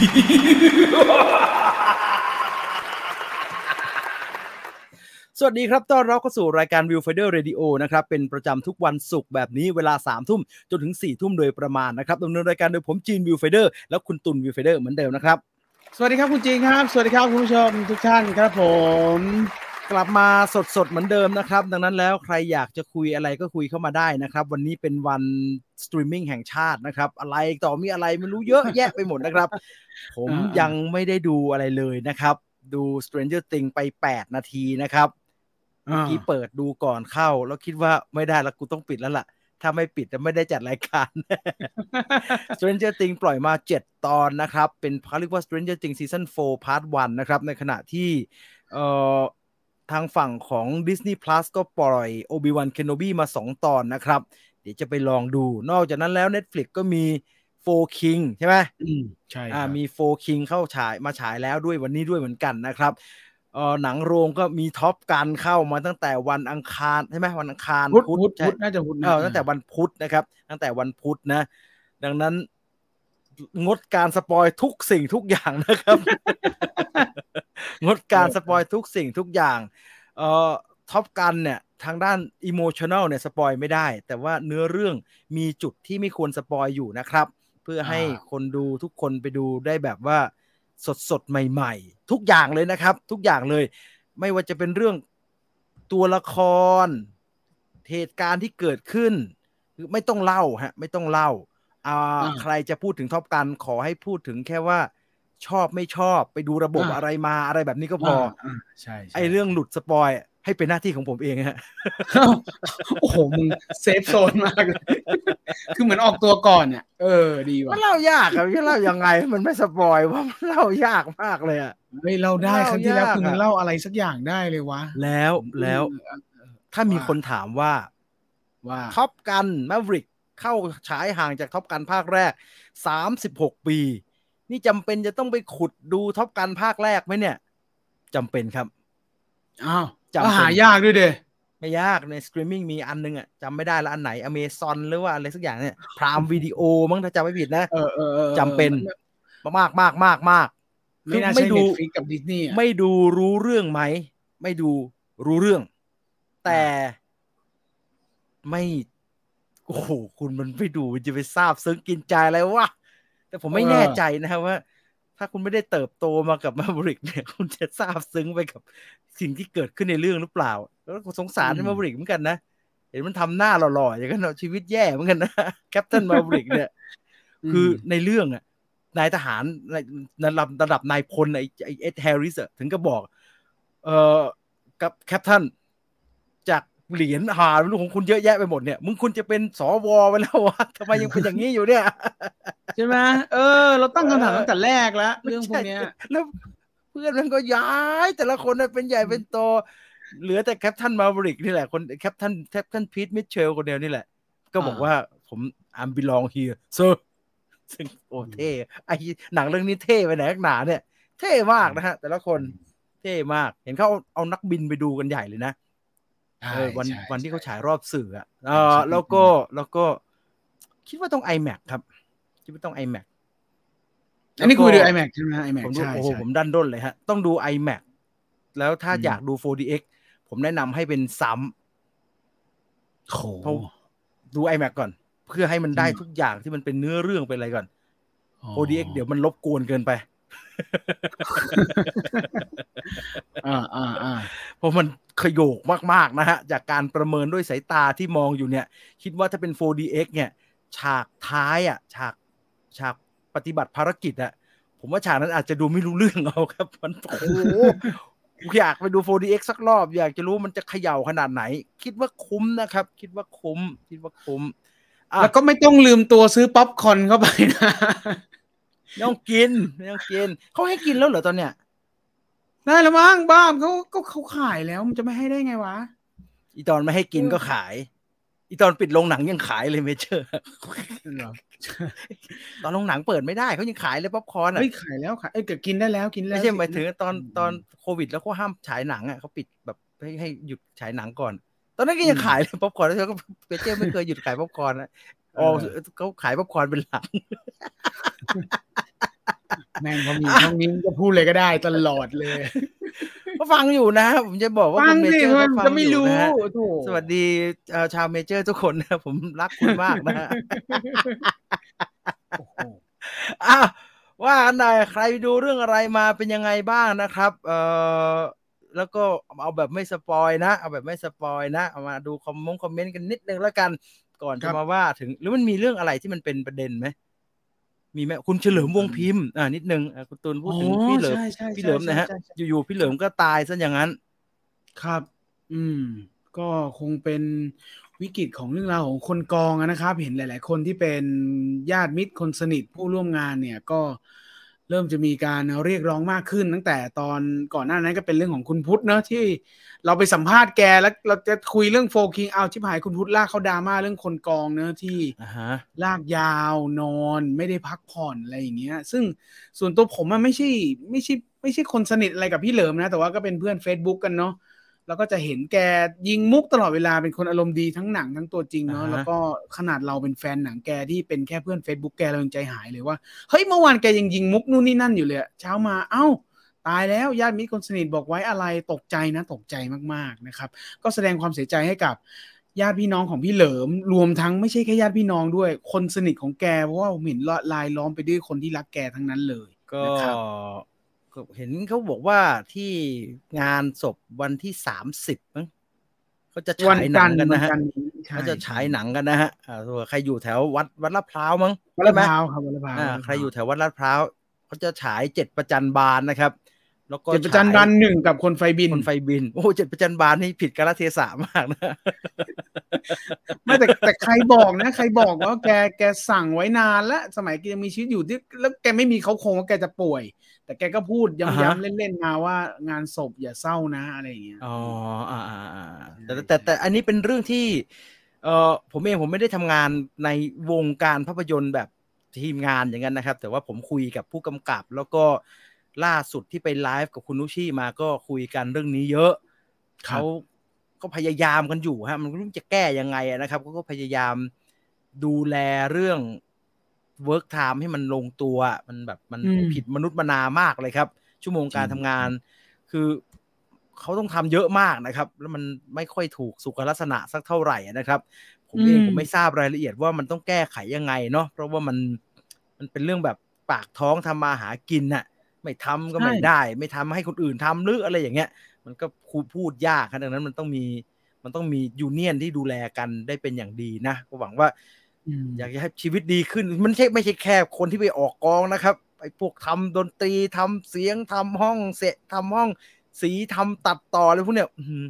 สวัสดีครับ ต้อนรับเข้าสู่รายการ Viewfinder Radio นะครับ เป็นประจำทุกวันศุกร์แบบนี้เวลา3ามทุ่มจนถึง4ี่ทุ่มโดยประมาณนะครับดำเนินรายการโดยผมจีน Viewfinder แล้วคุณตุน Viewfinder เหมือนเดิมนะครับ สวัสดีครับคุณจีนครับ สวัสดีครับคุณผู้ชมทุกท่านครับผม กลับมาสดๆเหมือนเดิมนะครับ ดังนั้นแล้วใครอยากจะคุยอะไรก็คุยเข้ามาได้นะครับ วันนี้เป็นวันสตรีมมิ่งแห่งชาตินะครับ อะไรต่อมีอะไรไม่รู้เยอะแยะไปหมดนะครับ ผมยังไม่ได้ดูอะไรเลยนะครับ ดู Stranger Things ไป 8 นาทีนะครับเมื่อกี้เปิดดูก่อนเข้า แล้วคิดว่าไม่ได้แล้วกูต้องปิดแล้วล่ะ ถ้าไม่ปิดจะไม่ได้จัดรายการ Stranger Things ปล่อยมา 7 ตอนนะครับ เป็นเขาเรียกว่า Stranger Things Season 4 Part 1 นะครับ ในขณะที่เอ่อ ทางฝั่งของ Disney Plus ก็ปล่อย Obi-Wan Kenobi มา 2 ตอนนะครับ เดี๋ยวจะไปลองดู นอกจากนั้นแล้ว Netflix ก็มี Four King ใช่ไหมอืมใช่อ่าครับมีโฟคิงเข้าฉายมาฉายแล้วด้วยวันนี้ด้วยเหมือนกันนะครับเออหนังโรงก็มีท็อปกันเข้ามาตั้งแต่วันอังคารใช่ไหมวันอังคารพุธพุธใช่พุธน่าจะพุธนะเออตั้งแต่วันพุธนะครับ ตั้งแต่วันพุธนะ ดังนั้น งดการสปอยทุกสิ่งทุกอย่างนะครับ งดการสปอยทุกสิ่งทุกอย่างเอ่อ Top Gun เนี่ยทางด้าน emotional เนี่ย spoil ไม่ได้ แต่ว่าเนื้อเรื่องมีจุดที่ไม่ควร spoil อยู่นะครับ เพื่อให้คนดูทุกคนไปดูได้แบบว่าสดสดๆใหม่ ๆ ทุกอย่างเลยนะครับ ทุกอย่างเลย ไม่ว่าจะเป็นเรื่องตัวละคร เหตุการณ์ที่เกิดขึ้นคือไม่ต้องเล่าฮะ ไม่ต้องเล่า อ่าอ่าใครจะพูดถึง Top Gun ขอให้พูดถึงแค่ว่า ชอบไม่ชอบไปดูระบบอ่าอะไรมาอะไรแบบนี้ก็พอาาใช่ใช่ไอเรื่องหลุด spoil ให้เป็นหน้าที่ของผมเองฮะโอ้โห มึง safe zone มากเลย คือเหมือนออกตัวก่อนเนี่ย เออ ดีว่ะ มันเล่ายากอะจะเล่ายังไงให้มันไม่ spoil ว่ามันเล่ายากมากเลยอะเฮ้ย เราได้เล่าครั้งที่แล้วยากคุณอะเล่าอะไรสักอย่างได้เลยวะ แล้วแล้วเออเออถ้ามีคนถามว่า ว่า Top Gun Maverick เข้าฉายห่างจาก Top Gun ภาคแรก 36 ปี นี่จำเป็นจะต้องไปขุดดู Top Gun ภาคแรกไหมเนี่ยจำเป็นครับอ้าวจำเป็นก็หายากด้วยดิไม่ยากในสตรีมมิ่งมีอันนึงอะจำไม่ได้แล้วอันไหนอเมซอนหรือว่าอะไรสักอย่างเนี่ย Prime Video มั้งถ้าจำไม่ผิดนะเออเออเออจำเป็นมากมากมากมากไม่น่าไม่ใช่ดู Netflix กับดิสนีย์ไม่ดูรู้เรื่องไหม ไม่ดูรู้เรื่อง แต่ไม่ โอ้โหคุณมันไม่ดูมันจะไปซาบซึ้งกินใจอะไรวะแต่ผมไม่แน่ใจนะครับว่า ถ้าคุณไม่ได้เติบโตมากับ Maverick เนี่ย คุณจะซาบซึ้งไปกับสิ่งที่เกิดขึ้นในเรื่องหรือเปล่า แล้วก็สงสาร Maverick เหมือนกันนะเห็นมันทำหน้าหล่อๆอย่างนั้นเนอะชีวิตแย่เหมือนกันนะ Captain Maverick เนี่ย คือในเรื่องอะนายทหารในระดับระดับนายพลไอ้ไอ้ Ed Harris อะถึงก็บอก เอ่อกับแคปทันจาก เหรียญหาลูกของคุณเยอะแยะไปหมดเนี่ย มึงคุณจะเป็นสวไปแล้ววะทำไมยังเป็นอย่างนี้อยู่เนี่ยใช่ไหมเออ เราตั้งคำถามตั้งแต่แรกแล้วเรื่องพวกเนี้ยแล้วเพื่อนมันก็ย้าย แต่ละคนน่ะเป็นใหญ่เป็นโตเหลือแต่แคปทันมาบริกนี่แหละคนแคปทันแคปทันพีทมิเชลคนเดียวนี่แหละ ก็บอกอ่าว่าผมอัมบิลองเฮียเซอร์ซึ่งโอ้เท่ไอหนังเรื่องนี้เท่ไปไหนนักหนาเนี่ย เท่มากนะฮะ แต่ละคนเท่มากเห็นเขาเอาเอานักบินไปดูกันใหญ่เลยนะใช่เออ วันใช่วันที่เขาใช่ฉายรอบสื่ออะเอใช่อใช่แล้วก็แล้วก็ คิดว่าต้อง iMac ครับ คิดว่าต้อง iMac อันนี้คุยดู iMac ใช่ไหม iMac ผมดูใช่โอ้โหใช่ผมดันด้นเลยฮะ ต้องดู iMac แล้วถ้าอืมอยากดู 4DX ผมแนะนำให้เป็นซ้โอ้โหำเพราะดู iMac ก่อน เพื่อให้มันได้อืมทุกอย่างที่มันเป็นเนื้อเรื่องเป็นอะไรก่อนอ๋อ 4DX เดี๋ยวมันรบกวนเกินไปอ่าอ่าอ่าเพราะมัน ขยโยกมากๆนะฮะจากการประเมินด้วยสายตาที่มองอยู่เนี่ย คิดว่าถ้าเป็น 4DX เนี่ยฉากท้ายอะฉากฉากปฏิบัติภารกิจอะผมว่าฉากนั้นอาจจะดูไม่รู้เรื่องเอาครับ มันโอ้โหอยากไปดู 4DX สักรอบ อยากจะรู้มันจะเขย่าขนาดไหน คิดว่าคุ้มนะครับ คิดว่าคุ้ม คิดว่าคุ้มอะแล้วก็ไม่ต้องลืมตัวซื้อป๊อปคอร์นเข้าไปนะไม่ต้องกินไม่ต้องกินเขาให้กินแล้วเหรอตอนเนี้ย ได้แล้วมั้งบ้ามเขาก็เขาขายแล้วมันจะไม่ให้ได้ไงวะ อีตอนไม่ให้กินก็ขาย อีตอนปิดโรงหนังยังขายเลยเมเจอร์ ตอนโรงหนังเปิดไม่ได้เขายังขายเลยป๊อปคอร์นอะเฮ้ยขายแล้วขายเอ้ยก็กินได้แล้วกินแล้วไม่ใช่หมายถึงตอนอืมตอนโควิดแล้วเขาห้ามฉายหนังอะเขาปิดแบบให้ให้หยุดฉายหนังก่อน ตอนนั้นก็ยังอืมขายเลยป๊อปคอร์นแล้วก็ Major ไม่เคยหยุดขายป๊อปคอร์นนะอ๋อเออเขาขายป๊อปคอร์นเป็นหลัง แม่งพอมีช่องนี้จะพูดเลยก็ได้ตลอดเลยก็ฟังอยู่นะผมจะบอกว่าฟังคุณเมสิเจอร์มัก็นฟังก็ไม่อยู่รู้นะฮะโถสวัสดีเอ่อชาว Major ทุกคนนะผมรักคุณมากนะฮะโอ้โหอะว่ากันหน่อยใครดูเรื่องอะไรมาเป็นยังไงบ้างนะครับ เอ่อแล้วก็เอาแบบไม่สปอยนะ เอาแบบไม่สปอยนะเอามาดูคอมมงคอมเมนต์กันนิดนึงแล้วกัน ก่อนจะมาว่าถึงหรือมันมีเรื่องอะไรที่มันเป็นประเด็นไหม มีไหมคุณเฉลิมวงศ์พิมพ์อ่านิดนึงอะคุณตูนพูดถึงพี่เหลิมใช่ใช่ใช่พี่เหลิมนะฮะใช่ใช่อยู่ๆพี่เหลิมก็ตายซะอย่างนั้น ครับ อืม ก็คงเป็นวิกฤตของเรื่องราวของคนกองอะนะครับ เห็นหลาย ๆ คนที่เป็นญาติมิตรคนสนิทผู้ร่วมงานเนี่ยก็ เริ่มจะมีการเรียกร้องมากขึ้น ตั้งแต่ตอนก่อนหน้านั้นก็เป็นเรื่องของคุณพุทธเนอะที่เราไปสัมภาษณ์แกแล้วเราจะคุยเรื่องโฟกิงเอาชิบหายคุณพุทธลากเขาดราม่าเรื่องคนกองเนอะที่ลากยาวนอนไม่ได้พักผ่อนอะไรอย่างเงี้ย ซึ่งส่วนตัวผมอะไม่ใช่ไม่ใช่ไม่ใช่คนสนิทอะไรกับพี่เหลิมนะ แต่ว่าก็เป็นเพื่อน Facebook กันเนาะ แล้วก็จะเห็นแกยิงมุกตลอดเวลาเป็นคนอารมณ์ดีทั้งหนังทั้งตัวจริงเนาะอ่าฮะแล้วก็ขนาดเราเป็นแฟนหนังแกที่เป็นแค่เพื่อน Facebook แกเรายังใจหายเลยว่าเฮ้ยเมื่อวานแกยังยิงมุกนู่นนี่นั่นอยู่เลยอะเช้ามาเอ้าตายแล้วญาติมิตรคนสนิทบอกไว้อะไรตกใจนะตกใจมากๆนะครับ ก็แสดงความเสียใจให้กับญาติพี่น้องของพี่เหลิม รวมทั้งไม่ใช่แค่ญาติพี่น้องด้วย คนสนิทของแกเพราะว่าผมเห็นลายล้อมไปด้วยคนที่รักแกทั้งนั้นเลยก็นะครับก็ เห็นเขาบอกว่าที่งานศพวันที่สามสิบมั้งเขาจะวันฉายหนัจังนทร์กันวันะนฮะจันทร์นี้ใช่เขาจะฉายหนังกันนะฮะอ่าส่วนใครอยู่แถววัดวัดลาดพร้าวมั้งวัดลาดพร้าวครับวัดลาดพร้าวอ่าใครอยู่แถววัดลาดพร้าวเขาจะฉายเจ็ดประจันบานนะครับ แล้วก็เจ็ดประจันบานหนึ่งกับคนไฟบินคนไฟบิน โอ้เจ็ดประจันบานนี่ผิดกาลเทศะมากนะไม่แต่แต่ใครบอกนะ ใครบอกว่าแกแกสั่งไว้นานแล้วสมัยแกยังมีชีวิตอยู่ที่แล้วแกไม่มีเขาโครงว่าแกจะป่วย แต่แกก็พูดอ่าฮะย้ำๆเล่นๆมาว่างานศพอย่าเศร้านะอะไรอย่างเงี้ยอ๋ออ่าอ่าอ่าแต่ใช่แต่แต่อันนี้เป็นเรื่องที่ เออผมเองผมไม่ได้ทำงานในวงการภาพยนตร์แบบทีมงานอย่างนั้นนะครับ แต่ว่าผมคุยกับผู้กำกับแล้วก็ ล่าสุดที่ไปไลฟ์กับคุณนุชชีมาก็คุยกันเรื่องนี้เยอะครับเขาก็พยายามกันอยู่ฮะ มันไม่รู้จะแก้ยังไงอะนะครับเขาก็พยายามดูแลเรื่อง work time ให้มันลงตัว มันแบบมันอืมผิดมนุษย์มนามากเลยครับ ชั่วโมงการจริทำงงาน คือเขาต้องทำเยอะมากนะครับ แล้วมันไม่ค่อยถูกสุขลักษณะสักเท่าไหร่นะครับ ผมเองผมไม่ทราบรายละเอียดว่ามันต้องแก้ไขยังไงเนาะเพราะว่ามันมันเป็นเรื่องแบบปากท้องทำมาหากินน่ะ ไม่ทำก็ไม่ได้ ไม่ทำให้คนอื่นทำหรืออะไรอย่างเงี้ย มันก็คูพูดยากครับดังนั้นมันต้องมีมันต้องมียูเนียนที่ดูแลกันได้เป็นอย่างดีนะก็หวังว่าอืมอยากจะให้ชีวิตดีขึ้น มันไม่ใช่ไม่ใช่แค่คนที่ไปออกกองนะครับไอ้พวกทำดนตรีทำเสียงทำห้องเสร็จทำห้องสีทำตัดต่ออะไรพวกเนี้ยอื้อหือ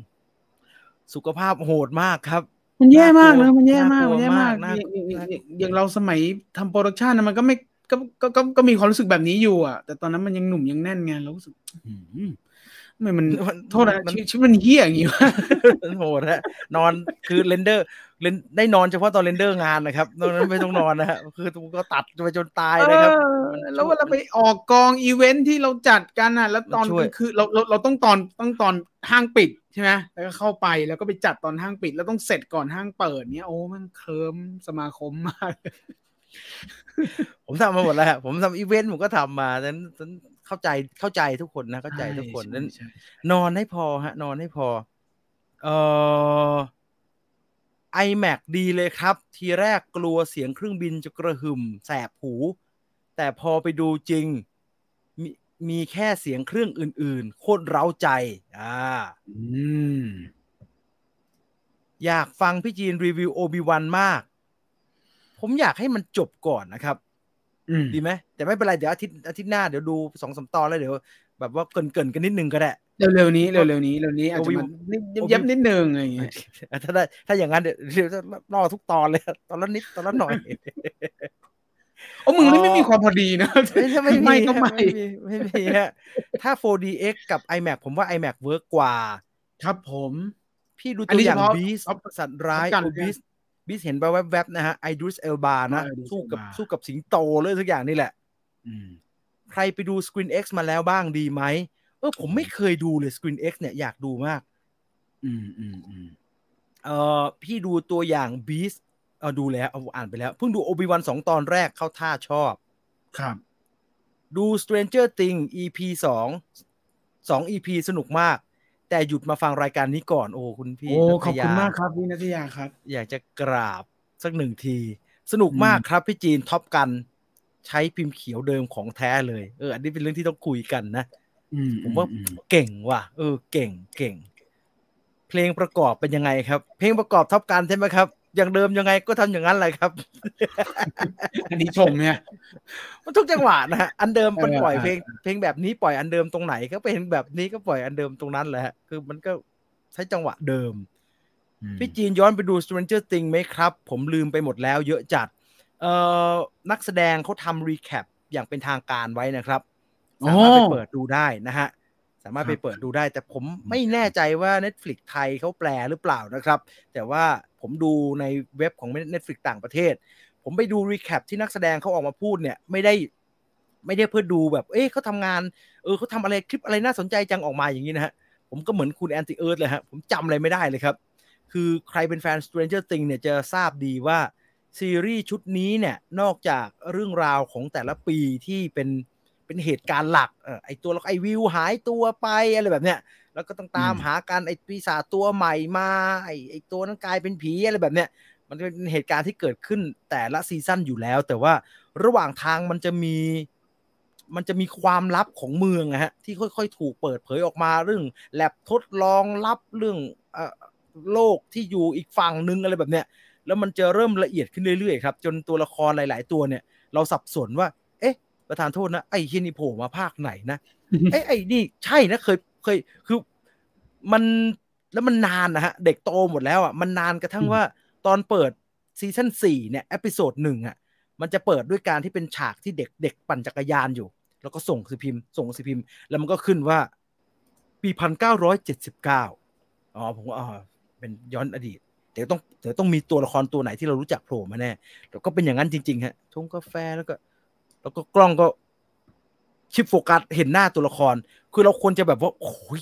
สุขภาพโหดมากครับ มันแย่มากน่ากลันะวมันแย่มากน่ากลัวมันแย่มากมากอย่างอย่างน่าอย่างอย่างเราสมัยทำโปรดักชันน่ะมันก็ไม่ ก็ก็ก็ก็มีความรู้สึกแบบนี้อยู่อะ แต่ตอนนั้นมันยังหนุ่มยังแน่นไงเรารู้สึกอื้อหือทำไมมันมันโทษนะมันชีวิตชีวิตมันเหี้ยอย่างงี้วะมันโหดฮะนอนคือ render render ได้นอนเฉพาะตอน render งานนะครับนอกนั้นไม่ต้องนอนนะฮะคือก็ตัดไปจนตายนะครับเออแล้วเวลาไปออกกองอีเวนท์ที่เราจัดกันอะ แล้วตอนมันช่วยคือเราเราเราต้องตอนต้องตอนห้างปิดใช่ไหมแล้วก็เข้าไปแล้วก็ไปจัดตอนห้างปิด แล้วต้องเสร็จก่อนห้างเปิดเนี้ยโอ้มันเคลิมสมาคมมาก ผมทำมาหมดแล้วฮะผมทำอีเวนต์ผมก็ทำมาดังนั้นดังนั้นเข้าใจเข้าใจทุกคนนะเข้าใจทุกคนใช่นั้นใช่นอนให้พอฮะ นอนให้พอ เอ่อ iMac ดีเลยครับ ทีแรกกลัวเสียงเครื่องบินจะกระหึ่มแสบหู แต่พอไปดูจริง มีมีแค่เสียงเครื่องอื่น ๆ โคตรเร้าใจ อ่า อืม อยากฟังพี่จีนรีวิวโอบิวันมาก ผมอยากให้มันจบก่อนนะครับอืมดีไหมแต่ไม่เป็นไรเดี๋ยวอาทิตย์อาทิตย์หน้าเดี๋ยวดูสองสามตอนแล้วเดี๋ยวแบบว่าเกรินเกินๆกันนิดนึงก็ได้เร็วๆนี้เร็วๆนี้เร็วๆนี้อาจจะมานิดโอวิวย้ำนิดนึงอะไรอย่างเงี้ยถ้าได้ถ้าอย่างนั้นเดี๋ยวเดี๋ยวจะรอทุกตอนเลยตอนละนิดตอนละหน่อยโอ้มึงนี่อ๋อไม่มีความพอดีนะไม่ใช่ไม่มีไม่ก็ฮะไม่ไม่มีไม่มีฮะถ้า 4DX กับ iMac ผมว่า iMac เวิร์กกว่า ครับผม พี่ดูอัตันวนี้อย่างเฉพาะบีสเอาสัตว์ร้ายเอากันโอบิส บีสเห็นไปแวบๆนะฮะไอดูสเอลบานะอ่า Idris สู้กับ Elba สู้กับสิงโตเลยทุกอย่างนี่แหละอืมใครไปดู Screen X มาแล้วบ้างดีไหมเออผมไม่เคยดูเลย Screen X เนี่ยอยากดูมาก อืมอืมอืมเออพี่ดูตัวอย่าง Beast เออดูแล้วเอาอ่านไปแล้ว เพิ่งดู Obi-Wan สองตอนแรกเข้าท่าชอบ ครับ ดู Stranger Things EP สองสอง EP สนุกมาก แต่หยุดมาฟังรายการนี้ก่อนโอ้คุณพี่โอ้นัทขอบคุณมากครับพี่นัทยาครับ อยากจะกราบสักหนึ่งที สนุกมากครับพี่จีน Top Gun ใช้พิมพ์เขียวเดิมของแท้เลยเอออันนี้เป็นเรื่องที่ต้องคุยกันนะอืมผมว่าอืมเก่งว่ะ เออ เก่งเก่ง เพลงประกอบเป็นยังไงครับ เพลงประกอบ Top Gun ใช่ไหมครับ อย่างเดิมยังไงก็ทำอย่างนั้นแหละครับ อันนี้ชมเนี่ยมันทุกจังหวะนะฮะอันเดิมมันเออปล่อยเออเพลงเพลงแบบนี้ปล่อยอันเดิมตรงไหนก็เป็นแบบนี้ก็ปล่อยอันเดิมตรงนั้นแหละฮะคือมันก็ใช้จังหวะเดิม พี่จีนย้อนไปดู Stranger Things ไหมครับ ผมลืมไปหมดแล้วเยอะจัด เอ่อนักแสดงเขาทำรีแคปอย่างเป็นทางการไว้นะครับ สามารถไปเปิดดูได้นะฮะสามารถไปเปิดดูได้ แต่ผมไม่แน่ใจว่า Netflix ไทยเขาแปลหรือเปล่านะครับ แต่ว่าผมดูในเว็บของ Netflix ต่างประเทศ ผมไปดูรีแคปที่นักแสดงเขาออกมาพูดเนี่ยไม่ได้ไม่ได้เพื่อดูแบบ เอ๊ะเขาทำงาน เออเขาทำอะไรคลิปอะไรน่าสนใจจังออกมาอย่างนี้นะฮะ ผมก็เหมือนคุณแอนติเอิร์ธเลยฮะ ผมจำอะไรไม่ได้เลยครับ คือใครเป็นแฟน Stranger Things เนี่ยจะทราบดีว่าซีรีส์ชุดนี้เนี่ย นอกจากเรื่องราวของแต่ละปีที่เป็น เป็นเหตุการณ์หลักเออไอตัวแล้วไอวิวหายตัวไปอะไรแบบเนี้ยแล้วก็ต้องตามอืมหากันไอปีศาจตัวใหม่มาไอไอตัวนั้นกลายเป็นผีอะไรแบบเนี้ยมันเป็นเหตุการณ์ที่เกิดขึ้นแต่ละซีซั่นอยู่แล้ว แต่ว่าระหว่างทางมันจะมีมันจะมีความลับของเมืองนะฮะที่ค่อยๆ ถูกเปิดเผยออกมาเรื่องแลบทดลองลับเรื่องเอ่อโลกที่อยู่อีกฝั่งนึงอะไรแบบเนี้ยแล้วมันจะเริ่มละเอียดขึ้นเรื่อยๆครับจนตัวละครหลาย ๆ ตัวเนี่ย เราสับสนว่าเอ๊ะ ประธานโทษนะไอ้เฮียนี่โผล่มาภาคไหนนะเอ้ยไอ้นี่ใช่นะเคยเคยคือมันแล้วมันนานนะฮะ เด็กโตหมดแล้วอะมันนานกระทั่งว่าตอนเปิด season สี่เนี่ย episode หนึ่งอะมันจะเปิดด้วยการที่เป็นฉากที่เด็กเด็กปั่นจักรยานอยู่ แล้วก็ส่งหนังสือพิมพ์ส่งหนังสือพิมพ์ แล้วมันก็ขึ้นว่า ปีพันเก้าร้อยเจ็ดสิบเก้าอ๋อผมว่าอ๋อเป็นย้อนอดีตเดี๋ยวต้องเดี๋ยวต้องมีตัวละครตัวไหนที่เรารู้จักโผล่มาแน่แล้วก็เป็นอย่างนั้นจริงๆฮะชงกาแฟแล้วก็ แล้วก็กล้องก็ชิปโฟกัสเห็นหน้าตัวละคร คือเราควรจะแบบว่าโอ้ย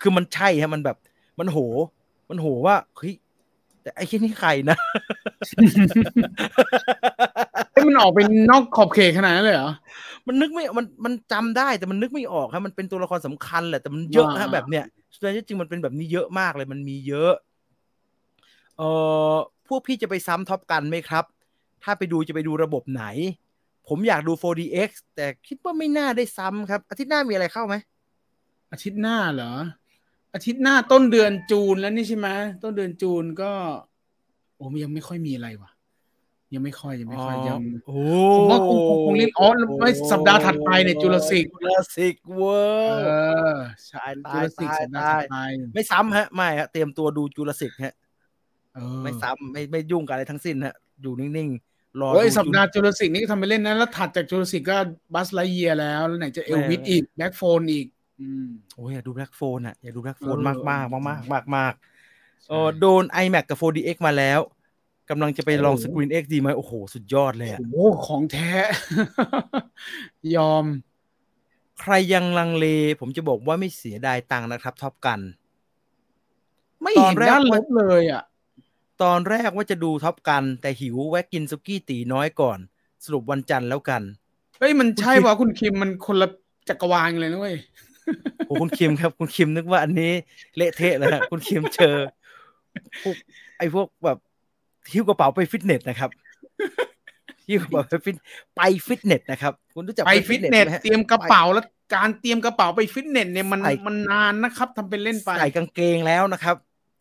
คือมันใช่ฮะมันแบบ มันโห มันโหว่าเฮ้ยแต่ไอ้ที่นี่ใครนะเอ้ยมันออกเป็นนอกขอบเขตขนาดนั้นเลยเหรอ มันนึกไม่ มัน มันจำได้แต่มันนึกไม่ออกครับ มันเป็นตัวละครสำคัญแหละ แต่มันเยอะฮะอ่าแบบเนี้ยส่วนจริงๆมันเป็นแบบนี้เยอะมากเลย มันมีเยอะ เอ่อ พวกพี่จะไปซ้ำ Top Gun ไหมครับ ถ้าไปดูจะไปดูระบบไหน ผมอยากดู 4DX แต่คิดว่าไม่น่าได้ซ้ำครับ อาทิตย์หน้ามีอะไรเข้าไหม อาทิตย์หน้าเหรอ อาทิตย์หน้าต้นเดือน June แล้วนี่ใช่ไหมต้นเดือน June ก็ โอ้มันยังไม่ค่อยมีอะไรว่ะยังไม่ค่อยยังไม่ค่อยยังโอ้ผมว่าคงคงคงเล่นอ๋อไม่สัปดาห์ถัดไปเนี่ย Jurassic Jurassic World เออใช่ตายจุลศิษย์ตายสัปดาห์ถัดไปไม่ซ้ำฮะ ไม่ฮะเตรียมตัวดูจุลศิษย์ฮะเออไม่ซ้ำไม่ไม่ยุ่งกับอะไรทั้งสิ้นฮะอยู่นิ่งๆ รอโอ้ยดูสัปดาห์ Juras Jurassic นี่ก็ทำไปเล่นนะแล้วถัดจากจุลศิษย์ก็ Buzz Lightyear แล้วแล้วไหนจะเอลวิสแม่งอีก Black Phone อีกอืมโอ้ยอยากดู Black Phone อะอยากดู Black Phone เออมากมากมากมากมากมากๆใช่เออโดน iMac กับ 4DX มาแล้วกำลังจะไปลองโอ้โหสกรีน X ดีไหมโอ้โห สุดยอดเลยอะโอ้โหของแท้ ยอม ใครยังลังเล ผมจะบอกว่าไม่เสียดายตังค์นะครับ Top Gun ไม่ตอนเห็นแรกด้านลว่าบเลยอะ ตอนแรกว่าจะดู Top Gun แต่หิวแวะกินซุกี้ตีน้อยก่อน สรุปวันจันทร์แล้วกัน เฮ้ยมันใช่คุณคิมป่ะคุณคิมมันคนละจักรวาลกันเลยนะเว้ยโอ้คุณคิมครับ คุณคิมนึกว่าอันนี้เละเทะเลยฮะคุณคิมเจอพวกไอ้พวกแบบหิ้วกระเป๋าไปฟิตเนสนะครับหิ้วกระเป๋าไปฟิตไปฟิตเนสนะครับ คุณรู้จักไปฟิตเนสไหมฮะเตรียมกระเป๋าแล้วการเตรียมกระเป๋าไปฟิตเนสเนี่ยมันใส่มันนานนะครับทำเป็นเล่นไปใส่กางเกงแล้วนะครับ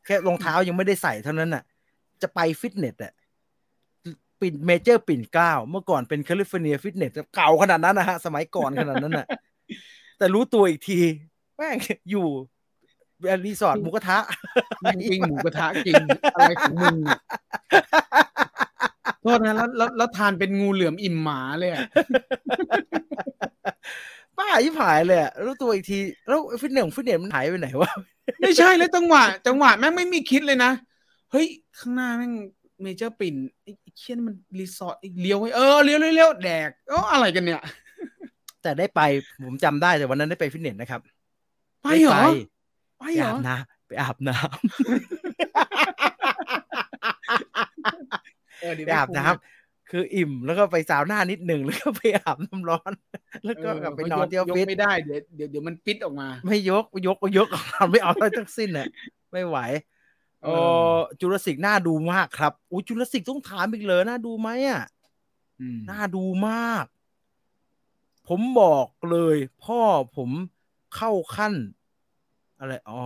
แค่รองเท้ายังไม่ได้ใส่เท่านั้นน่ะ จะไปฟิตเนสอะปิ่นเมเจอร์ปิ่นเกล้าเมื่อก่อนเป็น California Fitness เก่าขนาดนั้นนะฮะ สมัยก่อนขนาดนั้นน่ะ แต่รู้ตัวอีกทีแม่งอยู่รีสอร์ทหมูกระทะแม่งปิ้งหมูกระทะกินอะไรของมึงอะโทษนะแล้วแล้วแล้วทานเป็นงูเหลือมอิ่มหมาเลยอะป้ายิ่หายเลยอะรู้ตัวอีกที แล้วฟิตเนสของฟิตเนสมันหายไปไหนวะไม่ใช่แล้วจังหวะจังหวะแม่งไม่มีคิดเลยนะ เฮ้ย ข้างหน้าแม่งเมเจอร์ปิ่นไอ้ไอ้เคียนมันรีสอร์ทอีกเลี้ยวไว้เออเลี้ยวเลี้ยวเลี้ยวแดกเอออะไรกันเนี่ย แต่ได้ไปผมจำได้แต่วันนั้นได้ไปฟิตเนสนะครับ ไปเหรอด้ไปไปเหรอาอบน้ำไปอาบน้ำเออเดี๋ยวไปอาบน้ำคืออิ่มแล้วก็ไปสาวหน้านิดหนึ่งแล้วก็ไปอาบน้ำร้อน แล้วก็กลับไปนอนที่ออฟฟิศไม่ได้เดี๋ยวเดี๋ยวเดี๋ยวมันปิดออกมา ไม่ยกยกก็ยกไม่เอาอะไรทั้งสิ้นอะไม่ไหว เออจุลศิกน่าดูมากครับอู้จุลศิกต้องถามอีกเลยน่าดูไหมอะน่าดูมาก ผมบอกเลย พ่อผมเข้าขั้น อะไรอ๋อ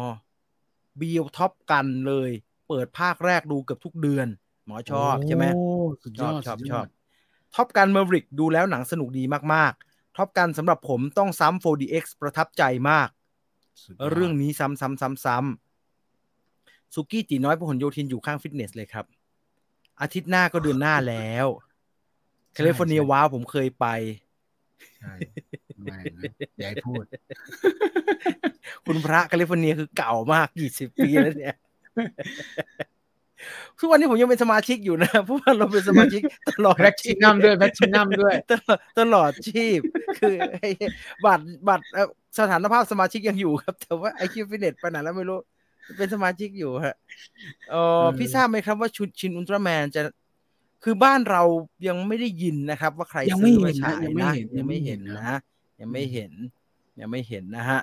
บีล Top Gun เลย เปิดภาคแรกดูเกือบทุกเดือน หมอชอบใช่ไหมชอบชอบชอบ Top Gun Maverick ดูแล้วหนังสนุกดีมากๆ Top Gun สำหรับผมต้องซ้ำ 4DX ประทับใจมาก เรื่องนี้ซ้ำซ้ำซ้ำซ้ำ สุกี้ตีน้อยพหลโยธินอยู่ข้างฟิตเนสเลยครับ อาทิตย์หน้าก็เดือนหน้าแล้วCalifornia Wow ผมเคยไปใช่ไม่อย่าให้พูด คุณพระ California คือเก่ามากกี่สิบปีแล้วเนี่ยทุกวันนี้ผมยังเป็นสมาชิกอยู่นะเพราะว่าเราเป็นสมาชิกตลอดแพ็กชินัมด้วยแพ็กชินัมด้วยตลอดตลอดชีพ คือบัตรบัตรสถานภาพสมาชิกยังอยู่ครับ แต่ว่าไอคิวฟิตเนสไปไหนแล้วไม่รู้ เป็นสมาชิกอยู่ฮะเออพี่ทราบไหมครับว่าชุดชินอุลตร้าแมนจะคือบ้านเรายังไม่ได้ยินนะครับ ว่าใครซื้อมาฉายนะยังไม่เห็นนะ ยังไม่เห็น ยังไม่เห็นนะฮะ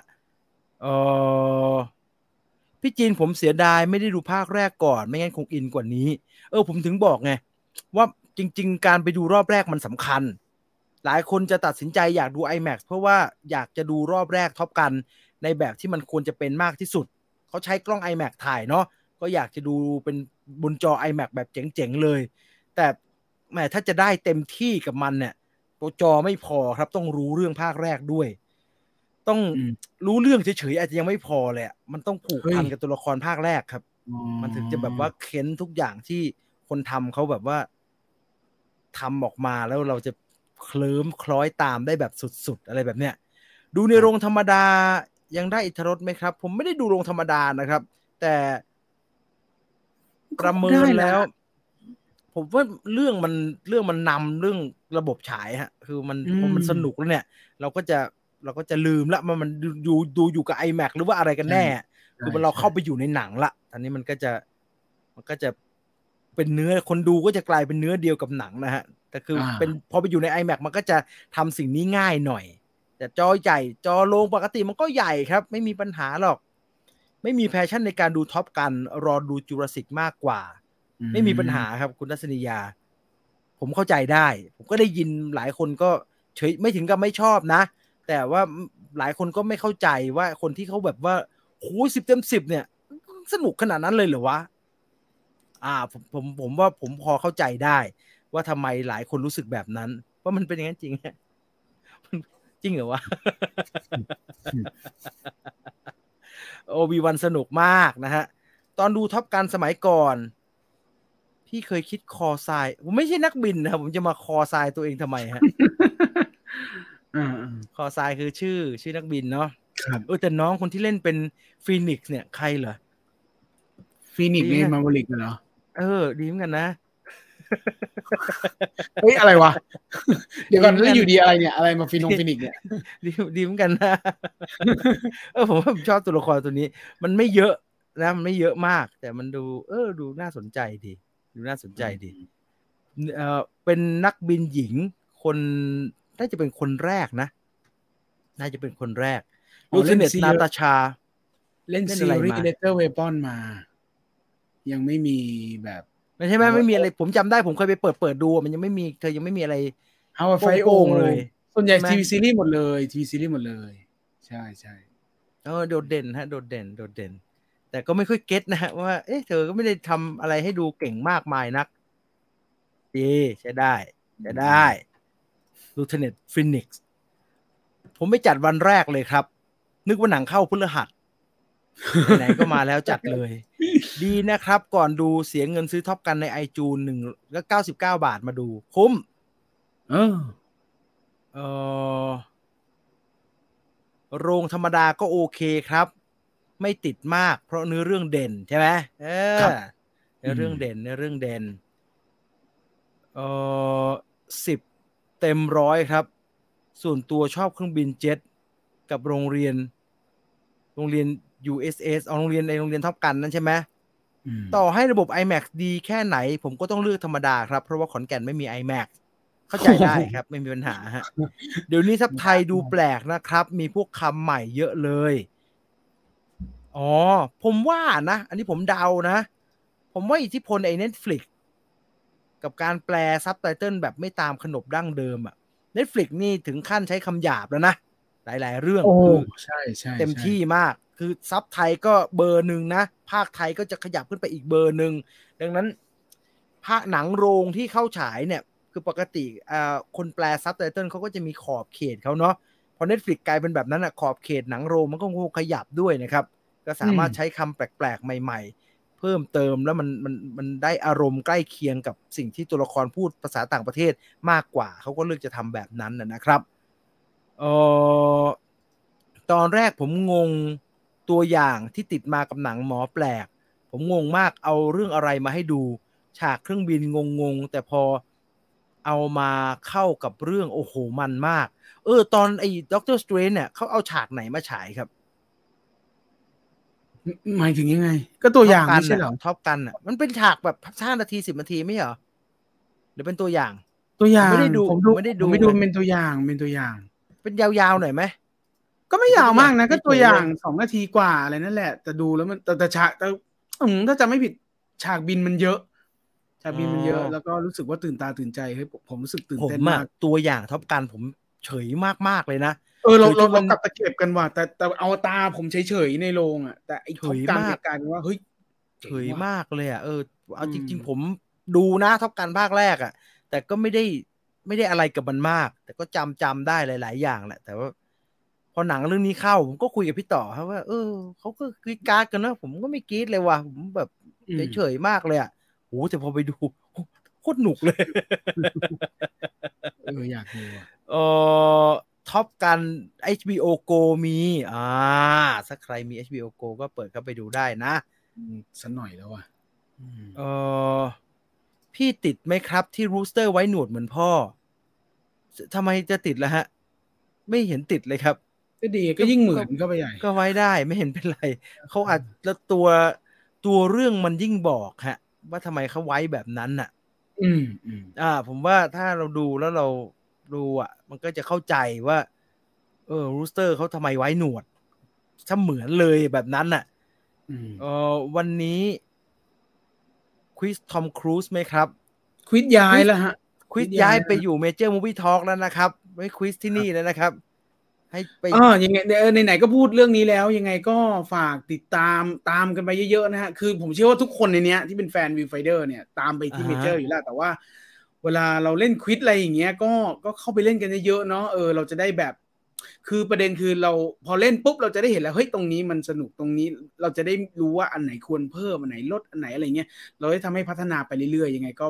เออพี่จีนผมเสียดายไม่ได้ดูภาคแรกก่อน ไม่งั้นคงอินกว่านี้ เออ ผมถึงบอกไง ว่าจริง ๆ การไปดูรอบแรกมันสำคัญ หลายคนจะตัดสินใจอยากดู IMAX เพราะว่าอยากจะดูรอบแรกท็อปกัน ในแบบที่มันควรจะเป็นมากที่สุด เขาใช้กล้อง IMAX ถ่ายเนาะก็อยากจะดูเป็นบนจอ IMAX แบบเจ๋งๆเลย แต่แหมถ้าจะได้เต็มที่กับมันเนี่ยตัวจอไม่พอครับต้องรู้เรื่องภาคแรกด้วย ต้องรู้เรื่องเฉยๆอาจจะยังไม่พอเลยมันต้องผูกพันกับตัวละครภาคแรกครับ มันถึงจะแบบว่าเค้นทุกอย่างที่คนทำเขาแบบว่าทำออกมาแล้วเราจะเคลิ้มคล้อยตามได้แบบสุดๆ อะไรแบบเนี้ยดูในโรงธรรมดา ยังได้อิทธรสไหมครับ ผมไม่ได้ดูโรงธรรมดานะครับ แต่ประเมินแล้ว ผมว่าเรื่องมันเรื่องมันนำเรื่องระบบฉายฮะ คือมันพอมันสนุกแล้วเนี่ย เราก็จะเราก็จะลืมละมันมันดูดูอยู่กับ iMac หรือว่าอะไรกันแน่ คือมันเราเข้าไปอยู่ในหนังละตอนนี้มันก็จะมันก็จะเป็นเนื้อคนดูก็จะกลายเป็นเนื้อเดียวกับหนังนะฮะแต่คือเป็นพอไปอยู่ใน IMAX มันก็จะทำสิ่งนี้ง่ายหน่อย แต่จอใหญ่จอโรงปกติมันก็ใหญ่ครับ ไม่มีปัญหาหรอก ไม่มี passion ในการดู Top Gun รอดูจูราสิกมากกว่า ไม่มีปัญหาครับคุณทัศนียา ผมเข้าใจได้ ผมก็ได้ยินหลายคนก็เฉยไม่ถึงกับไม่ชอบนะ แต่ว่าหลายคนก็ไม่เข้าใจว่าคนที่เขาแบบว่าโอ้สิบเต็มสิบเนี่ย สนุกขนาดนั้นเลยเหรอวะอ่าผมผมผมว่าผมพอเข้าใจได้ ว่าทำไมหลายคนรู้สึกแบบนั้น ว่ามันเป็นอย่างนั้นจริง จริงเหรอวะโอบีวันสนุกมากนะฮะ ตอนดูท็อปการสมัยก่อน พี่เคยคิดคอทราย ผมไม่ใช่นักบินนะครับผมจะมาคอทรายตัวเองทำไมฮะคอทรายคือชื่อ ชื่อนักบินเนาะเออแต่น้องคนที่เล่นเป็น Phoenix เนี่ยใครเหรอ Phoenix นี่ Maverick เหรอ เออ ดีเหมือนกันนะ เฮ้ยอะไรวะ เดี๋ยวก่อนแล้วอยู่ดีอะไรเนี่ย อะไรมาฟีนงฟีนิกเนี่ย ดีดีเหมือนกันนะ เออผมว่าผมชอบตัวละครตัวนี้ มันไม่เยอะนะมันไม่เยอะมาก แต่มันดู เออ ดูน่าสนใจดีดูน่าสนใจดีเออเป็นนักบินหญิงคนน่าจะเป็นคนแรกนะ น่าจะเป็นคนแรก Lieutenant นาตาชา เล่นซีรีส์ Lethal Weapon มา ยังไม่มีแบบ ไม่ใช่ไหมไม่มีอะไร ผมจำได้ผมเคยไปเปิดเปิดดูมันยังไม่มีเธอยังไม่มีอะไรเอาไฟโอ่งเลย ส่วนใหญ่ทีวีซีรีส์หมดเลยทีวีซีรีส์หมดเลย ใช่ใช่เออโดดเด่นฮะโดดเด่นโดดเด่น แต่ก็ไม่ค่อย get นะฮะว่าเอ๊ะเธอก็ไม่ได้ทำอะไรให้ดูเก่งมากมายนักดีใช้ได้ใช้ได้ Lieutenant Phoenix ผมไม่จัดวันแรกเลยครับ นึกว่าหนังเข้าพฤหัส ไหนก็มาแล้วจัดเลย ดีนะครับ ก่อนดูเสียเงินซื้อ Top Gun ในไอจูนหนึ่งก็เก้าสิบเก้าบาทมาดู คุ้ม เออเออโรงธรรมดาก็โอเคครับ ไม่ติดมาก เพราะเนื้อเรื่องเด่นใช่ไหมเออเนื้อเรื่องเด่นเนื้อเรื่องเด่นเออสิบเต็มร้อยครับ ส่วนตัวชอบเครื่องบินเจ็ตกับโรงเรียน โรงเรียน USS เอาโรงเรียนในโรงเรียนท็อปกันนั่นใช่ไหมต่อให้ระบบ iMac ดีแค่ไหน ผมก็ต้องเลือกธรรมดาครับ เพราะว่าขอนแก่นไม่มี iMac เข้าใจได้ครับ ไม่มีปัญหาฮะเดี๋ยวนี้ทับไทยดูแปลกนะครับ มีพวกคำใหม่เยอะเลย อ๋อ ผมว่านะ อันนี้ผมเดานะ ผมว่าอิทธิพลไอ้ Netflix กับการแปลซับไตเติลแบบไม่ตามขนบดั้งเดิมอะ Netflix นี่ถึงขั้นใช้คำหยาบแล้วนะ หลาย ๆ เรื่องโอ้คือใช่ใช่เต็มที่มาก คือซับไทยก็เบอร์หนึ่งนะ พากย์ไทยก็จะขยับขึ้นไปอีกเบอร์หนึ่ง ดังนั้น พากย์หนังโรงที่เข้าฉายเนี่ย คือปกติอ่าคนแปลซับไตเติลเขาก็จะมีขอบเขตเขาเนาะ พอ Netflix กลายเป็นแบบนั้นอะขอบเขตหนังโรงมันก็คงขยับด้วยนะครับ ก็สามารถใช้คำแปลกๆ ใหม่ ๆ เพิ่มเติมแล้วมันมันมันได้อารมณ์ใกล้เคียงกับสิ่งที่ตัวละครพูดภาษาต่างประเทศมากกว่า เขาก็เลือกจะทำแบบนั้นนะนะครับ เออตอนแรกผมงง ตัวอย่างที่ติดมากับหนังหมอแปลก ผมงงมากเอาเรื่องอะไรมาให้ดู ฉากเครื่องบินงงๆ แต่พอเอามาเข้ากับเรื่องโอ้โหมันมาก เออ ตอนไอ้ Doctor Strange เนี่ยเขาเอาฉากไหนมาฉายครับหมายถึงยังไง ก็ตัวอย่างไม่ใช่เหรอ Top Gun อะมันเป็นฉากแบบห้านาทีสิบนาทีไม่เหรอหรือเป็นตัวอย่าง ตัวอย่างไม่ได้ดูผมดูไม่ได้ดูผมไม่ดูเป็นตัวอย่างเป็นตัวอย่าง เป็นยาวๆหน่อยไหม ก็ไม่ยาวมากนะไม่ก็ได้ตัวอย่างเลยสองนาทีกว่าอะไรนั่นแหละ แต่ดูแล้วมันแต่แต่ฉากแต่อืมถ้าจะไม่ผิดฉากบินมันเยอะฉากบินมันเยอะ แล้วก็รู้สึกว่าตื่นตาตื่นใจเฮ้ยผมผมรู้สึกตื่นผมเต้นอะมากตัวอย่างท็อปกันผมเฉยมากๆเลยนะเออเราคือเรามัเรานกลับตะเก็บกันว่ะแต่แต่เอาตาผมเฉยๆในโรงอะ แต่ไอ้เฉท็อปยกันมากกลายเป็นว่าเฮ้ยเฉยจ๋งว่ะมากเลยอะเออเอาจริงอืมๆผมดูนะท็อปกันภาคแรกอะ แต่ก็ไม่ได้ไม่ได้อะไรกับมันมาก แต่ก็จำจำได้หลาย ๆ อย่างแหละ แต่ว่า พอหนังเรื่องนี้เข้า ผมก็คุยกับพี่ต่อครับว่า เออเขาก็กรีดกราร์ดกันนะผมก็ไม่กรีดเลยว่ะผมแบบอืมเฉยๆมากเลยอะโหแต่พอไปดูโคตรหนุกเลยเอออยากดูอะเอ่อท็อปกัน HBO Go มีอ่าถ้าใครมี HBO Go ก็เปิดเข้าไปดูได้นะอืมสักหน่อยแล้วอะอืมเออพี่ติดไหมครับที่รูสเตอร์ไว้หนวดเหมือนพ่อทำไมจะติดล่ะฮะ ไม่เห็นติดเลยครับ ก็ดีก็ยิ่งเหมือนเข้าไปใหญ่ ก็ไว้ได้ไม่เห็นเป็นไรเขาอาจแล้วตัวตัวเรื่องมันยิ่งบอกฮะ ว่าทำไมเขาไว้แบบนั้นน่ะอืมอืมอ่า ผมว่าถ้าเราดูแล้วเราดูอะ มันก็จะเข้าใจว่า เออรูสเตอร์เขาทำไมไว้หนวดถ้าเหมือนเลยแบบนั้นน่ะอืมเออวันนี้ควิสทอมครูซไหมครับควิดย้ายแล้วฮะquiz quiz ย้าย้ายยไปอยู่ Major Movie Talk แล้วนะครับ ไม่ quiz ที่นี่แล้วนะครับ ให้ไปเออยังไงเออไหนๆก็พูดเรื่องนี้แล้ว ยังไงก็ฝากติดตามตามกันไปเยอะๆนะฮะ คือผมเชื่อว่าทุกคนในเนี้ยที่เป็นแฟน Viewfinder เนี่ยตามไปที่อ่าเมฮะเจอร์อยู่แล้วแต่ว่า เวลาเราเล่น quiz อะไรอย่างเงี้ยก็ก็เข้าไปเล่นกันเยอะๆเนาะเออเราจะได้แบบ คือประเด็นคือเราพอเล่นปุ๊บเราจะได้เห็นแล้วเฮ้ยตรงนี้มันสนุกตรงนี้ เราจะได้รู้ว่าอันไหนควรเพิ่มอันไหนลดอันไหนอะไรเงี้ยเราได้ทำให้พัฒนาไปเรื่อยๆยังไงก็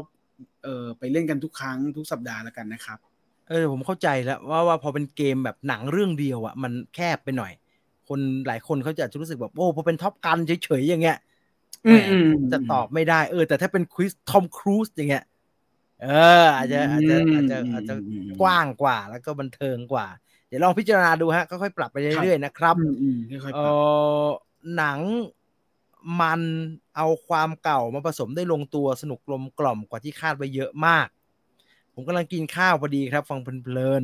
เออไปเล่นกันทุกครั้งทุกสัปดาห์แล้วกันนะครับ เออผมเข้าใจแล้วว่าว่าพอเป็นเกมแบบหนังเรื่องเดียวอะมันแคบไปหน่อย คนหลายคนเขาจะรู้สึกแบบโอ้พอเป็นท็อปกันเฉยๆอย่างเงี้ยอืมแหอืมจะตอบไม่ได้เออ แต่ถ้าเป็นควิสทอมครูซอย่างเงี้ยเอออาจจะอาจจะอาจจะอาจจะอืมอืมกว้างกว่า แล้วก็บันเทิงกว่า เดี๋ยวลองพิจารณาดูฮะค่อยๆปรับไปเรื่อยๆนะครับอืมอืมค่อยๆเอปรับอหนังมันเอาความเก่ามาผสมได้ลงตัวสนุกกลมกล่อมกว่าที่คาดไว้เยอะมาก ผมกำลังกินข้าวพอดีครับ ฟังเพลิน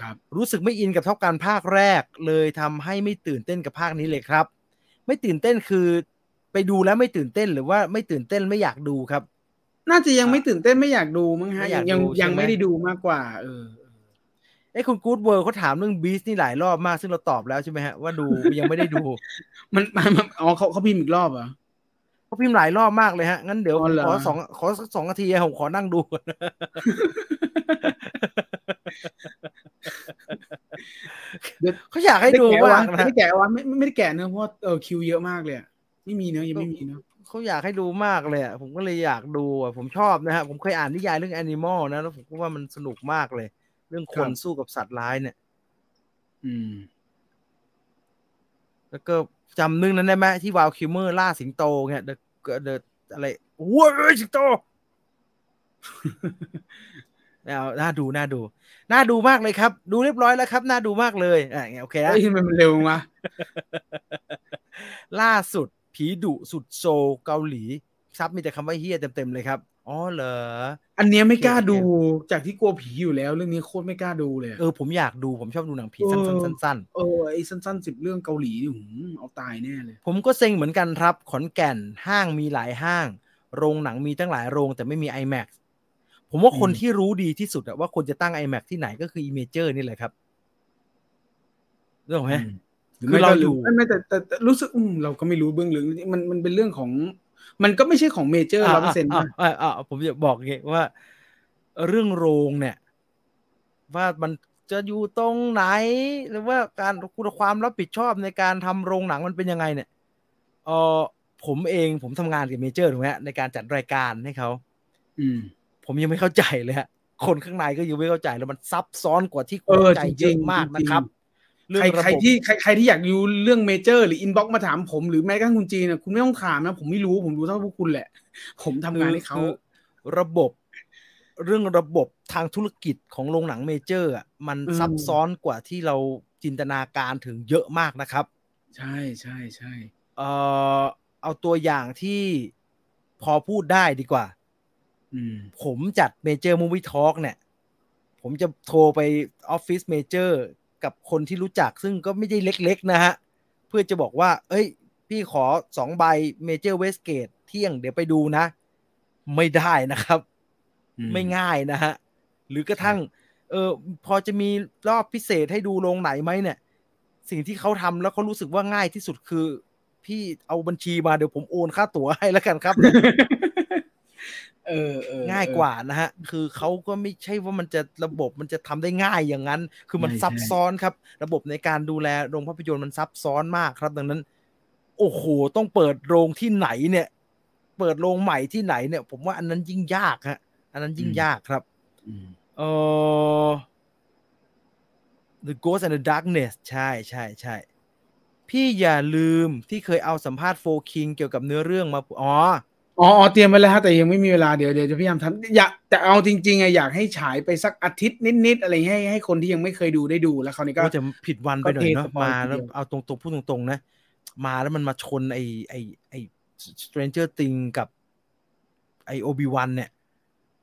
ครับๆรู้สึกไม่อินกับเท่าการภาคแรก เลยทำให้ไม่ตื่นเต้นกับภาคนี้เลยครับ ไม่ตื่นเต้นคือไปดูแล้วไม่ตื่นเต้นหรือว่าไม่ตื่นเต้นไม่อยากดูครับ น่าจะยังไม่ตื่นเต้นไม่อยากดูมั้งฮะไม่อยากยังดูยังใช่ไหมไม่ได้ดูมากกว่า เออไอ้ยคุณกู๊ดเวิร์เขาถามเรื่องบีสนี่หลายรอบมากซึ่งเราตอบแล้วใช่ไหมฮะว่าดูยังไม่ได้ดู มันมันมันอ๋อเขาเขาพิมพ์อีกรอบเหรอ เขาพิมพ์หลายรอบมากเลยฮะ งั้นเดี๋ยวอ๋อเหรอขอสองขอสักสองนาทีผมขอนั่งดูก่อนเดี๋ยวเขาอยากให้ดูได้แกะมาวะกนะไม่ได้แกะวะไม่ไม่ได้แกะเนอะเพราะว่าเออคิวเยอะมากเลยอะไม่มีเนอะยังไม่มีเนอะเขาอยากให้ดูมากเลยอะผมก็เลยอยากดูอะผมชอบนะฮะผมเคยอ่านนิยายเรื่องแอนิมอลนะแล้วผมก็ว่ามันสนุกมากเลย เรื่องคนสู้กับสัตว์ร้ายเนี่ย อืม แล้วก็จำหนังนั้นได้ไหมที่วาลคิลเมอร์ล่าสิงโตเนี่ย The The อะไรว้าวสิงโตเอาน่าดูน่าดู น่าดูมากเลยครับ ดูเรียบร้อยแล้วครับ น่าดูมากเลยอะโอเคนะเฮ้ยทำไมมันเร็ววะล่าสุดผีดุสุดโซลเกาหลี ซับมีแต่คำว่าเฮียเต็มๆเลยครับ อ๋อเหรอ อันเนี้ยไม่กล้าดูจากที่กลัวผีอยู่แล้ว เรื่องนี้โคตรไม่กล้าดูเลย เออผมอยากดูผมชอบดูหนังผีสั้นๆสั้นเออไอ้สั้นๆสิบเรื่องเกาหลีนี่หืมเอาตายแน่เลยๆผมก็เซ็งเหมือนกันครับ ขอนแก่นห้างมีหลายห้าง โรงหนังมีตั้งหลายโรงแต่ไม่มี IMAX ผมว่าคนอืมที่รู้ดีที่สุดอะว่าควรจะตั้ง IMAX ที่ไหนก็คือ Imager นี่แหละครับเรื่องไหมหรือคือไม่เราก็อยู่ไม่ไม่แต่แต่แต่รู้สึกอืมเราก็ไม่รู้เบื้องลึกมันมันเป็นเรื่องของ มันก็ไม่ใช่ของเมเจอร์ร้อยเปอร์เซ็นต์อะอะอะอะผมจะบอกอย่างงี้ว่า เรื่องโรงเนี่ย ว่ามันจะอยู่ตรงไหน หรือว่าการคุณความรับผิดชอบในการทำโรงหนังมันเป็นยังไงเนี่ยเออผมเองผมทำงานกับเมเจอร์ถูกไหมฮะในการจัดรายการให้เขาอืม ผมยังไม่เข้าใจเลยฮะคนข้างในก็ยังไม่เข้าใจแล้วมันซับซ้อนกว่าที่คเอนอใจจริงๆเยอะมากนะครับ เรื่องใครระใครบบที่ใครใครที่อยากรู้เรื่องเมเจอร์หรือ inbox มาถามผมหรือแม้กระทั่งคุณจีนนะคุณไม่ต้องถามนะ ผมไม่รู้ผมรู้เท่าพวกคุณแหละ ผมทำงานให้เขาคือระบบเรื่องระบบทางธุรกิจของโรงหนังเมเจอร์อะมันอืมซับซ้อนกว่าที่เราจินตนาการถึงเยอะมากนะครับ ใช่ใช่ใช่เอ่อเอาตัวอย่างที่พอพูดได้ดีกว่าอืมผมจัด Major Movie Talk เนี่ย ผมจะโทรไปออฟฟิศเมเจอร์ กับคนที่รู้จักซึ่งก็ไม่ได้เล็ก ๆ นะฮะ เพื่อจะบอกว่า เอ้ย พี่ขอสองใบเมเจอร์เวสเกตเที่ยงเดี๋ยวไปดูนะ ไม่ได้นะครับ ไม่ง่ายนะฮะ หรือกระทั่ง เออพอจะมีรอบพิเศษให้ดูโรงไหนไหมเนี่ย สิ่งที่เขาทำแล้วเขารู้สึกว่าง่ายที่สุดคือ พี่เอาบัญชีมาเดี๋ยวผมโอนค่าตั๋วให้แล้วกันครับ เออเออง่ายกว่านะฮะ คือเขาก็ไม่ใช่ว่ามันจะระบบมันจะทำได้ง่ายอย่างนั้น คือมันใช่ซับใช่ซ้อนครับ ระบบในการดูแลโรงภาพยนตร์มันซับซ้อนมากครับ ดังนั้น โอ้โห ต้องเปิดโรงที่ไหนเนี่ย เปิดโรงใหม่ที่ไหนเนี่ย ผมว่าอันนั้นยิ่งยากฮะ อันนั้นยิ่งยากครับอืมเออ The Ghost and the Darkness ใช่ใช่ใช่พี่อย่าลืมที่เคยเอาสัมภาษณ์โฟคิงเกี่ยวกับเนื้อเรื่องมา อ๋อ อ๋ออ๋อเตรียมไว้แล้วฮะแต่ยังไม่มีเวลาเดี๋ยวเดี๋ยวจะพยายามทำอยากแต่เอาจริงๆอะอยากให้ฉายไปสักอาทิตย์นิดๆอะไรให้ให้คนที่ยังไม่เคยดูได้ดูแล้วคราวนี้ก็ก็จะผิดวันไปหน่อยเนาะก็เทสปอยมาทีเดียวแล้วเอาตรงๆพูดตรงๆนะ มาแล้วมันมาชนไอไอไอ Stranger Thing กับไอโอบิวันเนี่ย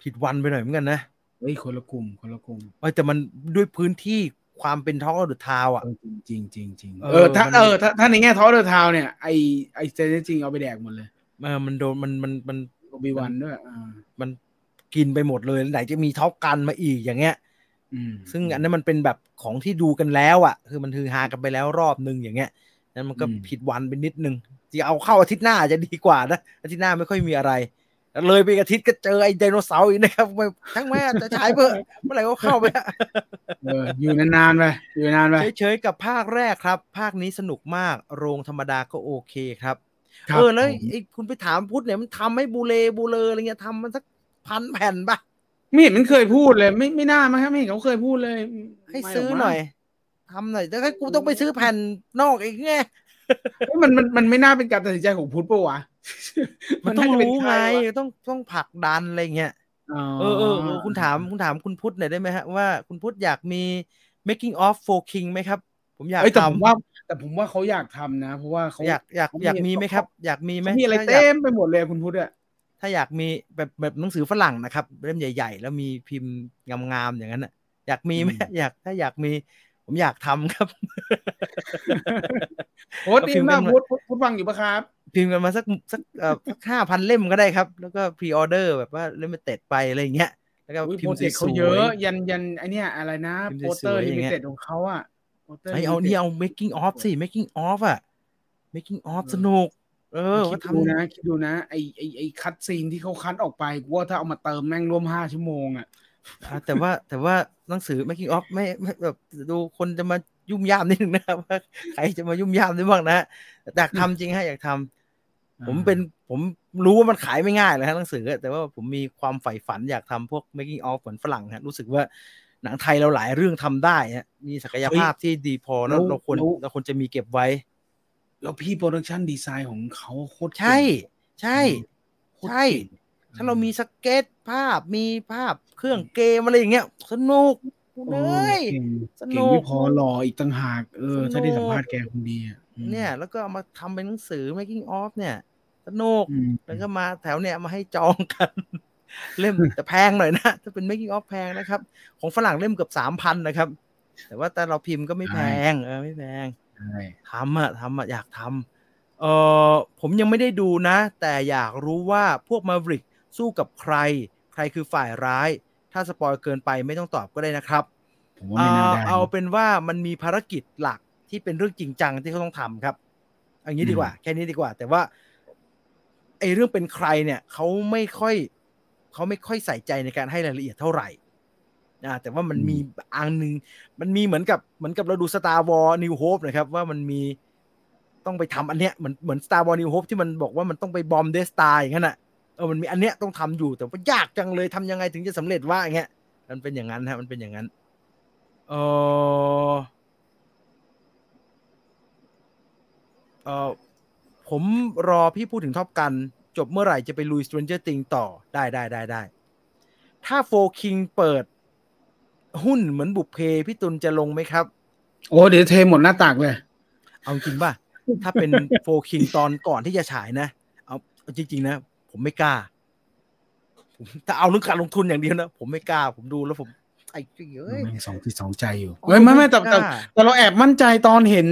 ผิดวันไปหน่อยเหมือนกันนะเฮ้ยคนละกลุ่มคนละกลุ่มเอ้ยแต่มันด้วยพื้นที่ความเป็น talk of the town อะเออจริงจริงจริงเออเออถ้ามันเออถ้าถ้าในแง่ท้อเดอร์ทาวเนี่ยไอไอเซนจริงเอาไปแดกหมดเลย เออมันโดนมันมันมันโอบิวันด้วยอ่ามันกินไปหมดเลยไหนจะมีท็อปกันมาอีกอย่างเงี้ยอืมซึ่งอันนั้นมันเป็นแบบของที่ดูกันแล้วอะ คือมันคือฮากันไปแล้วรอบนึงอย่างเงี้ยนั้นมันก็อืมผิดวันไปนิดนึงจะเอาเข้าอาทิตย์หน้าจะดีกว่านะอาทิตย์หน้าไม่ค่อยมีอะไรเลยไปอีกอาทิตย์ก็เจอไอ้ไดโนเสาร์อีกนะครับไม่ทั้งแม่จะฉายเพื่อเมื่อไหร่ก็เข้าไปอะเอออยู่นานๆไปอยู่นานๆไปเฉยๆกับภาคแรกครับ ภาคนี้สนุกมากโรงธรรมดาก็โอเคครับครับ เออแล้วผมไอ้คุณไปถามพุทธเนี่ยมันทำให้บูเลบูเลอะไรเงี้ยทำมันสักพันแผ่นปะไม่เห็นมันเคยพูดเลยไม่ไม่น่ามั้งครับไม่เห็นเขาเคยพูดเลย ให้ไม่ซื้อมั้งหน่อยทำหน่อยแต่ถ้ากูต้องไปซื้อแผ่นนอกอีกไงเฮ้ยมันมันมันไม่น่าเป็นการตัดสินใจของพุทธปะวะมันต้องาจะเป็นรู้ไงใควะต้องต้องผลักดันอะไรเงี้ยอ๋อเออเออเออคุณถามคุณถามคุณพุทธหน่อยได้ไหมฮะว่าคุณพุทธอยากมี making of for king ไหมครับ ผมอยากเอ้ยแต่ทผมว่า แต่ผมว่าเขาอยากทำนะ เพราะว่าเขาำอยากอยากเขามีอยากมีไหมครับ อยากมีไหมเขามีอะไรถ้าอยากเต็มไปหมดเลยคุณพุทธอะถ้าอยากมีแบบแบบหนังสือฝรั่งนะครับเล่มใหญ่ ๆ แล้วมีพิมพ์งามๆอย่างนั้นน่ะอยากมีไหมอยากถ้าอยากมีผมอยากทำครับโอ้ดีมากก็พิมพ์กันมาพุทธพุทธพุทธฟังอยู่ปะครับ พิมพ์กันมาสักสักเอ่อสักห้าพันเล่มก็ได้ครับ แล้วก็พรีออเดอร์แบบว่าเล่มเต็ดไปอะไรอย่างเงี้ยแล้วก็อุ๊ยพิโปมรพ์เจกต์สเขาวเยยอะ ยันยันไอเนี้ยอะไรนะพิมพ์โปสเตอร์สวยๆลิอย่างมิเงี้ยเต็ดของเขาอะโปสเตอร์ ไอเอา limited นี่เอา making of สิ making of อะ making of สนุก เออคิว่าดดูทำนะคิดดูนะ ไอไอไอคัดซีนที่เขาคัดออกไปกูว่าถ้าเอามาเติมแม่งร่วมห้าชั่วโมงอะอะแต่ว่าแต่ว่าหนังสือ making of ไม่ไม่แบบดูคนจะมายุ่มย่ามนิดนึงนะครับว่าใครจะมายุ่มย่ามได้บ้างนะฮะอยากทำจริงฮะอยากทำผมเป็นผมรู้ว่ามันขายไม่ง่ายเลยฮะหนังสือแต่ว่าผมมีความใฝ่ฝันอยากทำพวก making of เหมือนฝรั่งฮะรู้สึกว่า หนังไทยเราหลายเรื่องทำได้ฮะมีศักยภาพที่ดีพอแล้วเราควรเราควรจะมีเก็บไว้ แล้วพี่ production design ของเขาโคตรเก่งใช่ ใช่โคตรใช่เก่งถ้าเรามีสเก็ตภาพมีภาพเครื่องเกมอะไรอย่างเงี้ยสนุกอเอ้ยเก่งสนุเก่งกไม่พอหล่ออีกต่างหากเออสนุกถ้าได้สัมภาษณ์แกคงดีอะอืมเนี่ย แล้วก็เอามาทำเป็นหนังสือ making of เนี่ยสนุกอืมแล้วก็มาแถวเนี่ยมาให้จองกัน เล่มแต่แพงหน่อยนะ ถ้าเป็น making of แพงนะครับ ของฝรั่งเล่มเกือบสามพันนะครับ แต่ว่าแต่เราพิมพ์ก็ไม่แพง เออไม่แพงใช่ทำอะทำอะอยากทำเออผมยังไม่ได้ดูนะ แต่อยากรู้ว่าพวกมา v ริกสู้กับใคร ใครคือฝ่ายร้าย ถ้าสปอยเกินไปไม่ต้องตอบก็ได้นะครับผมว่าไม่น่าได้เอาเอาเป็นว่ามันมีภารกิจหลักที่เป็นเรื่องจริงจังที่เขาต้องทำครับอันนี้ดีกว่า แค่นี้ดีกว่า แต่ว่าไอ้เรื่องเป็นใครเนี่ยเขาไม่ค่อย เขาไม่ค่อยใส่ใจในการให้รายละเอียดเท่าไหร่นะแต่ว่ามันมีอันหนึ่งมันมีเหมือนกับเหมือนกับเราดู Star Wars New Hope นะครับ ว่ามันมีต้องไปทำอันเนี้ยเหมือนเหมือน Star Wars New Hope ที่มันบอกว่ามันต้องไปบอมเดสตาอย่างนั้นอะเออมันมีอันเนี้ยต้องทำอยู่แต่ว่ายากจังเลยทำยังไงถึงจะสำเร็จว่าอย่างเงี้ยมันเป็นอย่างนั้นฮะมันเป็นอย่างนั้นเออเออผมรอพี่พูดถึงท็อปกัน จบเมื่อไหร่จะไปลุย Stranger Things ต่อได้ได้ได้ได้ถ้าโฟคิงเปิดหุ้นเหมือนบุพเพพี่ตุลจะลงไหมครับ โอ้เดี๋ยวเทหมดหน้าตักเลย เอาจริงป่ะ ถ้าเป็น4 Kings ตอนก่อนที่จะฉายนะ เอาเอาจริง ๆ นะ ผมไม่กล้าผมถ้าเอาเรื่องการลงทุนอย่างเดียวนะ ผมไม่กล้า ผมดูแล้วผมไอ้เอ้ยแม่งสองที่สองใจอยู่เฮ้ยไม่ไม่แต่แต่กล้าแต่เราแอบมั่นใจตอนเห็น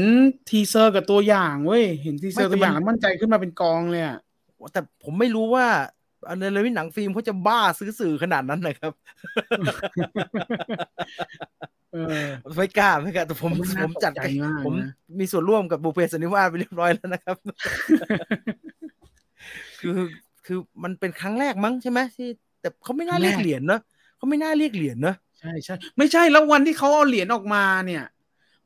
teaser กับตัวอย่างเว้ยเห็น teaser ไม่แต่ตัวอย่างมันแล้วมั่นใจขึ้นมาเป็นกองเลยอะ แต่ผมไม่รู้ว่าอันในหนังฟิล์มเขาจะบ้าซื้อสื่อขนาดนั้นนะครับเออไม่กล้าไม่กล้าแต่ผมมันน่าผมจัดตกใจมากผมนะมีส่วนร่วมกับบุพเพสันนิวาสไปเรียบร้อยแล้วนะครับ คือคือมันเป็นครั้งแรกมั้งใช่ไหมที่ แต่เขาไม่น่าเรียกเหรียญเนอะเขาไม่น่าเรียกเหรียญเนอะใช่ใช่ไม่ใช่แล้ววันที่เขาเอาเหรียญออกมาเนี่ย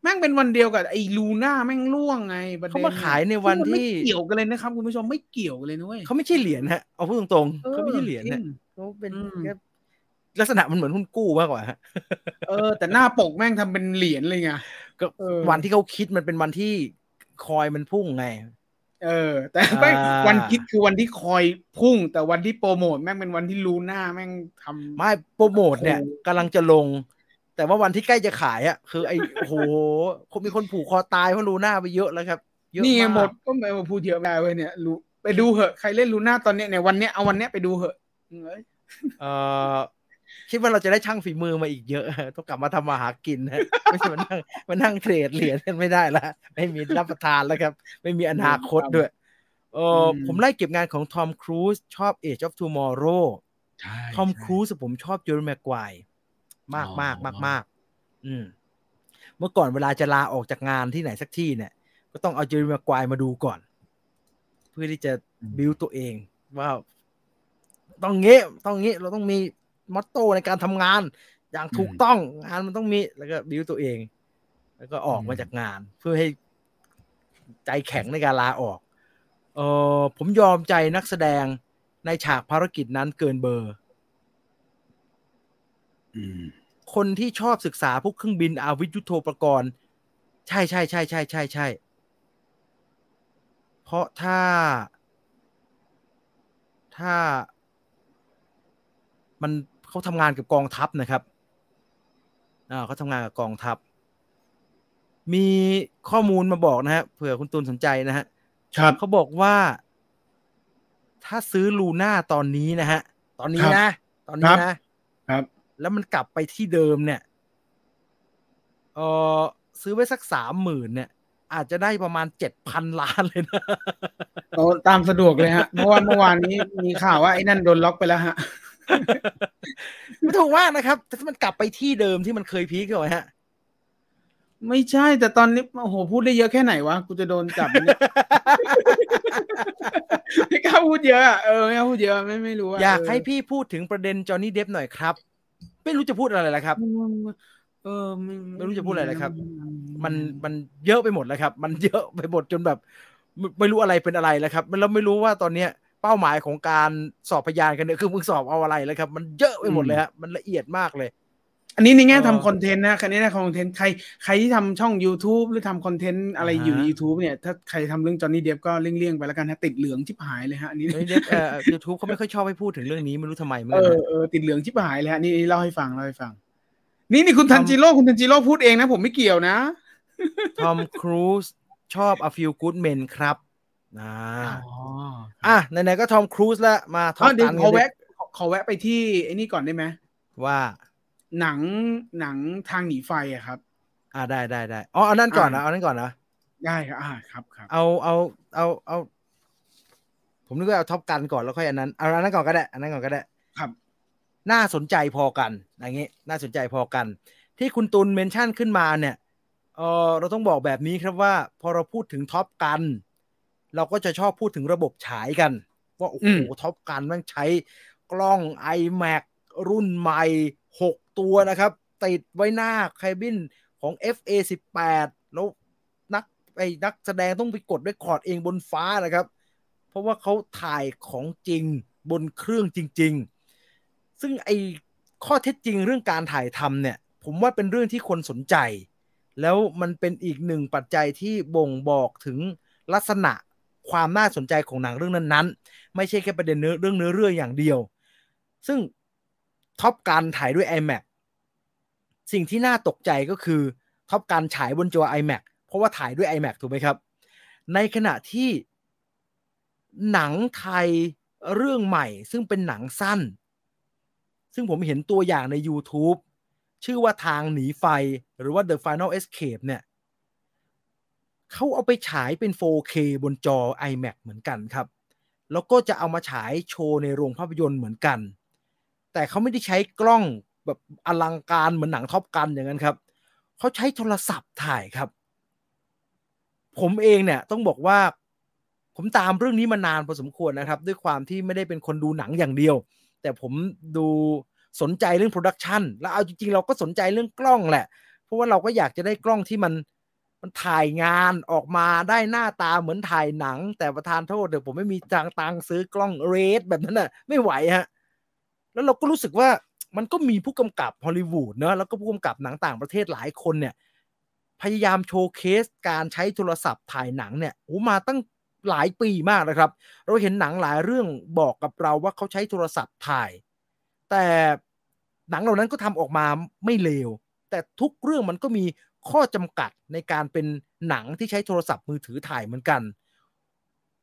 แม่งเป็นวันเดียวกับไอ้ลูน่าแม่งล่วงไงประด็นเขามาขายในวันซึ่งมัที่ไม่เกี่ยวกันเลยนะครับคุณผู้ชมไม่เกี่ยวกันเลยนะเว้ยเขาไม่ใช่เหรียญฮะเอาพูดตรงๆเขาไม่ใช่เหรียญจฮะงเขาเป็นอืมแค่ลักษณะมันเหมือนหุ้นกู้มากกว่าฮะเออ แต่หน้าปกแม่งทำเป็นเหรียญเลยไงก็เออวันที่เขาคิดมันเป็นวันที่คอยมันพุ่งไง เออ แต่แม่งอ่าวันคิดคือวันที่คอยพุ่ง แต่วันที่โปรโมทแม่งเป็นวันที่ลูน่าแม่งทำไม่โปรโมทเนี่ยโอ้โหกำลังจะลง แต่ว่าวันที่ใกล้จะขายอะ คือไอ้โอ้โหคงมีคนผูกคอตายเพราะลูน่าไปเยอะแล้วครับเยอะนี่ไงมากหมดก็ไม่มาพูดเยอะไปเว้ยเนี่ยรู้ไปดูเหอะใครเล่นลูน่าตอนเนี้ยเนี่ยวันเนี้ยเอาวันเนี้ยไปดูเหอะเอ้ยเออคิดว่าเราจะได้ช่างฝีมือมาอีกเยอะต้องกลับมาทำมาหากินนะไม่ใช่มานั่งมานั่งเทรดเหรียญกันไม่ได้ละไม่มีรับประทานแล้วครับ ไม่มีอนาคตด้วยเออผมไล่เก็บงานของทอมครูซชอบ Age of Tomorrow ใช่ทอมใช่ครูซผมชอบเจอร์แม็กไกว มากอ๋อมากมากมากอืม เมื่อก่อนเวลาจะลาออกจากงานที่ไหนสักที่เนี่ย ก็ต้องเอาเจอร์แม็กไกวมาดูก่อน เพื่อที่จะบิวตัวเองว่าต้องเงี้ยต้องเงี้ยเราต้องมีมอตโต้ในการทำงาน อย่างถูกต้องงานมันต้องมีแล้วก็บิวตัวเอง แล้วก็ออกมาจากงาน เพื่อให้ใจแข็งในการลาออก เออผมยอมใจนักแสดงในฉากภารกิจนั้นเกินเบอร์ อืม คนที่ชอบศึกษาพวกเครื่องบินอาวุธยุโทโธปกรณ์ ใช่ใช่ใช่ใช่ใช่ใช่เพราะถ้า ถ้า มันเขาทำงานกับกองทัพนะครับอ่าเขาทำงานกับกองทัพ มีข้อมูลมาบอกนะฮะเผื่อคุณตูนสนใจนะฮะครับเขาบอกว่า ถ้าซื้อลูน่าตอนนี้นะฮะ ตอนนี้ครับนะ ตอนนี้ครับนะครับ แล้วมันกลับไปที่เดิมเนี่ยเออซื้อไว้สักสามหมื่นเนี่ย อาจจะได้ประมาณเจ็ดพันล้านเลยนะโอ้ตามสะดวกเลยฮะเพราะว่าเมื่อวานนี้มีข่าวว่าไอ้นั่นโดนล็อกไปแล้วฮะไม่ถูกว่านะครับแต่ถ้ามันกลับไปที่เดิมที่มันเคยพีคเอาไว้ฮะ ไม่ใช่แต่ตอนนี้โอ้โหพูดได้เยอะแค่ไหนวะกูจะโดนจับเนี่ยไม่กล้าพูดเยอะอะเออไม่กล้าพูดเยอะไม่ไม่รู้ะอยากเให้พี่พูดถึงประเด็นจอห์นนี่เดฟหน่อยครับ ไม่รู้จะพูดอะไรแล้วครับ เออไม่ไม่รู้จะพูดอะไรเลยครับ มันมันเยอะไปหมดแล้วครับ มันเยอะไปหมดจนแบบ ไม่ไม่รู้อะไรเป็นอะไรแล้วครับมันเราไม่รู้ว่าตอนเนี้ยเป้าหมายของการสอบพยานกันเนี่ยคือมึงสอบเอาอะไรแล้วครับ มันเยอะไปหมดเลยฮะมันละเอียดมากเลย อันนี้ในแง่เออทำคอนเทนต์นะคันนี้นะคอนเทนต์ใครใครที่ทำช่อง YouTube หรือทำคอนเทนต์อะไรอ่าฮะอยู่ใน YouTube เนี่ย ถ้าใครทำเรื่องจอห์นนี่เดฟก็เลี่ยงๆไปแล้วกันฮะติดเหลืองชิบหายเลยฮะอันนี้เฮ้ยเด็กเอ่อยูทูบเขาไม่ค่อยชอบให้พูดถึงเรื่องนี้ไม่รู้ทำไมเหมือนเอกันอนะเออติดเหลืองชิบหายเลยฮะนี่เล่าให้ฟังเล่าให้ฟัง นี่นี่คุณทันจิโร่คุณทันจิโร่พูดเองนะ ผมไม่เกี่ยวนะทอมครูซชอบ A Few Good Men ครับอ่าอ๋ออะไหนๆก็ทอมครูซแล้วมาท็อปอะเดี๋ยวกันขอแวะขอแวะไปที่ไอ้นี่ก่อนได้ไหมว่า หนังหนังทางหนีไฟอะครับ อ่าได้ได้ได้อ๋อเอานั่นก่อนนะอ่าเอานั่นก่อนนะได้ครับอ่าครับครับเอาเอาเอาเอา ผมนึกว่าเอา Top Gun ก่อนแล้วค่อยอันนั้นเอาอันนั้นก่อนก็ได้อันนั้นก่อนก็ได้ครับ น่าสนใจพอกันอย่างงี้ น่าสนใจพอกัน ที่คุณตุล mention ขึ้นมาเนี่ยเออเราต้องบอกแบบนี้ครับว่า พอเราพูดถึง Top Gun เราก็จะชอบพูดถึงระบบฉายกัน ว่าโอ้อืโหม Top Gun มันใช้กล้อง IMAX รุ่นใหม่6 ตัวนะครับ ติดไว้หน้า cabin ของ FA 18 แล้วนักไอ้นักแสดงต้องไปกด record เองบนฟ้านะครับ เพราะว่าเขาถ่ายของจริงบนเครื่องจริง ๆ ซึ่งไอ้ข้อเท็จจริงเรื่องการถ่ายทำเนี่ย ผมว่าเป็นเรื่องที่คนสนใจ แล้วมันเป็นอีกหนึ่งปัจจัยที่บ่งบอกถึงลักษณะความน่าสนใจของหนังเรื่องนั้นๆ ไม่ใช่แค่ประเด็นเนื้อเรื่องเนื้อเรื่องอย่างเดียว ซึ่งท็อปการถ่ายด้วย iMac สิ่งที่น่าตกใจก็คือท็อปการฉายบนจอ iMac เพราะว่าถ่ายด้วย iMac ถูกไหมครับ ในขณะที่หนังไทยเรื่องใหม่ ซึ่งเป็นหนังสั้น ซึ่งผมเห็นตัวอย่างใน YouTube ชื่อว่าทางหนีไฟหรือว่า The Final Escape เนี่ยเขาเอาไปฉายเป็น 4K บนจอ iMac เหมือนกันครับ แล้วก็จะเอามาฉายโชว์ในโรงภาพยนตร์เหมือนกัน แต่เขาไม่ได้ใช้กล้อง แบบอลังการเหมือนหนังท็อปกันอย่างนั้นครับเขาใช้โทรศัพท์ถ่ายครับ ผมเองเนี่ยต้องบอกว่าผมตามเรื่องนี้มานานพอสมควรนะครับ ด้วยความที่ไม่ได้เป็นคนดูหนังอย่างเดียว แต่ผมดูสนใจเรื่อง production แล้วเอาจริงๆ เราก็สนใจเรื่องกล้องแหละ เพราะว่าเราก็อยากจะได้กล้องที่มันมันถ่ายงานออกมาได้หน้าตาเหมือนถ่ายหนัง แต่ประทานโทษเดี๋ยวผมไม่มีตังตังซื้อกล้อง RED แบบนั้นน่ะ ไม่ไหวฮะแล้วเราก็รู้สึกว่า มันก็มีผู้กำกับฮอลลีวูดเนอะแล้วก็ผู้กำกับหนังต่างประเทศหลายคนเนี่ย พยายามโชว์เคสการใช้โทรศัพท์ถ่ายหนังเนี่ยโอ้มาตั้งหลายปีมากนะครับ เราเห็นหนังหลายเรื่องบอกกับเราว่าเขาใช้โทรศัพท์ถ่าย แต่หนังเหล่านั้นก็ทำออกมาไม่เลว แต่ทุกเรื่องมันก็มีข้อจำกัดในการเป็นหนังที่ใช้โทรศัพท์มือถือถ่ายเหมือนกัน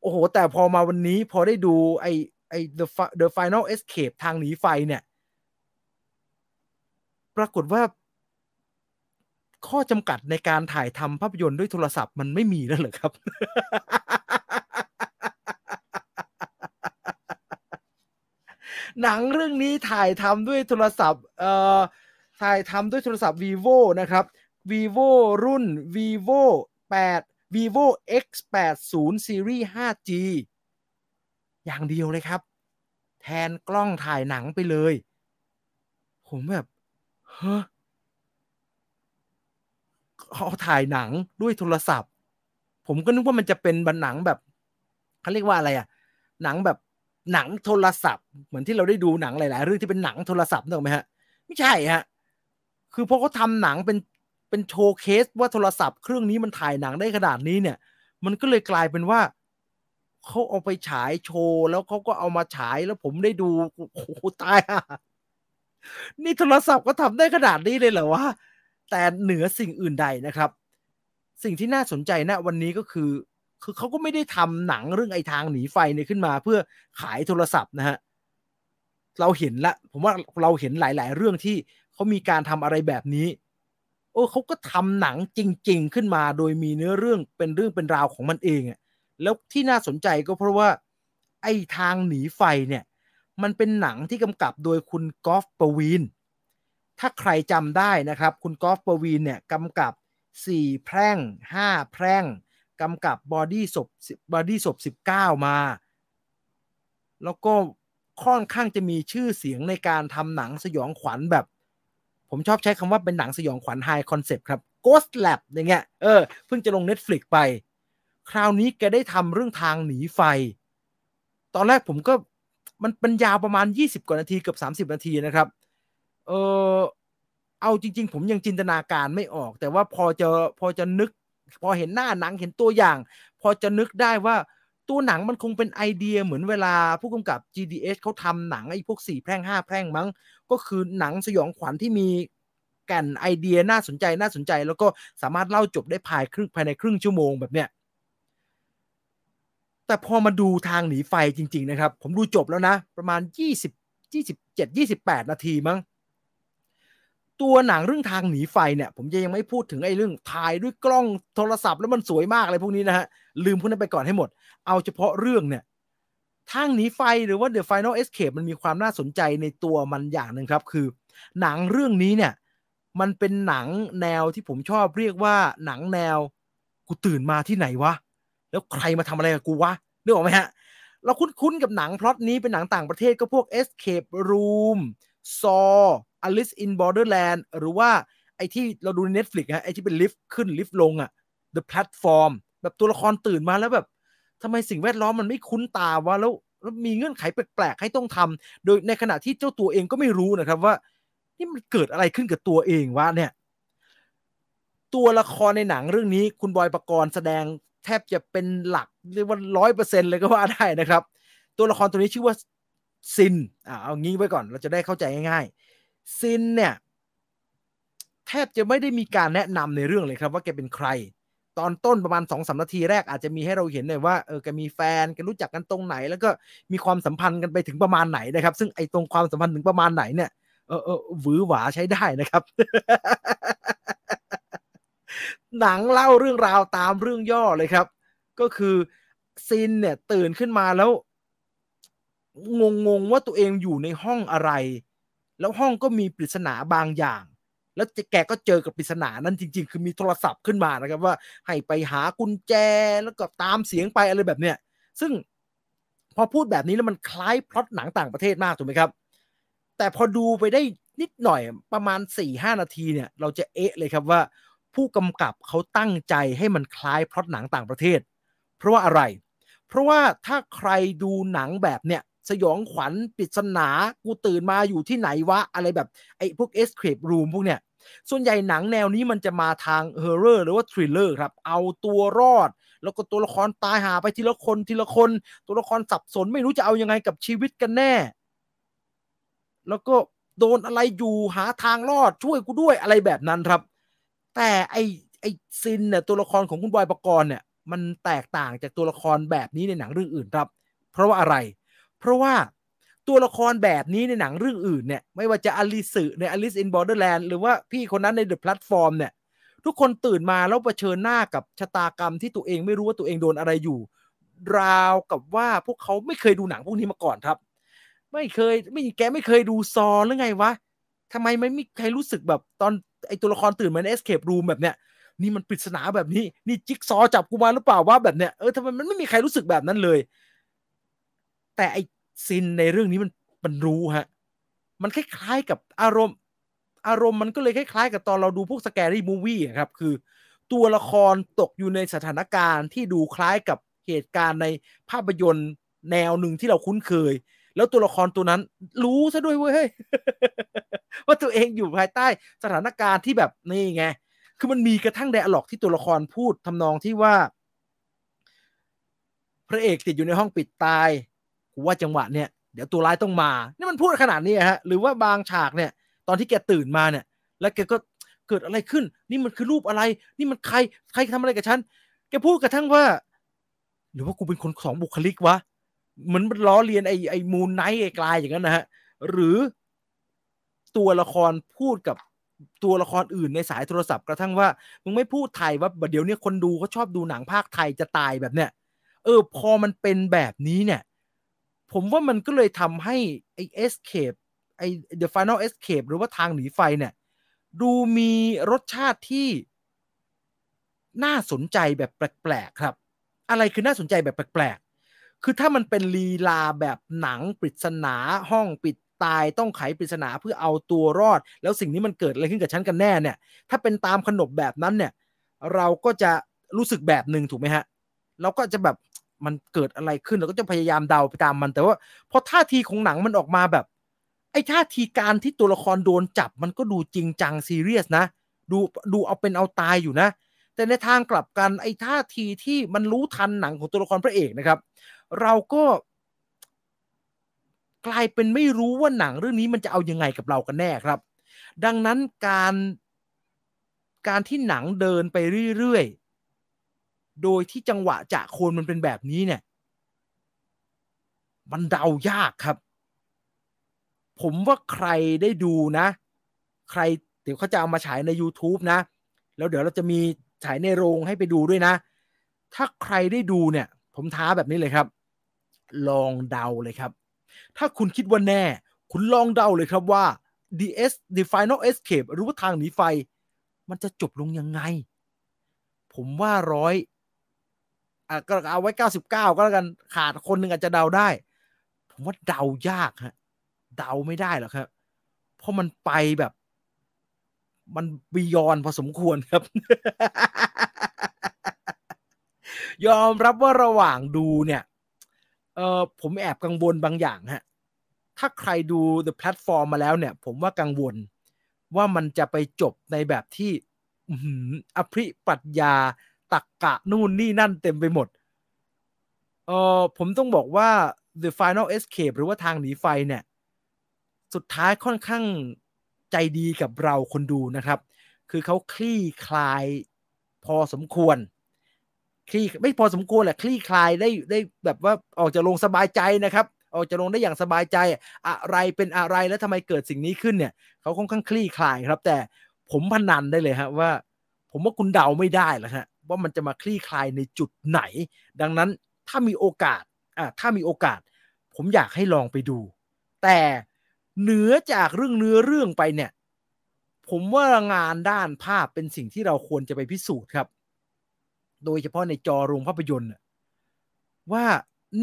โอ้โห แต่พอมาวันนี้พอได้ดูไอไอ the the final escape ทางหนีไฟเนี่ย ปรากฏว่า ข้อจำกัดในการถ่ายทำภาพยนตร์ด้วยโทรศัพท์มันไม่มีแล้วเหรอครับ หนังเรื่องนี้ถ่ายทำด้วยโทรศัพท์ เอ่อ ถ่ายทำด้วยโทรศัพท์ vivo นะครับ vivo รุ่น vivo 8 vivo x 8 0 series 5g อย่างเดียวเลยครับ แทนกล้องถ่ายหนังไปเลย ผมแบบ ฮ้อเขาถ่ายหนังด้วยโทรศัพท์ ผมก็นึกว่ามันจะเป็นบันหนังแบบเขาเรียกว่าอะไรอะหนังแบบหนังโทรศัพท์ เหมือนที่เราได้ดูหนังหลาย ๆ เรื่องที่เป็นหนังโทรศัพท์นึกไหมฮะ ไม่ใช่ฮะ คือพอเขาทำหนังเป็นเป็นโชว์เคสว่าโทรศัพท์เครื่องนี้มันถ่ายหนังได้ขนาดนี้เนี่ย มันก็เลยกลายเป็นว่าเขาเอาไปฉายโชว์แล้วเขาก็เอามาฉายแล้วผมได้ดูโอ้โหตายอะ นี่โทรศัพท์ก็ทำได้ขนาดนี้เลยเหรอวะแต่เหนือสิ่งอื่นใดนะครับ สิ่งที่น่าสนใจณวันนี้ก็คือ คือเขาก็ไม่ได้ทำหนังเรื่องไอ้ทางหนีไฟเนี่ยขึ้นมา เพื่อขายโทรศัพท์นะฮะเราเห็นละ ผมว่าเราเห็นหลาย ๆ เรื่องที่เขามีการทำอะไรแบบนี้โอ้เขาก็ทำหนังจริง ๆ ขึ้นมา โดยมีเนื้อเรื่องเป็นเรื่องเป็นราวของมันเองอะแล้วที่น่าสนใจก็เพราะว่า ไอ้ทางหนีไฟเนี่ย มันเป็นหนังที่กำกับโดยคุณกอล์ฟปวีนถ้าใครจำได้นะครับ คุณกอล์ฟปวีนเนี่ยกำกับ 4 แพร่ง 5 แพร่งกำกับบอดี้ศพบอดี้ศพ19 มา แล้วก็ค่อนข้างจะมีชื่อเสียงในการทำหนังสยองขวัญแบบ ผมชอบใช้คำว่าเป็นหนังสยองขวัญ high concept ครับ Ghost Lab อย่างเงี้ยเออเพิ่งจะลง Netflix ไป คราวนี้แกได้ทำเรื่องทางหนีไฟ ตอนแรกผมก็ มันเป็นยาวประมาณ 20 กว่านาทีเกือบ30 นาทีนะครับ เออเอาจริง ๆ ผมยังจินตนาการไม่ออก แต่ว่าพอจะพอจะนึก พอเห็นหน้าหนังเห็นตัวอย่าง พอจะนึกได้ว่าตัวหนังมันคงเป็นไอเดียเหมือนเวลาผู้กำกับ GDS เขาทำหนังไอ้พวกสี่แพร่งห้าแพร่งมั้ง ก็คือหนังสยองขวัญที่มีแก่นไอเดียน่าสนใจน่าสนใจ แล้วก็สามารถเล่าจบได้ภายครึ่งภายในครึ่งชั่วโมงแบบเนี้ย แต่พอมาดูทางหนีไฟจริง ๆ นะครับ ผมดูจบแล้วนะ ประมาณ 20 27 28 นาทีมั้งตัวหนังเรื่องทางหนีไฟเนี่ย ผมจะยังไม่พูดถึงไอ้เรื่องถ่ายด้วยกล้องโทรศัพท์แล้วมันสวยมากอะไรพวกนี้นะฮะ ลืมพวกนั้นไปก่อนให้หมด เอาเฉพาะเรื่องเนี่ยทางหนีไฟหรือว่า The Final Escape มันมีความน่าสนใจในตัวมันอย่างหนึ่งครับ คือ หนังเรื่องนี้เนี่ย มันเป็นหนังแนวที่ผมชอบเรียกว่าหนังแนวกูตื่นมาที่ไหนวะ แล้วใครมาทำอะไรกับกูวะนึกออกไหมฮะ เราคุ้นๆกับหนังพล็อตนี้เป็นหนังต่างประเทศก็พวก Escape Room Saw Alice in Borderland หรือว่าไอที่เราดูใน Netflix ฮะไอที่เป็นลิฟต์ขึ้นลิฟต์ลงอะ The Platform แบบตัวละครตื่นมาแล้วแบบทำไมสิ่งแวดล้อมมันไม่คุ้นตาวะแล้วแล้วมีเงื่อนไขแปลกๆ ให้ต้องทำโดยในขณะที่เจ้าตัวเองก็ไม่รู้นะครับว่า นี่มันเกิดอะไรขึ้นกับตัวเองวะเนี่ย ตัวละครในหนังเรื่องนี้คุณบอยประกรณ์แสดง ทบจะเป็นหลักเรียกว่าร้อยเปอร์เซ็นเลยก็ว่าได้นะครับ ตัวละครตัวนี้ชื่อว่าซินอ่าเอางี้ไว้ก่อนเราจะได้เข้าใจง่ายๆซินเนี่ยแทบจะไม่ได้มีการแนะนำในเรื่องเลยครับ ว่าแกเป็นใคร ตอนต้นประมาณสองสามนาทีแรกอาจจะมีให้เราเห็นเลยว่าเออแกมีแฟนแกรู้จักกันตรงไหน แล้วก็มีความสัมพันธ์กันไปถึงประมาณไหนนะครับ ซึ่งไอ้ตรงความสัมพันธ์ถึงประมาณไหนเนี่ยเออเออหวือหวาใช้ได้นะครับ หนังเล่าเรื่องราวตามเรื่องย่อเลยครับ ก็คือซินเนี่ยตื่นขึ้นมาแล้วงงงว่าตัวเองอยู่ในห้องอะไร แล้วห้องก็มีปริศนาบางอย่าง แล้วแกก็เจอกับปริศนานั้นจริง ๆ คือมีโทรศัพท์ขึ้นมานะครับว่าให้ไปหากุญแจแล้วก็ตามเสียงไปอะไรแบบเนี้ยซึ่งพอพูดแบบนี้แล้วมันคล้ายพล็อตหนังต่างประเทศมากถูกไหมครับ แต่พอดูไปได้นิดหน่อยประมาณ4ี่ห้านาทีเนี่ย เราจะเอะเลยครับว่า ผู้กำกับเขาตั้งใจให้มันคล้ายพล็อตหนังต่างประเทศ เพราะว่าอะไร เพราะว่าถ้าใครดูหนังแบบเนี้ยสยองขวัญปริศนากูตื่นมาอยู่ที่ไหนวะ อะไรแบบไอ้พวก escape room พวกเนี้ยส่วนใหญ่หนังแนวนี้มันจะมาทาง horror หรือว่า thriller ครับ เอาตัวรอด แล้วก็ตัวละครตายหาไปทีละคนทีละคน ตัวละครสับสนไม่รู้จะเอายังไงกับชีวิตกันแน่ แล้วก็โดนอะไรอยู่หาทางรอดช่วยกูด้วยอะไรแบบนั้นครับ แต่ไอไอซินเนี่ยตัวละครของคุณบอยปกรณ์เนี่ยมันแตกต่างจากตัวละครแบบนี้ในหนังเรื่องอื่นครับ เพราะว่าอะไร เพราะว่าตัวละครแบบนี้ในหนังเรื่องอื่นเนี่ยไม่ว่าจะอลิสใน Alice in Borderland หรือว่าพี่คนนั้นใน The Platform เนี่ยทุกคนตื่นมาแล้วเผชิญหน้ากับชะตากรรมที่ตัวเองไม่รู้ว่าตัวเองโดนอะไรอยู่ ราวกับว่าพวกเขาไม่เคยดูหนังพวกนี้มาก่อนครับ ไม่เคยไม่แกไม่เคยดูซอหรือไงวะ ทำไมไม่มีใครรู้สึกแบบตอนไอตัวละครตื่นมาใน Escape Room แบบเนี้ยนี่มันปริศนาแบบนี้ นี่จิ๊กซอจับกูมาหรือเปล่าว่าแบบเนี้ยเออทำไมมันไม่มีใครรู้สึกแบบนั้นเลย แต่ไอซินในเรื่องนี้มันมันรู้ฮะ มันคล้ายๆกับอารมณ์ อารมณ์มันก็เลยคล้ายๆ กับตอนเราดูพวกสแกรี่มูวี่ครับคือ ตัวละครตกอยู่ในสถานการณ์ที่ดูคล้ายกับเหตุการณ์ในภาพยนตร์แนวหนึ่งที่เราคุ้นเคย แล้วตัวละครตัวนั้น รู้ซะด้วยเว้ยว่าตัวเองอยู่ภายใต้สถานการณ์ที่แบบนี่ไงคือมันมีกระทั่งไดอะล็อกที่ตัวละครพูดทำนองที่ว่า พระเอกติดอยู่ในห้องปิดตายกูว่าจังหวะเนี้ยเดี๋ยวตัวร้ายต้องมา นี่มันพูดขนาดนี้ฮะ หรือว่าบางฉากเนี่ย ตอนที่แกตื่นมาเนี่ย แล้วแกก็เกิดอะไรขึ้น นี่มันคือรูปอะไร นี่มันใคร ใครทำอะไรกับฉัน แกพูดกระทั่งว่า หรือว่ากูเป็นคนสองบุคลิกวะ เหมือนล้อเลียนไอ้ไอ้มูนไนท์ไอ้กลายอย่างนั้นนะฮะหรือตัวละครพูดกับตัวละครอื่นในสายโทรศัพท์กระทั่งว่ามึงไม่พูดไทยว่าเดี๋ยวนี้คนดูเขาชอบดูหนังภาคไทยจะตายแบบเนี้ยเออพอมันเป็นแบบนี้เนี่ย ผมว่ามันก็เลยทำให้ไอ้ escape ไอ้ the final escape หรือว่าทางหนีไฟเนี่ย ดูมีรสชาติที่น่าสนใจแบบแปลกๆครับ อะไรคือน่าสนใจแบบแปลกๆ คือถ้ามันเป็นลีลาแบบหนังปริศนาห้องปิดตายต้องไขปริศนาเพื่อเอาตัวรอด แล้วสิ่งนี้มันเกิดอะไรขึ้นกับฉันกันแน่เนี่ย ถ้าเป็นตามขนบแบบนั้นเนี่ย เราก็จะรู้สึกแบบหนึ่งถูกไหมฮะ เราก็จะแบบมันเกิดอะไรขึ้นเราก็จะพยายามเดาไปตามมัน แต่ว่าพอท่าทีของหนังมันออกมาแบบ ไอ้ท่าทีการที่ตัวละครโดนจับมันก็ดูจริงจังซีเรียสนะ ดูดูเอาเป็นเอาตายอยู่นะ แต่ในทางกลับกันไอ้ท่าทีที่มันรู้ทันหนังของตัวละครพระเอกนะครับ เราก็กลายเป็นไม่รู้ว่าหนังเรื่องนี้มันจะเอายังไงกับเรากันแน่ครับ ดังนั้นการการที่หนังเดินไปเรื่อยๆ โดยที่จังหวะจะโคนมันเป็นแบบนี้เนี่ย มันเดายากครับ ผมว่าใครได้ดูนะ ใครเดี๋ยวเขาจะเอามาฉายใน YouTube นะ แล้วเดี๋ยวเราจะมีฉายในโรงให้ไปดูด้วยนะ ถ้าใครได้ดูเนี่ย ผมท้าแบบนี้เลยครับ ลองเดาเลยครับ ถ้าคุณคิดว่าแน่ คุณลองเดาเลยครับว่า DS The Final Escape หรือว่าทางหนีไฟ มันจะจบลงยังไง ผมว่าร้อยอะก็เอาไว้เก้าสิบเก้าก็แล้วกันขาดคนหนึ่งอาจจะเดาได้ ผมว่าเดายากฮะเดาไม่ได้หรอกครับ เพราะมันไปแบบ มันบียอนพอสมควรครับ ยอมรับว่าระหว่างดูเนี่ย เออผมแอบกังวลบางอย่างฮะ ถ้าใครดู The Platform มาแล้วเนี่ย ผมว่ากังวลว่ามันจะไปจบในแบบที่อภิปรัชญาตักกะนู่นนี่นั่นเต็มไปหมด เออผมต้องบอกว่า The Final Escape หรือว่าทางหนีไฟเนี่ย สุดท้ายค่อนข้างใจดีกับเราคนดูนะครับ คือเขาคลี่คลายพอสมควร คลี่ไม่พอสมควรแหละคลี่คลายได้ได้แบบว่าออกจะลงสบายใจนะครับ ออกจะลงได้อย่างสบายใจ อะไรเป็นอะไรแล้วทำไมเกิดสิ่งนี้ขึ้นเนี่ยเขาค่อนข้างคลี่คลายครับ แต่ผมพนันได้เลยฮะว่า ผมว่าคุณเดาไม่ได้แล้วฮะว่ามันจะมาคลี่คลายในจุดไหน ดังนั้นถ้ามีโอกาสอะถ้ามีโอกาส ผมอยากให้ลองไปดู แต่เหนือจากเรื่องเนื้อเรื่องไปเนี่ย ผมว่างานด้านภาพเป็นสิ่งที่เราควรจะไปพิสูจน์ครับ โดยเฉพาะในจอโรงภาพยนตร์ว่า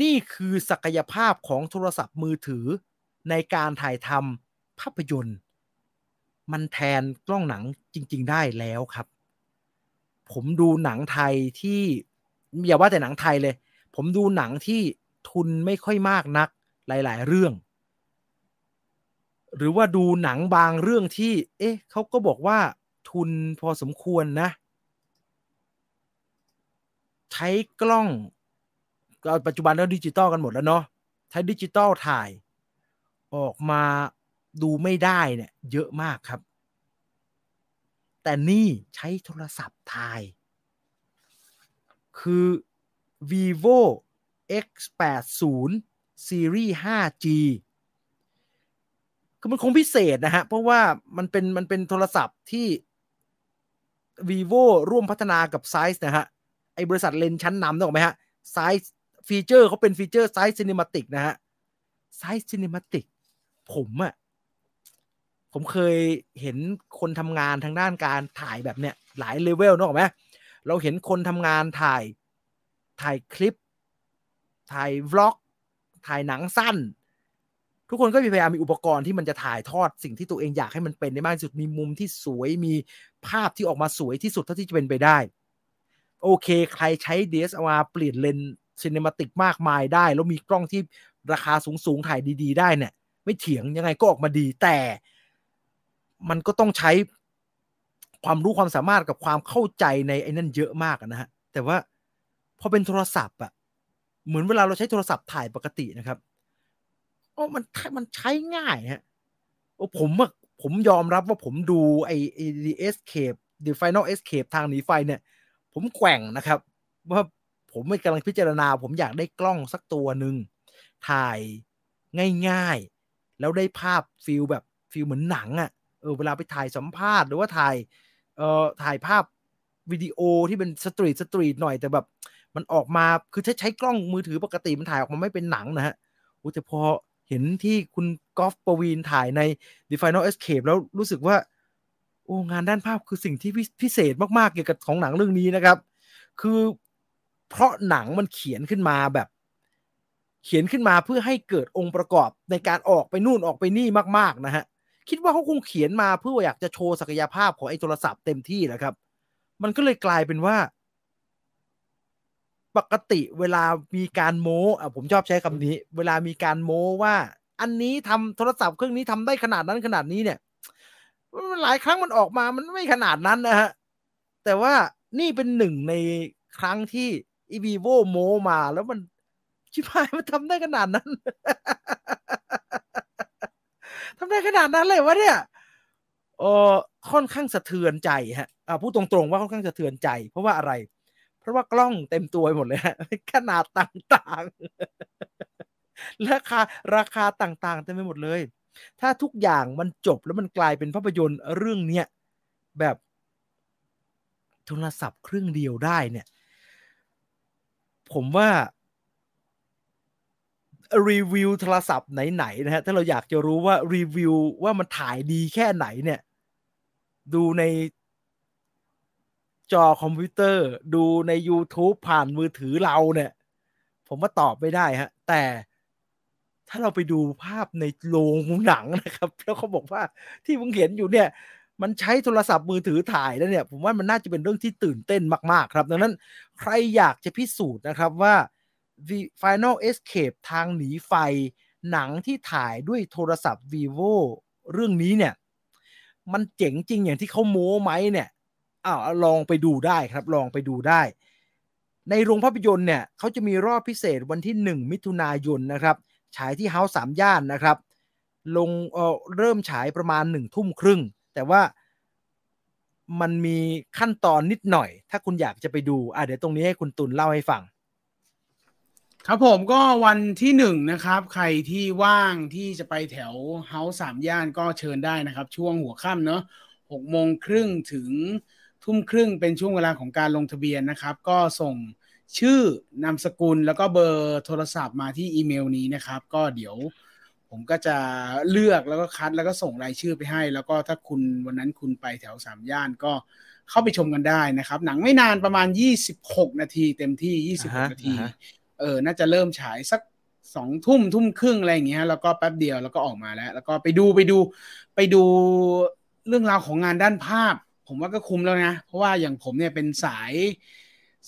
นี่คือศักยภาพของโทรศัพท์มือถือในการถ่ายทำภาพยนตร์ มันแทนกล้องหนังจริง ๆ ได้แล้วครับ ผมดูหนังไทยที่อย่าว่าแต่หนังไทยเลย ผมดูหนังที่ทุนไม่ค่อยมากนักหลาย ๆ เรื่อง หรือว่าดูหนังบางเรื่องที่ เอ๊ะเขาก็บอกว่าทุนพอสมควรนะ ใช้กล้องก็ปัจจุบันแล้วดิจิตอลกันหมดแล้วเนาะใช้ดิจิตอลถ่ายออกมาดูไม่ได้เนี่ยเยอะมากครับ แต่นี่ใช้โทรศัพท์ถ่าย คือ vivo x80 series 5G คือมันคงพิเศษนะฮะ เพราะว่ามันเป็นมันเป็นโทรศัพท์ที่ vivo ร่วมพัฒนากับ ZEISS นะฮะ ไอบริษัทเลนส์ชั้นนำนึกออกไหมฮะ ZEISS ฟีเจอร์เขาเป็นฟีเจอร์ ZEISS Cinematic นะฮะ ZEISS Cinematic ผมอะผมเคยเห็นคนทำงานทางด้านการถ่ายแบบเนี้ยหลายเลเวลนึกออกไหมเราเห็นคนทำงานถ่ายถ่ายคลิป ถ่าย vlog ถ่ายหนังสั้น ทุกคนก็พยายามมีอุปกรณ์ที่มันจะถ่ายทอดสิ่งที่ตัวเองอยากให้มันเป็นได้มากที่สุดมีมุมที่สวยมีภาพที่ออกมาสวยที่สุดเท่าที่จะเป็นไปได้ โอเค ใครใช้ DSLR เปลี่ยนเลนซีนิมาติกมากมายได้ แล้วมีกล้องที่ราคาสูงๆถ่ายดี ๆ ได้เนี่ย ไม่เถียงยังไงก็ออกมาดี แต่มันก็ต้องใช้ความรู้ความสามารถกับความเข้าใจในไอ้นั่นเยอะมากนะฮะ แต่ว่าพอเป็นโทรศัพท์อะเหมือนเวลาเราใช้โทรศัพท์ถ่ายปกตินะครับโอ้มันมันใช้ง่ายฮะโอ้ผมอะผมยอมรับว่าผมดูไอ้ไอ้ The Escape The Final Escape ทางหนีไฟเนี่ย ผมแกว่งนะครับ ว่าผมไม่กำลังพิจารณา ผมอยากได้กล้องสักตัวหนึ่งถ่ายง่ายๆ แล้วได้ภาพ feel แบบ feel เหมือนหนังอะ่ะเออเวลาไปถ่ายสัมภาษณ์หรือว่าถ่ายเอ่อถ่ายภาพวิดีโอที่เป็น street street หน่อยแต่แบบมันออกมาคือถ้าใช้กล้องมือถือปกติมันถ่ายออกมาไม่เป็นหนังนะฮะโอ้แต่พอเห็นที่คุณกอล์ฟปวีนถ่ายใน The Final Escape แล้วรู้สึกว่า โอ้งานด้านภาพคือสิ่งที่พิเศษมากๆเกี่ยวกับของหนังเรื่องนี้นะครับ คือเพราะหนังมันเขียนขึ้นมาแบบ เขียนขึ้นมาเพื่อให้เกิดองค์ประกอบในการออกไปนู่นออกไปนี่มากๆนะฮะคิดว่าเขาคงเขียนมาเพื่ออยากจะโชว์ศักยภาพของไอ้โทรศัพท์เต็มที่แหละครับ มันก็เลยกลายเป็นว่า ปกติเวลามีการโม้อะผมชอบใช้คำนี้ เวลามีการโม้ว่า อันนี้ทำโทรศัพท์เครื่องนี้ทำได้ขนาดนั้นขนาดนี้เนี่ย มันหลายครั้งมันออกมามันไม่ขนาดนั้นนะฮะ แต่ว่านี่เป็นหนึ่งในครั้งที่อีวีโวโมมาแล้วมันชิบหายมันทำได้ขนาดนั้น ทำได้ขนาดนั้นเลยวะเนี่ยเออค่อนข้างสะเทือนใจฮะอ่าพูดตรงๆว่าค่อนข้างสะเทือนใจ เพราะว่าอะไร เพราะว่ากล้องเต็มตัวหมดเลยฮะขนาดต่างๆราคาราคาต่างๆเต็มไปหมดเลย ถ้าทุกอย่างมันจบแล้วมันกลายเป็นภาพยนตร์เรื่องเนี้ยแบบโทรศัพท์เครื่องเดียวได้เนี่ย ผมว่ารีวิวโทรศัพท์ไหนๆนะฮะถ้าเราอยากจะรู้ว่ารีวิวว่ามันถ่ายดีแค่ไหนเนี่ย ดูในจอคอมพิวเตอร์ ดูใน YouTube ผ่านมือถือเราเนี่ย ผมว่าตอบไม่ได้ฮะ แต่ ถ้าเราไปดูภาพในโรงหนังนะครับ แล้วเขาบอกว่าที่มึงเห็นอยู่เนี่ยมันใช้โทรศัพท์มือถือถ่ายแล้วเนี่ย ผมว่ามันน่าจะเป็นเรื่องที่ตื่นเต้นมาก ๆ ครับ ดังนั้นใครอยากจะพิสูจน์นะครับว่า Final Escape ทางหนีไฟ หนังที่ถ่ายด้วยโทรศัพท์ vivo เรื่องนี้เนี่ย มันเจ๋งจริงอย่างที่เขาโม้ไหมเนี่ยอ้าวลองไปดูได้ครับ ลองไปดูได้ ในโรงภาพยนตร์เนี่ยเขาจะมีรอบพิเศษวันที่ 1 มิถุนายนนะครับ ฉายที่เฮาส์สามย่านนะครับ ลงเอ่อเริ่มฉายประมาณหนึ่งทุ่มครึ่ง แต่ว่ามันมีขั้นตอนนิดหน่อย ถ้าคุณอยากจะไปดูอะเดี๋ยวตรงนี้ให้คุณตุลเล่าให้ฟัง ครับผมก็วันที่หนึ่งนะครับ ใครที่ว่างที่จะไปแถวเฮาส์สามย่านก็เชิญได้นะครับ ช่วงหัวค่ำเนาะหกโมงครึ่งถึงทุ่มครึ่งเป็นช่วงเวลาของการลงทะเบียนนะครับ ก็ส่ง ชื่อนามสกุลแล้วก็เบอร์โทรศัพท์มาที่อีเมลนี้นะครับ ก็เดี๋ยวผมก็จะเลือกแล้วก็คัดแล้วก็ส่งรายชื่อไปให้ แล้วก็ถ้าคุณวันนั้นคุณไปแถวสามย่านก็เข้าไปชมกันได้นะครับ หนังไม่นานประมาณ 26 นาทีเต็มที่ 26 นาทีอ่าฮะเออ น่าจะเริ่มฉายสักสองทุ่มทุ่มครึ่งอะไรอย่างเงี้ยแล้วก็แป๊บเดียวแล้วก็ออกมาแล้ว แล้วก็ไปดูไปดูไปดูเรื่องราวของงานด้านภาพ ผมว่าก็คุ้มแล้วนะ เพราะว่าอย่างผมเนี่ยเป็นสาย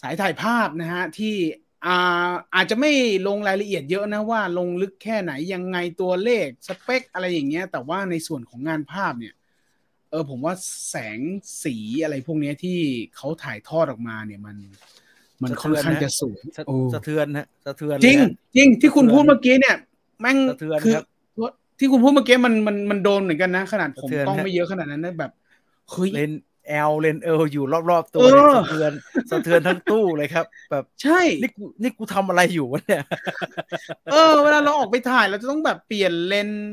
สายถ่ายภาพนะฮะที่อ่าอาจจะไม่ลงรายละเอียดเยอะนะว่าลงลึกแค่ไหนยังไงตัวเลขสเปคอะไรอย่างเงี้ย แต่ว่าในส่วนของงานภาพเนี่ย เออผมว่าแสงสีอะไรพวกเนี้ยที่เขาถ่ายทอดออกมาเนี่ยมัน มันค่อนข้างจะสูงสะโอ้สะเทือนฮะสะเทือนจริงเลยฮะจริงที่คุณพูดเมื่อกี้เนี่ย แม่งสะเทือนคือครับที่คุณพูดเมื่อกี้มันมันมันโดนเหมือนกันนะ ขนาดผมสะเทือนต้องฮะไม่เยอะขนาดนั้นนะแบบเฮ้ยเลน แอลเลนเอลอยู่รอบๆตัวเออเนี่ยสะเทือนสะเทือนทั้งตู้เลยครับ แบบใช่นี่กูนี่กูทำอะไรอยู่วะเนี่ยเออเวลาเราออกไปถ่ายเราจะต้องแบบเปลี่ยนเลนส์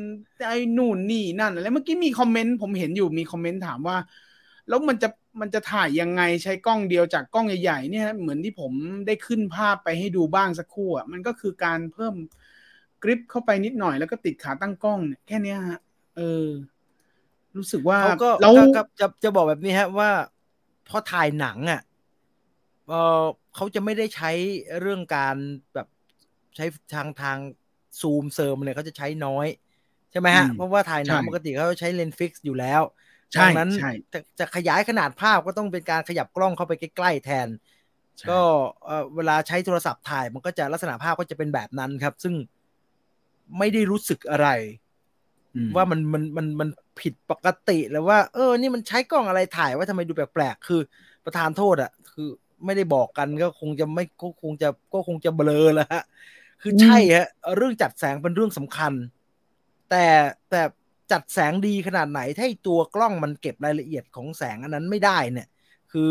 ไอ้นู่นนี่นั่นอะไรเมื่อกี้มีคอมเมนต์ผมเห็นอยู่มีคอมเมนต์ถามว่า แล้วมันจะมันจะถ่ายยังไงใช้กล้องเดียวจากกล้องใหญ่ๆเนี่ยเหมือนที่ผมได้ขึ้นภาพไปให้ดูบ้างสักครู่อะมันก็คือการเพิ่มกริปเข้าไปนิดหน่อยแล้วก็ติดขาตั้งกล้องเนี่ยแค่เนี้ยฮะเออ รู้สึกว่าเขาก็เราก็ก็จะจะบอกแบบนี้ฮะว่าพอถ่ายหนังอะเออเขาจะไม่ได้ใช้เรื่องการแบบใช้ทางทางซูมเซิร์มเนี่ยเขาจะใช้น้อยใช่ไหมฮะอืมเพราะว่าถ่ายหนังใช่ปกติเขาใช้เลนส์ fix อยู่แล้วใช่ดังนั้นใช่จะจะขยายขนาดภาพก็ต้องเป็นการขยับกล้องเข้าไปใกล้ๆแทนใช่ก็เอ่อเวลาใช้โทรศัพท์ถ่ายมันก็จะลักษณะภาพก็จะเป็นแบบนั้นครับ ซึ่งไม่ได้รู้สึกอะไรอืม ว่ามันมันมันมันผิดปกติแล้วว่า เออ นี่มันใช้กล้องอะไรถ่ายว่าทำไมดูแปลกๆ คือประทานโทษอะ คือไม่ได้บอกกันก็คงจะไม่ก็คงจะก็คงจะเบลอแล้วฮะ คือใช่ฮะ เรื่องจัดแสงเป็นเรื่องสำคัญ แต่แต่จัดแสงดีขนาดไหนถ้าตัวกล้องมันเก็บรายละเอียดของแสงอันนั้นไม่ได้เนี่ย คือ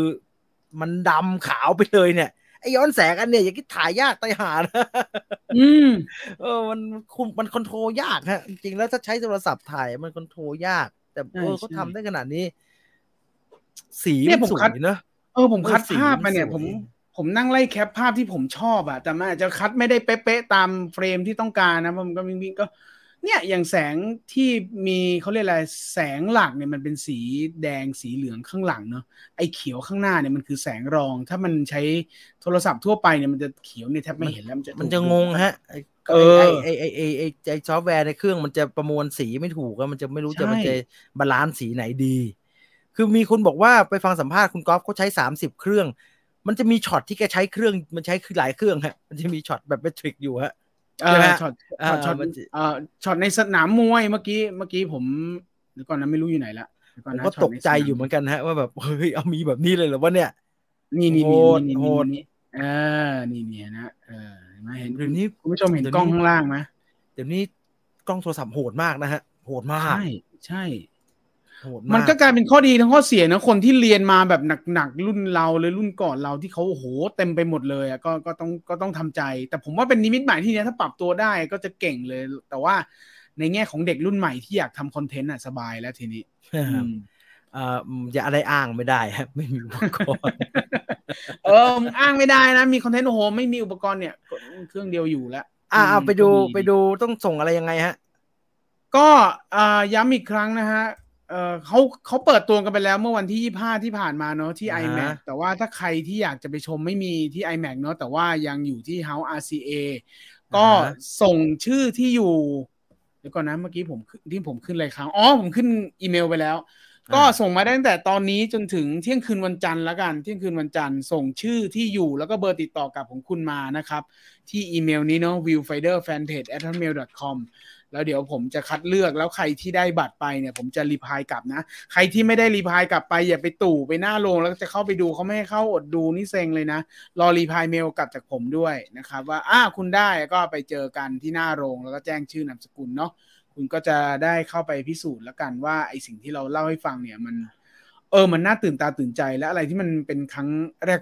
มันดำขาวไปเลยเนี่ย ไอ้ย้อนแสงอันเนี่ยอย่างที่ถ่ายยากตายห่านะอืมเออมันคุมมัน control ยากฮะ จริงๆแล้วถ้าใช้โทรศัพท์ถ่ายมัน control ยาก แต่เออใช่เขาใช่ทำได้ขนาดนี้ สีเนี่ยมันผมสวคัดยเนอะเออผมคัดเออสีภาพมาเนี่ยมันสวยผมผมนั่งไล่แคปภาพที่ผมชอบอะแต่มันอาจจะคัดไม่ได้เป๊ะๆตามเฟรมที่ต้องการนะมันก็มีก็ เนี่ยอย่างแสงที่มีเขาเรียกอะไรแสงหลักเนี่ยมันเป็นสีแดงสีเหลืองข้างหลังเนาะไอ้เขียวข้างหน้าเนี่ยมันคือแสงรอง ถ้ามันใช้โทรศัพท์ทั่วไปเนี่ยมันจะเขียวเนี่ยแทบไม่เห็นแล้วมันจะมันจะงงฮะไอ้เออไอ้ไอ้ไอ้ไอ้ไอ้ไอ้ซอฟต์แวร์ในเครื่องมันจะประมวลสีไม่ถูกอะมันจะไม่รู้จะใช่มันจะบาลานซ์สีไหนดี คือมีคนบอกว่าไปฟังสัมภาษณ์คุณกอล์ฟเขาใช้สามสิบเครื่อง มันจะมีช็อตที่แกใช้เครื่องมันใช้คือหลายเครื่องฮะมันจะมีช็อตแบบเมทริกอยู่ฮะเอ ใช่ไหมอฮะช็อตอ่าช็อตมันจะเอ่อช็อตในสนามมวยเมื่อกี้เมื่อกี้ผมเดี๋ยวก่อนนะไม่รู้อยู่ไหนละเดี๋ยวผอนมนะก็ช็ตตกในใจสนามอยู่เหมือนกันฮะ ว่าแบบเฮ้ยเอามีแบบนี้เลยเหรอวะเนี่ย นี่นี่โหนี่ดนี่โหดนี่เออนี่เนี่ยนะเออเห็นไหมเห็นเดี๋ยวนี้คุณผู้ชมเห็นเดี๋ยวกล้องนี้ข้างล่างไหมเดี๋ยวนี้กล้องโทรศัพท์โหดมากนะฮะโหดมาก ใช่ใช่โหด มันมากก็กลายเป็นข้อดีทั้งข้อเสียนะคนที่เรียนมาแบบหนักๆรุ่นเราเลยรุ่นก่อนเราที่เขาโอ้โหเต็มไปหมดเลยอะก็ก็ต้องก็ต้องทำใจ แต่ผมว่าเป็นนิมิตหมายที่เนี้ยถ้าปรับตัวได้ก็จะเก่งเลย แต่ว่าในแง่ของเด็กรุ่นใหม่ที่อยากทำคอนเทนต์อะสบายแล้วทีนี้อืมเอ่ออย่าอะไรอ้างไม่ได้ครับไม่มีอุปกรณ์เออมึงอ้างไม่ได้นะ มีคอนเทนต์โอ้โหไม่มีอุปกรณ์เนี่ยกดเครื่องเดียวอยู่แล้วอ่าเอาไปดูก็ไปดูต้องส่งอะไรยังไงฮะ ก็อ่าย้ำอีกครั้งนะฮะ เออเขาเขาเปิดตัวกันไปแล้วเมื่อวันที่ 25 ที่ผ่านมาเนาะที่อ่าฮะ iMac แต่ว่าถ้าใครที่อยากจะไปชมไม่มีที่ iMac เนาะแต่ว่ายังอยู่ที่ House RCA ก็ส่งชื่อที่อยู่เดี๋ยวก่อนนะเมื่อกี้ผมขึ้นที่ผมขึ้นอะไรครั้งอ๋อผมขึ้นอีเมลไปแล้ว ก็ส่งมาได้ตั้งแต่ตอนนี้จนถึงเที่ยงคืนวันจันทร์แล้วกัน เที่ยงคืนวันจันทร์ส่งชื่อที่อยู่แล้วก็เบอร์ติดต่อกลับของคุณมานะครับ ที่อีเมลนี้เนาะ viewfinder.fanpage at hotmail.com แล้วเดี๋ยวผมจะคัดเลือกแล้วใครที่ได้บัตรไปเนี่ย ผมจะ reply กลับนะ ใครที่ไม่ได้ reply กลับไป อย่าไปตู่ไปหน้าโรงแล้วจะเข้าไปดูเขาไม่ให้เข้าอดดูนี่เซ็งเลยนะ รอ reply เมลกลับจากผมด้วยนะครับ ว่าอ้าคุณได้ก็ไปเจอกันที่หน้าโรงแล้วก็แจ้งชื่อนามสกุลเนาะคุณก็จะได้เข้าไปพิสูจน์แล้วกันว่าไอสิ่งที่เราเล่าให้ฟังเนี่ยมัน เออมันน่าตื่นตาตื่นใจและอะไรที่มันเป็นครั้ง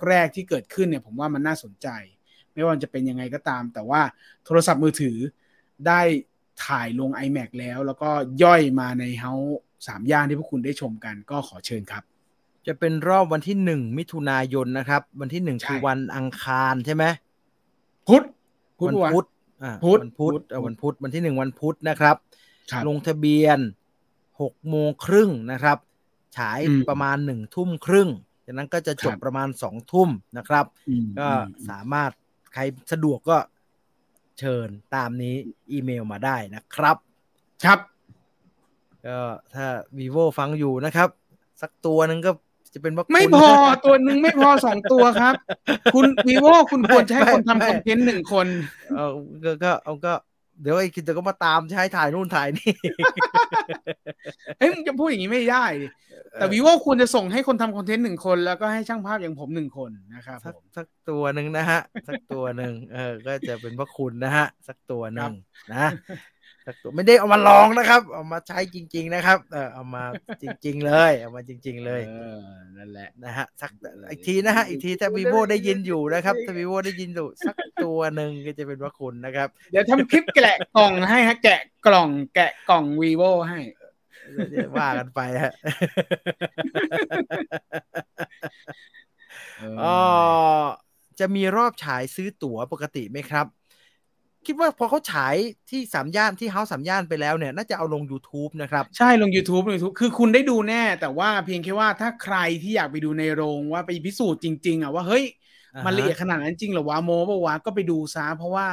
แรก ๆ ที่เกิดขึ้นเนี่ยผมว่ามันน่าสนใจ ไม่ว่าจะเป็นยังไงก็ตาม แต่ว่าโทรศัพท์มือถือได้ ถ่ายลง iMac แล้ว แล้วก็ย่อยมาในเฮาสามย่านที่พวกคุณได้ชมกันก็ขอเชิญครับ จะเป็นรอบวันที่หนึ่งมิถุนายนนะครับ วันที่หนึ่งใช่คือวันอังคารใช่ไหมพุธพุธวันวะพุธอ่าพุธวันพุธพุธเอ่อวันพุธวันที่หนึ่งวันพุธนะครับครับ ลงทะเบียนหกโมงครึ่งนะครับ ฉายอืมประมาณหนึ่งทุ่มครึ่งจากนั้นก็จะจบครับประมาณสองทุ่มนะครับอืมก็อืมสามารถใครสะดวกก็ เชิญตามนี้อีเมลมาได้นะครับ ครับก็ถ้า vivo ฟังอยู่นะครับ สักตัวหนึ่งก็จะเป็นว่าไม่คุณพอตัวหนึ่งไม่พอสองตัวครับ คุณวีโวคุณควรจะให้ไม่คนไม่ทำคอนเทนต์หนึ่งคน เอาก็ก็เอาก็ เดี๋ยวไอ้คิดจะก็มาตามจะให้ถ่ายนู่นถ่ายนี่ เฮ้ยมึงจะพูดอย่างนี้ไม่ได้ดิแต่วีโวควรจะส่งให้คนทำคอนเทนต์หนึ่งคน แล้วก็ให้ช่างภาพอย่างผมหนึ่งคนนะครับสักผมสักตัวหนึ่งนะฮะ สักตัวหนึ่งเออ ก็จะเป็นพระคุณนะฮะ สักตัวหนึ่งนะสักตัว ไม่ได้เอามาลองนะครับ เอามาใช้จริง ๆ นะครับ เออเอามาจริง ๆ เลย เอามาจริง ๆ เลยเออนั่นแหละนะฮะสักอีกทีนะฮะอีกทีถ้า vivo ได้ยินอยู่นะครับถ้า vivo ได้ยินอยู่สักตัวหนึ่งก็จะเป็นพระคุณนะครับ เดี๋ยวทำคลิปแกะกล่องให้ฮะแกะกล่องแกะกล่องวีโวให้เดี๋ยวว่ากันไปฮะเอออ๋อจะมีรอบฉายซื้อตั๋วปกติไหมครับ คิดว่าพอเขาฉายที่สามย่านที่เฮาสามย่านไปแล้วเนี่ย น่าจะเอาลง YouTube นะครับ ใช่ลง YouTube ลง YouTube คือคุณได้ดูแน่ แต่ว่าเพียงแค่ว่าถ้าใครที่อยากไปดูในโรงว่าไปพิสูจน์จริง ๆอะว่าเฮ้ย มันละเอียดขนาดนั้นจริงหรอวะโมปะวะก็ไปดูซะเพราะว่า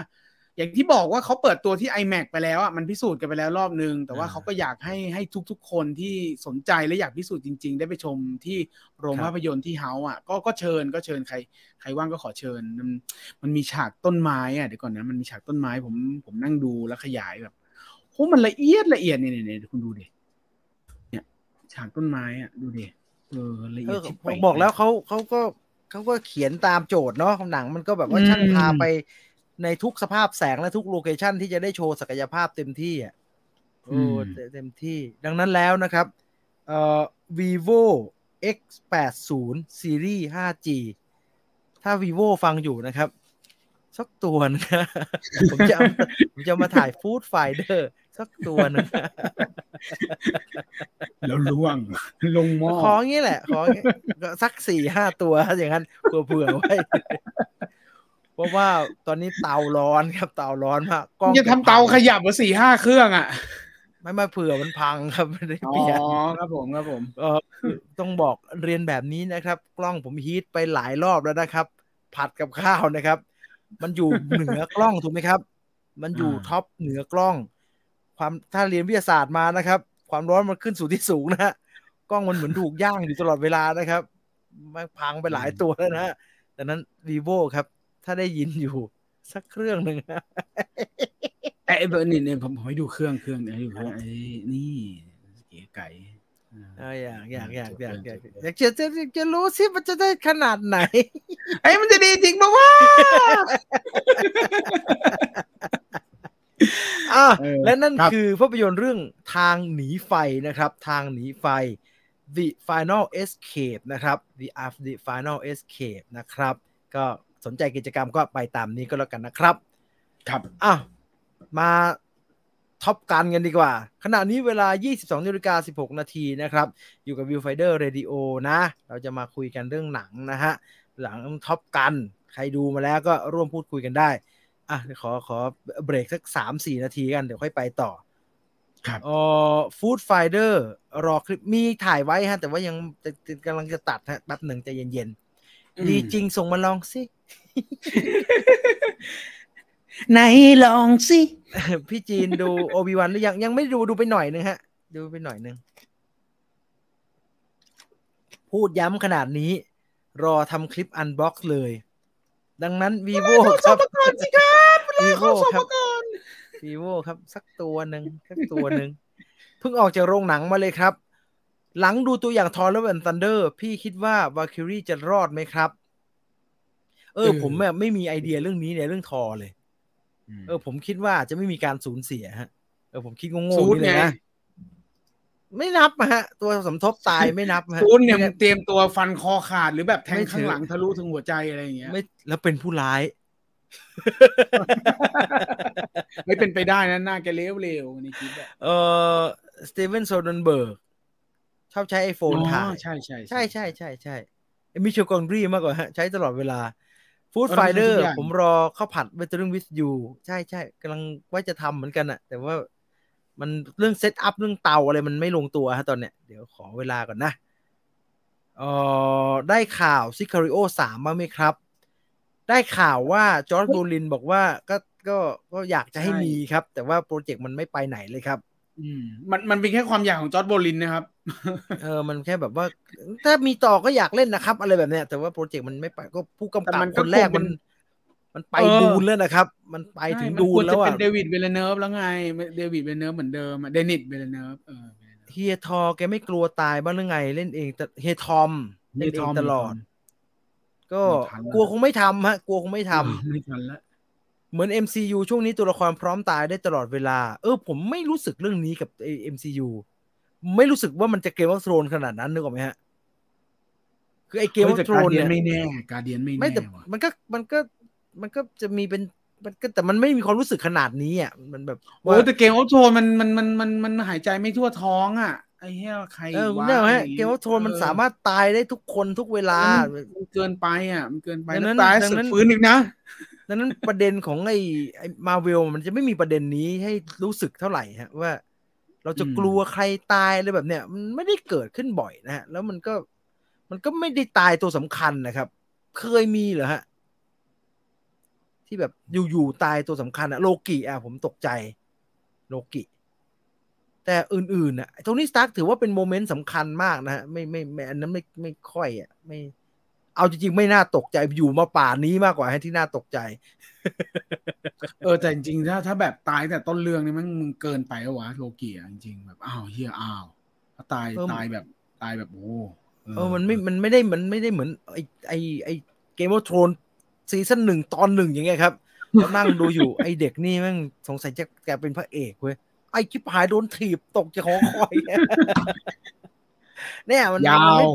อย่างที่บอกว่าเขาเปิดตัวที่ iMac ไปแล้วอะมันพิสูจน์กันไปแล้วรอบนึง แต่ว่าอ่าเขาก็อยากให้ให้ทุกๆ คนที่สนใจและอยากพิสูจน์จริง ๆ ได้ไปชมที่โรงครับภาพยนตร์ที่เฮาอะก็ก็เชิญก็เชิญใคร ใครว่างก็ขอเชิญ มันมันมีฉากต้นไม้อะเดี๋ยวก่อนนะมันมีฉากต้นไม้ผมผมนั่งดูแล้วขยายแบบโหมันละเอียดละเอียดเนี่ยเนี่ยเนี่ยคุณดูดิเนี่ย ฉากต้นไม้อะดูดิเออละเอเอียอดชิบผมเป่งบอกแล้วเขาเขาก็เขาก็เขียนตามโจทย์เนาะหนังมันก็แบบว่าอืมช่างพาไป ในทุกสภาพแสงและทุกโลเคชันที่จะได้โชว์ศักยภาพเต็มที่อะโอ้เต็มที่ ดังนั้นแล้วนะครับเอ่อ vivo x 8 0 series 5G ถ้า vivo ฟังอยู่นะครับสักตัวหนึงนะผมจะเอาผมจะมาถ่าย Food Finder สักตัวหนึงแล้วล่วง ลงหม้อขออย่างนี้แหละ ขออย่างงี้ก็สักสี่ห้าตัวอย่างนั้นเผื่อเผื่อไว้ เพราะว่าตอนนี้เตาร้อนครับเตาร้อนมากกล้องจะทำเตาขยับมาสี่ห้าเครื่องอะ ไม่ไม่เผื่อมันพังครับไม่ได้อ๋อเปลี่ยนครับผมครับผมเออต้องบอกเรียนแบบนี้นะครับ กล้องผมฮีทไปหลายรอบแล้วนะครับ ผัดกับข้าวนะครับ มันอยู่เหนือกล้องถูกไหมครับ มันอยู่ท็อปเหนือกล้อง ความถ้าเรียนวิทยาศาสตร์มานะครับ ความร้อนมันขึ้นสู่ที่สูงนะฮะกล้องมันเหมือนถูกย่างอยู่ตลอดเวลานะครับมันพังไปหลายตัวแล้วนะฮะดังนั้น vivo ครับ ถ้าได้ยินอยู่ สักเครื่องหนึ่งนะไอ้เบอร์นี่เนี่ยผมผมให้ดูเครื่องเครื่องเนี่ยให้ดูเครื่องไอ้นี่เก๋ไก่เอออยากอยากอยากอยากอยากอยากจะจะจะรู้สิมันจะได้ขนาดไหน ไอ้ยมันจะดีจริงปะวะอะเออและนั่นครับคือภาพยนตร์เรื่องทางหนีไฟนะครับ ทางหนีไฟ The Final Escape นะครับ The After The Final Escape นะครับ ก็ สนใจกิจกรรมก็ไปตามนี้ก็แล้วกันนะครับ ครับอะมาท็อปกันกันดีกว่า ขณะนี้เวลา 22นาฬิกา16 นาทีนะครับ อยู่กับ Viewfinder Radio นะ เราจะมาคุยกันเรื่องหนังนะฮะ หลังท็อปกัน ใครดูมาแล้วก็ร่วมพูดคุยกันได้ อะเดี๋ยวขอขอเบรกสัก 3-4 นาทีกัน เดี๋ยวค่อยไปต่อ ครับเอ่อฟู้ดไฟเดอร์รอคลิปมีถ่ายไว้ฮะ แต่ว่ายังจะจะกำลังจะตัดฮะแป๊บหนึ่งใจเย็นๆ ดีจริงส่งมาลองสิไหนลองสิพี่จีนดูโอบิวันหรือยังยังไม่ดูดูไปหน่อยนึงฮะ ดูไปหน่อยนึง พูดย้ำขนาดนี้ รอทำคลิป unbox เลย ดังนั้น vivo ครับ vivo ครับ vivo ครับ สักตัวหนึ่งสักตัวหนึ่งเพิ่งออกจากโรงหนังมาเลยครับ หลังดูตัวอย่าง Thor Love and Thunder พี่คิดว่า Valkyrie จะรอดไหมครับเออเออ ผมแบบไม่มีไอเดียเรื่องนี้ในเรื่องทอเลย เออ ผมคิดว่าจะไม่มีการสูญเสียฮะ เออผมคิดโง่ซูๆดนี่เลไงยนะไม่นับอะฮะ ตัวสมทบตายไม่นับฮะซูดเนี่ยมึงเตรียมตัวฟันคอขาดหรือแบบแทงไม่ถือข้างหลังทะลุถึงหัวใจอะไรอย่างเงี้ยไม่แล้วเป็นผู้ร้าย ไม่เป็นไปได้นะหน้าแกเร็วๆในคลิปอะเออสตีเวนโซเดนเบิร์ก ชอบใช้ไอโฟนอ๋อถ่าย ใช่ใช่ใช่ใช่ใช่ใช่มิเชลกอนรีมากกว่าฮะ ใช้ตลอดเวลาฟู้ดเออไฟเดอร์ทุกอย่างผมรอข้าวผัดเวทเรื่องวิสยูใช่ใช่กำลังว่าจะทำเหมือนกันอะแต่ว่ามันเรื่อง setup เรื่องเตาอะไรมันไม่ลงตัวฮะตอนเนี้ย เดี๋ยวขอเวลาก่อนนะเออได้ข่าว Sicario สามมาไหมครับ ได้ข่าวว่า Josh Brolin บอกว่าก็ก็ก็อยากจะให้มีครับ แต่ว่าโปรเจกต์มันไม่ไปไหนเลยครับอื มมันมันเป็นแค่ความอยากของ Josh Brolin นะครับ เออ มันแค่แบบว่า ถ้ามีต่อก็อยากเล่นนะครับ อะไรแบบเนี้ยแต่ว่าโปรเจกต์มันไม่ไปก็ผู้กำแต่กับมันก็คนแรกคงเป็มันนมันไปเออดูนแล้วนะครับ มันไปถึงใช่ดูมันควรแล้วจะอะเป็นเดวิดเวลเนิร์ฟแล้วไง เดวิดเวลเนิร์ฟเหมือนเดิมอะเดนิสเวลเนิร์ฟเออเฮียทอแกไม่กลัวตายบ้างหรือไง เล่นเองแต่เฮียทอมเล่นเองตลอด ก็ไม่ทันแล้วกลัวคงไม่ทำฮะ กลัวคงไม่ทำไม่ทันละ เหมือน MCU ช่วงนี้ตัวละครพร้อมตายได้ตลอดเวลา เออ ผมไม่รู้สึกเรื่องนี้กับไอ้ MCU ไม่รู้สึกว่ามันจะเกมออฟโทรนขนาดนั้นนึกออกไหมฮะ คือไอ้เกมออฟโทรนเดียเนี่ยนไม่แน่การเดียนไม่ไม่แน่แต่ว่ะมันก็มันก็มันก็จะมีเป็นมันก็แต่มันไม่มีความรู้สึกขนาดนี้อะมันแบบโอ้แต่เกมออฟโทนมันมันมันมันมันหายใจไม่ทั่วท้องอะไอ้เหี้ยใครเออวะเนี่ยอะไรฮะอย่างเกงี้ยมว่าโทนมันสามารถตายได้ทุกคนทุกเวลาเออมันเกินไปอะ มันเกินไปดังนั้นแล้วตายดังสุดนั้นฟื้นอีกนะ ดังนั้นประเด็นของไอ้ไอ้มาเวลมันจะไม่มีประเด็นนี้ให้รู้สึกเท่าไหร่ฮะว่า เราจะอืมกลัวใครตายอะไรแบบเนี้ยมันไม่ได้เกิดขึ้นบ่อยนะฮะ แล้วมันก็มันก็ไม่ได้ตายตัวสำคัญนะครับ เคยมีเหรอฮะ ที่แบบอยู่ๆตายตัวสำคัญอะโลกิอะผมตกใจ โลกิ แต่อื่นๆอะ Tony Stark ถือว่าเป็น moment สำคัญมากนะฮะไม่ไม่ไม่อันนั้นไม่ไม่ค่อยอะไม่ เอาจริงๆ ไม่น่าตกใจอยู่มาป่านนี้มากกว่าให้ที่น่าตกใจ เออแต่จริงๆถ้าถ้าแบบตายแต่ต้นเรื่องนี่มันมึงเกินไปแล้ววะโลกีอะจริงๆแบบอ้าวเฮียอ้าวถ้าตายเออตายแบบตายแบบโอ้เออมันไม่มันไม่ได้มันไม่ได้เหมือนไอไอไอเกม of โทนซีซั่นหนึ่งตอนหนึ่งอย่างเงี้ยครับแล้วนั่งดูอยู่ไอเด็กนี่แม่งสงสัยจะแกเป็นพระเอกเว้ยไอชิบหายโดนถีบตกจากหอคอยเนี่ยมันยามันวไม่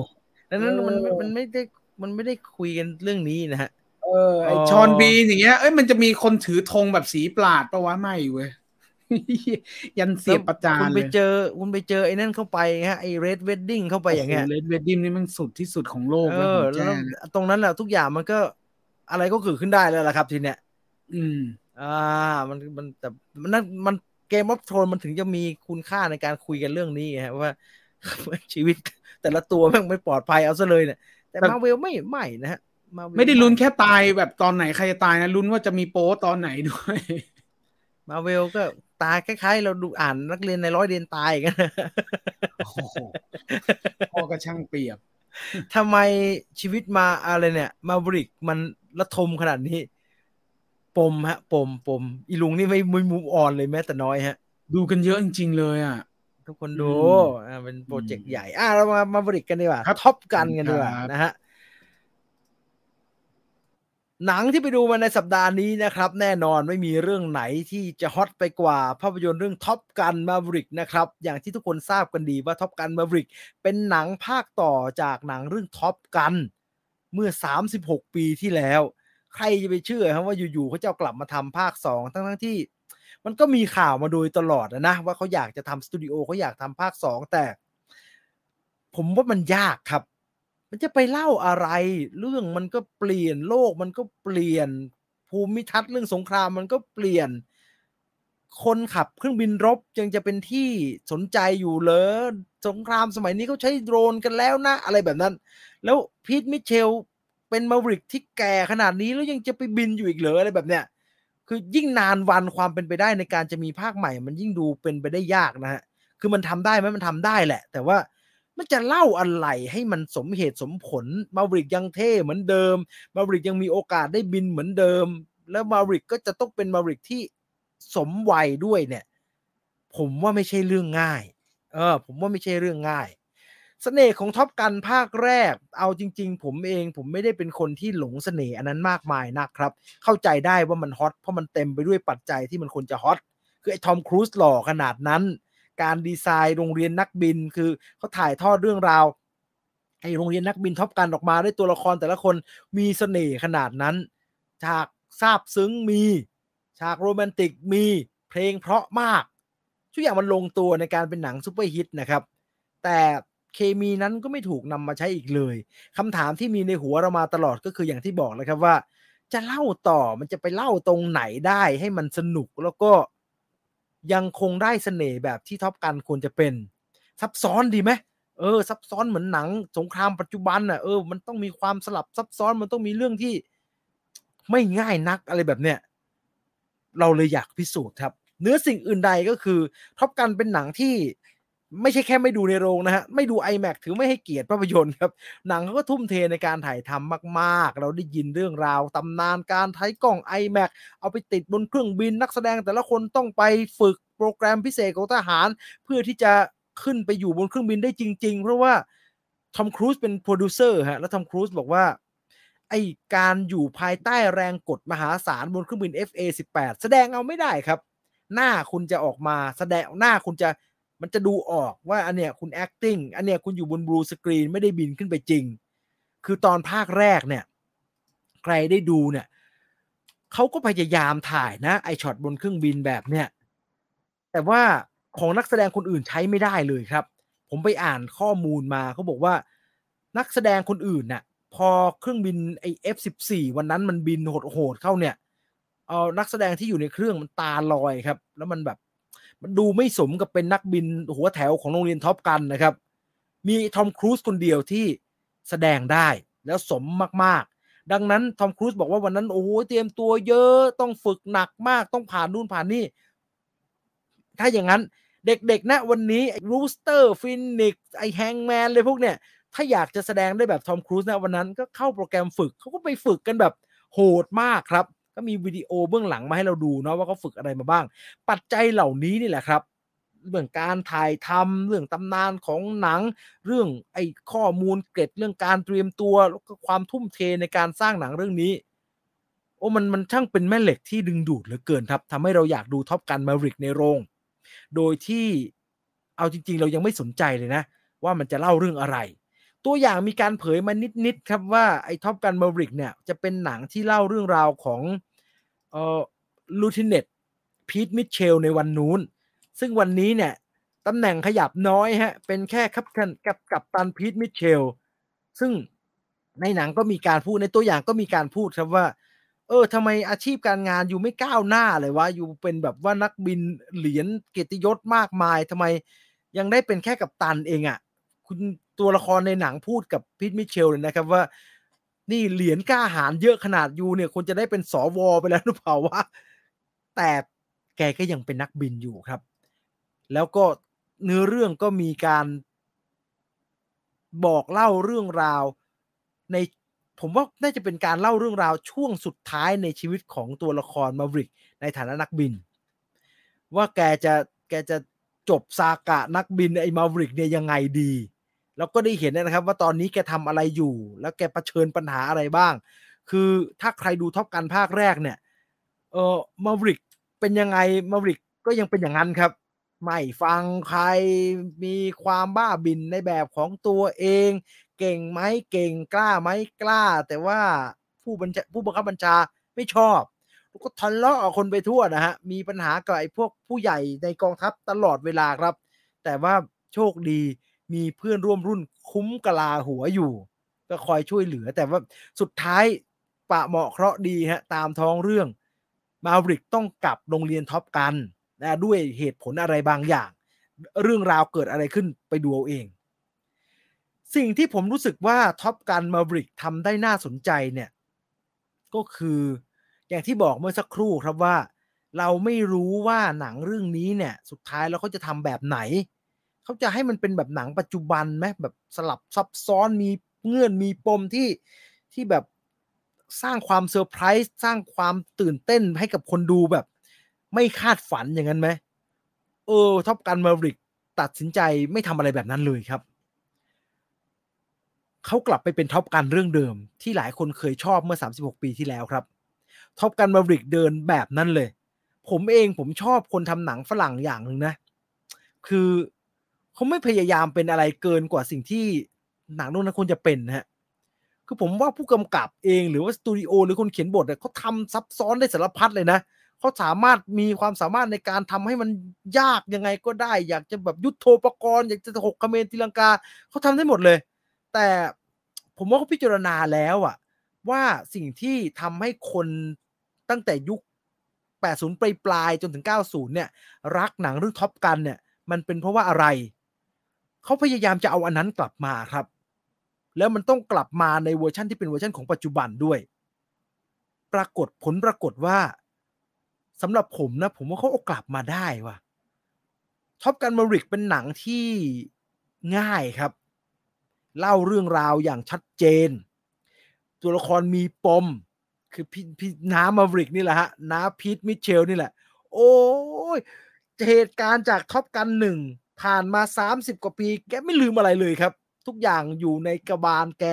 ดังนั้นมันเออมันไม่ได้ มันไม่ได้คุยกันเรื่องนี้นะฮะ เออไออ๋อชอนบีอย่างเงี้ย เอ้ยมันจะมีคนถือธงแบบสีปราดปะวะไม่เว้ยยันเสียบประจานคุณเลไปยเจอคุณไปเจอไอ้นั่นเข้าไปฮะไอ้เรดเวดดิ้งเข้าไปอย่างเงี้ยเลดเวดดิ้งนี่มันสุดที่สุดของโลกเอแล้วอผมแล้แจ้วงตรงนั้นแหละทุกอย่างมันก็อะไรก็เกิดขึ้นได้แล้วล่ะครับทีเนี้ยอืม อ่า มันมันแต่มันนั่นมันเกมออฟโทนมันถึงจะมีคุณค่าในการคุยกันเรื่องนี้ฮะว่าชีวิตแต่ละตัวแม่งไม่ปลอดภัยเอาซะเลยเนี่ย แต่แต่มาเวลไม่ไม่นะฮะ Marvel ไม่ได้ลุ้นแค่ตายแบบตอนไหนใครจะตายนะลุ้นว่าจะมีโป๊ตอนไหนด้วยมาเวลก็ตายคล้ายๆ เราดูอ่านนักเรียนในร้อยเรียนตายกันโอ้โหพ่อก็ช่างเปรียบทำไมชีวิตมาอะไรเนี่ย มาบริกมันระทมขนาดนี้ ปมฮะ ปมปมอีลุงนี่ไม่มุยมุมอ่อนเลยแม้แต่น้อยฮะ ดูกันเยอะจริง ๆ เลยอะ ทุกคนดูอืมอ่าเป็นโปรเจกต์ใหญ่อืม อะเรามา Maverick กันดีกว่าครับ Top Gun กันดีกว่าครับนะฮะหนังที่ไปดูมาในสัปดาห์นี้นะครับ แน่นอนไม่มีเรื่องไหนที่จะฮอตไปกว่าภาพยนตร์เรื่อง Top Gun Maverick นะครับ อย่างที่ทุกคนทราบกันดีว่า Top Gun Maverick เป็นหนังภาคต่อจากหนังเรื่อง Top Gun เมื่อ 36 ปีที่แล้ว ใครจะไปเชื่อครับว่าอยู่ๆเขาจะกลับมาทำภาค 2 ทั้งๆที่ มันก็มีข่าวมาโดยตลอดนะ ว่าเขาอยากจะทำสตูดิโอเขาอยากทำภาค2แต่ ผมว่ามันยากครับ มันจะไปเล่าอะไร เรื่องมันก็เปลี่ยนโลกมันก็เปลี่ยน ภูมิทัศน์เรื่องสงครามมันก็เปลี่ยน คนขับเครื่องบินรบยังจะเป็นที่สนใจอยู่เลย สงครามสมัยนี้เขาใช้โดรนกันแล้วนะอะไรแบบนั้น แล้วพีทมิเชลเป็นมาริกที่แก่ขนาดนี้แล้วยังจะไปบินอยู่อีกเหรออะไรแบบเนี้ย คือยิ่งนานวันความเป็นไปได้ในการจะมีภาคใหม่ มันยิ่งดูเป็นไปได้ยากนะฮะ คือมันทำได้ไหมมันทำได้แหละ แต่ว่ามันจะเล่าอะไรให้มันสมเหตุสมผลมาบริกยังเท่เหมือนเดิม มาบริกยังมีโอกาสได้บินเหมือนเดิม แล้วมาบริกก็จะต้องเป็นมาบริกที่สมวัยด้วยเนี่ย ผมว่าไม่ใช่เรื่องง่าย เออ ผมว่าไม่ใช่เรื่องง่าย เสน่ห์ของท็อปกันภาคแรก เอาจริง ๆ ผมเองผมไม่ได้เป็นคนที่หลงสเสน่ห์อันนั้นมากมายนะครับ เข้าใจได้ว่ามันฮอตเพราะมันเต็มไปด้วยปัจจัยที่มันควรจะฮอตคือไอ้ทอมครูซหล่อขนาดนั้น การดีไซน์โรงเรียนนักบินคือเขาถ่ายทอดเรื่องราวไอโรงเรียนนักบิน Top Gun ออกมาด้วยตัวละครแต่ละคนมีเสน่ห์ขนาดนั้นฉากซาบซึ้งมีฉากโรแมนติกมีเพลงเพราะมากทุกอย่างมันลงตัวในการเป็นหนังซูเปอร์ฮิตนะครับ แต่ เคมีนั้นก็ไม่ถูกนำมาใช้อีกเลยคำถามที่มีในหัวเรามาตลอดก็คืออย่างที่บอกเลยครับว่า จะเล่าต่อมันจะไปเล่าตรงไหนได้ให้มันสนุกแล้วก็ยังคงได้เสน่ห์แบบที่ท็อปกันควรจะเป็น ซับซ้อนดีไหมเออ ซับซ้อนเหมือนหนัง สงครามปัจจุบันอะเออมันต้องมีความสลับซับซ้อนมันต้องมีเรื่องที่ไม่ง่ายนักอะไรแบบเนี้ยเราเลยอยากพิสูจน์ครับ เนื้อสิ่งอื่นใดก็คือท็อปกันเป็นหนังที่ ไม่ใช่แค่ไม่ดูในโรงนะฮะ ไม่ดู IMAX ถือไม่ให้เกียรติภาพยนตร์ครับ หนังเขาก็ทุ่มเทในการถ่ายทำมากๆ เราได้ยินเรื่องราวตำนานการใช้กล้อง IMAX เอาไปติดบนเครื่องบินนักแสดงแต่ละคนต้องไปฝึกโปรแกรมพิเศษของทหาร เพื่อที่จะขึ้นไปอยู่บนเครื่องบินได้จริง ๆ เพราะว่าทอมครูซเป็นโปรดิวเซอร์ฮะ แล้วทอมครูซบอกว่าไอการอยู่ภายใต้แรงกดมหาศาลบนเครื่องบิน FA18 แสดงเอาไม่ได้ครับ หน้าคุณจะออกมาแสดงหน้าคุณจะ มันจะดูออกว่าอันเนี้ยคุณ acting อันเนี้ยคุณอยู่บนบลูสกรีนไม่ได้บินขึ้นไปจริง คือตอนภาคแรกเนี่ย ใครได้ดูเนี่ยเขาก็พยายามถ่ายนะไอช็อตบนเครื่องบินแบบเนี้ยแต่ว่าของนักแสดงคนอื่นใช้ไม่ได้เลยครับ ผมไปอ่านข้อมูลมาเขาบอกว่า นักแสดงคนอื่นน่ะ พอเครื่องบินไอ F14 วันนั้นมันบินโหดๆเข้าเนี่ยเอานักแสดงที่อยู่ในเครื่องมันตาลอยครับ แล้วมันแบบ มันดูไม่สมกับเป็นนักบินหัวแถวของโรงเรียน Top Gun นะครับ มีทอมครูซคนเดียวที่แสดงได้แล้วสมมากๆ ดังนั้นทอมครูซบอกว่าวันนั้นโอ้โหเตรียมตัวเยอะต้องฝึกหนักมากต้องผ่านนู่นผ่านนี่ ถ้าอย่างนั้นเด็กๆนะวันนี้ Rooster Phoenix ไอ Hangman เลยพวกเนี่ย ถ้าอยากจะแสดงได้แบบทอมครูซนะวันนั้นก็เข้าโปรแกรมฝึกเขาก็ไปฝึกกันแบบโหดมากครับ ก็มีวิดีโอเบื้องหลังมาให้เราดูเนาะว่าเขาฝึกอะไรมาบ้าง ปัจจัยเหล่านี้นี่แหละครับเรื่องการถ่ายทำเรื่องตำนานของหนัง เรื่องไอ้ข้อมูลเกร็ดเรื่องการเตรียมตัวแล้วก็ความทุ่มเทในการสร้างหนังเรื่องนี้ โอ้มันมันช่างเป็นแม่เหล็กที่ดึงดูดเหลือเกินครับทำให้เราอยากดูท็อปกันมาริกในโรง โดยที่เอาจริง ๆ เรายังไม่สนใจเลยนะ ว่ามันจะเล่าเรื่องอะไร ตัวอย่างมีการเผยมานิดๆครับว่าไอ้ Top Gun Maverick เนี่ยจะเป็นหนังที่เล่าเรื่องราวของเอ่อ Lieutenant Pete Mitchell ในวันนู้น ซึ่งวันนี้เนี่ยตำแหน่งขยับน้อยฮะ เป็นแค่กัปกัปกัปตัน Pete Mitchell ซึ่งในหนังก็มีการพูดในตัวอย่างก็มีการพูดครับว่า เออทำไมอาชีพการงานอยู่ไม่ก้าวหน้าเลยวะอยู่เป็นแบบว่านักบินเหรียญเกียรติยศมากมายทำไมยังได้เป็นแค่กับตันเองอะ่ะ คุณ ตัวละครในหนังพูดกับพีทมิเชลเลยนะครับว่า นี่เหรียญกล้าหารเยอะขนาดยูเนี่ยคนจะได้เป็นสวไปแล้วหรือเปล่าวะแต่แกก็ยังเป็นนักบินอยู่ครับ แล้วก็เนื้อเรื่องก็มีการบอกเล่าเรื่องราว ในผมว่าน่าจะเป็นการเล่าเรื่องราวช่วงสุดท้ายในชีวิตของตัวละครมาริกในฐานะนักบิน ว่าแกจะแกจะจบซากะนักบินไอ้มาริกเนี่ยยังไงดี แล้วก็ได้เห็นนะครับ ว่าตอนนี้แกทำอะไรอยู่ แล้วแกเผชิญปัญหาอะไรบ้าง คือถ้าใครดูท็อปกันภาคแรกเนี่ยเออมาริกเป็นยังไงมาริกก็ยังเป็นอย่างนั้นครับ ไม่ฟังใครมีความบ้าบินในแบบของตัวเอง เก่งไหมเก่งกล้าไหมกล้า แต่ว่าผู้บัญชาผู้บังคับบัญชาไม่ชอบก็ทะเลาะคนไปทั่วนะฮะ มีปัญหากับไอ้พวกผู้ใหญ่ในกองทัพตลอดเวลาครับ แต่ว่าโชคดี มีเพื่อนร่วมรุ่นคุ้มกลาหัวอยู่ ก็คอยช่วยเหลือ แต่ว่าสุดท้ายปะเหมาะเคราะห์ดีฮะตามท้องเรื่อง มาริกต้องกลับโรงเรียนท็อปกันนะด้วยเหตุผลอะไรบางอย่าง เรื่องราวเกิดอะไรขึ้นไปดูเอาเอง สิ่งที่ผมรู้สึกว่า Top Gun Maverick ทำได้น่าสนใจเนี่ย ก็คืออย่างที่บอกเมื่อสักครู่ครับว่า เราไม่รู้ว่าหนังเรื่องนี้เนี่ย สุดท้ายแล้วเขาจะทำแบบไหน เขาจะให้มันเป็นแบบหนังปัจจุบันไหมแบบสลับซับซ้อนมีเงื่อนมีปมที่ที่แบบสร้างความเซอร์ไพรส์สร้างความตื่นเต้นให้กับคนดูแบบ ไม่คาดฝันอย่างนั้นไหมเออ Top Gun Maverick ตัดสินใจไม่ทำอะไรแบบนั้นเลยครับเขากลับไปเป็น Top Gun เรื่องเดิม ที่หลายคนเคยชอบเมื่อ 36 ปีที่แล้วครับ Top Gun Maverick เดินแบบนั้นเลย ผมเองผมชอบคนทำหนังฝรั่งอย่างหนึ่งนะ คือ เขาไม่พยายามเป็นอะไรเกินกว่าสิ่งที่หนังเรื่องนั้นควรจะเป็นฮะคือผมว่าผู้กำกับเองหรือว่าสตูดิโอหรือคนเขียนบทเนี่ยเขาทำซับซ้อนได้สารพัดเลยนะเขาสามารถมีความสามารถในการทำให้มันยากยังไงก็ได้ อยากจะแบบยุทโธปกรณ์อยากจะหกคะเมนตีลังกาเขาทำได้หมดเลย แต่ผมว่าเขาพิจารณาแล้วอะว่าสิ่งที่ทำให้คนตั้งแต่ยุค 80 ปลายปลายจนถึง 90 เนี่ย รักหนังเรื่อง Top Gun เนี่ย มันเป็นเพราะว่าอะไร เขาพยายามจะเอาอันนั้นกลับมาครับ แล้วมันต้องกลับมาในเวอร์ชันที่เป็นเวอร์ชันของปัจจุบันด้วย ปรากฏผลปรากฏว่าสำหรับผมนะ ผมว่าเขาเอากลับมาได้ว่ะ Top Gun Maverick เป็นหนังที่ง่ายครับ เล่าเรื่องราวอย่างชัดเจน ตัวละครมีปม คือพี่พี่น้า Maverick นี่แหละฮะน้า Pete Mitchell นี่แหละ โอ้ยเหตุการณ์จาก Top Gun หนึ่ง ผ่านมา 30 กว่าปี แกไม่ลืมอะไรเลยครับ ทุกอย่างอยู่ในกระบาลแก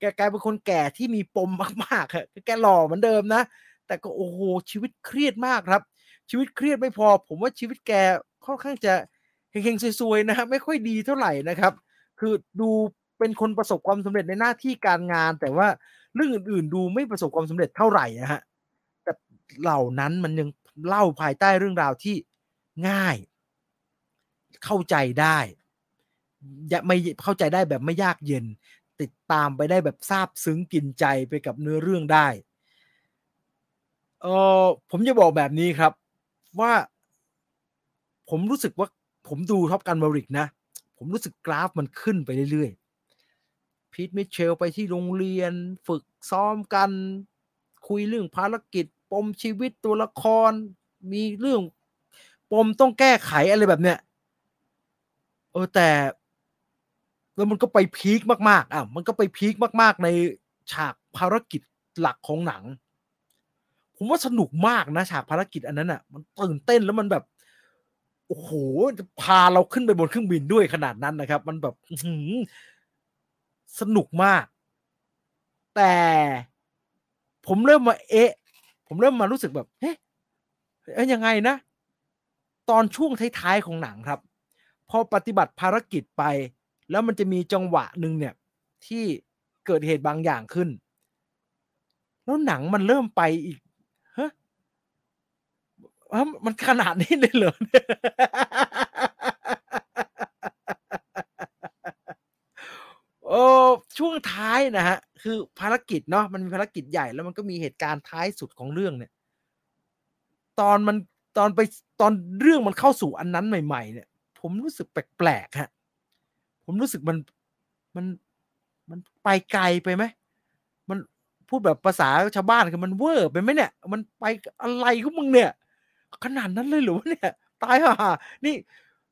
แกกลายเป็นคนแก่ที่มีปมมากๆครับแกหล่อเหมือนเดิมนะ แต่ก็โอ้โหชีวิตเครียดมากครับ ชีวิตเครียดไม่พอ ผมว่าชีวิตแกค่อนข้างจะเฮงๆซวยๆนะฮะไม่ค่อยดีเท่าไหร่นะครับ คือดูเป็นคนประสบความสำเร็จในหน้าที่การงาน แต่ว่าเรื่องอื่นๆ ดูไม่ประสบความสำเร็จเท่าไหร่นะฮะแต่เหล่านั้นมันยังเล่าภายใต้เรื่องราวที่ง่าย เข้าใจได้ไม่เข้าใจได้แบบไม่ยากเย็น ติดตามไปได้แบบซาบซึ้งกินใจไปกับเนื้อเรื่องได้เออผมจะบอกแบบนี้ครับว่า ผมรู้สึกว่าผมดู Top Gun Maverick นะ ผมรู้สึกกราฟมันขึ้นไปเรื่อยๆ Pete Mitchell ไปที่โรงเรียน ฝึกซ้อมกัน คุยเรื่องภารกิจ ปมชีวิตตัวละคร มีเรื่องปมต้องแก้ไขอะไรแบบเนี้ย เออแต่ แล้วมันก็ไปพีคมากๆอะมันก็ไปพีคมากๆ ในฉากภารกิจหลักของหนัง ผมว่าสนุกมากนะฉากภารกิจอันนั้นอะ มันตื่นเต้นแล้วมันแบบโอ้โหจะพาเราขึ้นไปบนเครื่องบินด้วยขนาดนั้นนะครับ มันแบบสนุกมาก แต่ผมเริ่มมาเอ๊ะ ผมเริ่มมารู้สึกแบบเฮ้ยยังไงนะ ตอนช่วงท้ายๆของหนังครับ พอปฏิบัติภารกิจไป แล้วมันจะมีจังหวะหนึ่งเนี่ยที่เกิดเหตุบางอย่างขึ้น แล้วหนังมันเริ่มไปอีกฮะมันขนาดนี้เลยเหรอโอ้ช่วงท้ายนะฮะ คือภารกิจเนาะมันมีภารกิจใหญ่แล้วมันก็มีเหตุการณ์ท้ายสุดของเรื่องเนี่ย ตอนมันตอนไปตอนเรื่องมันเข้าสู่อันนั้นใหม่ ๆ เนี่ย ผมรู้สึกแปลกๆฮะผมรู้สึกมันมันมันไปไกลไปไหมมันพูดแบบภาษาชาวบ้านคือมันเวอร์ไปไหมเนี่ย มันไปอะไรของมึงเนี่ย ขนาดนั้นเลยหรือวะเนี่ย ตายห่านี่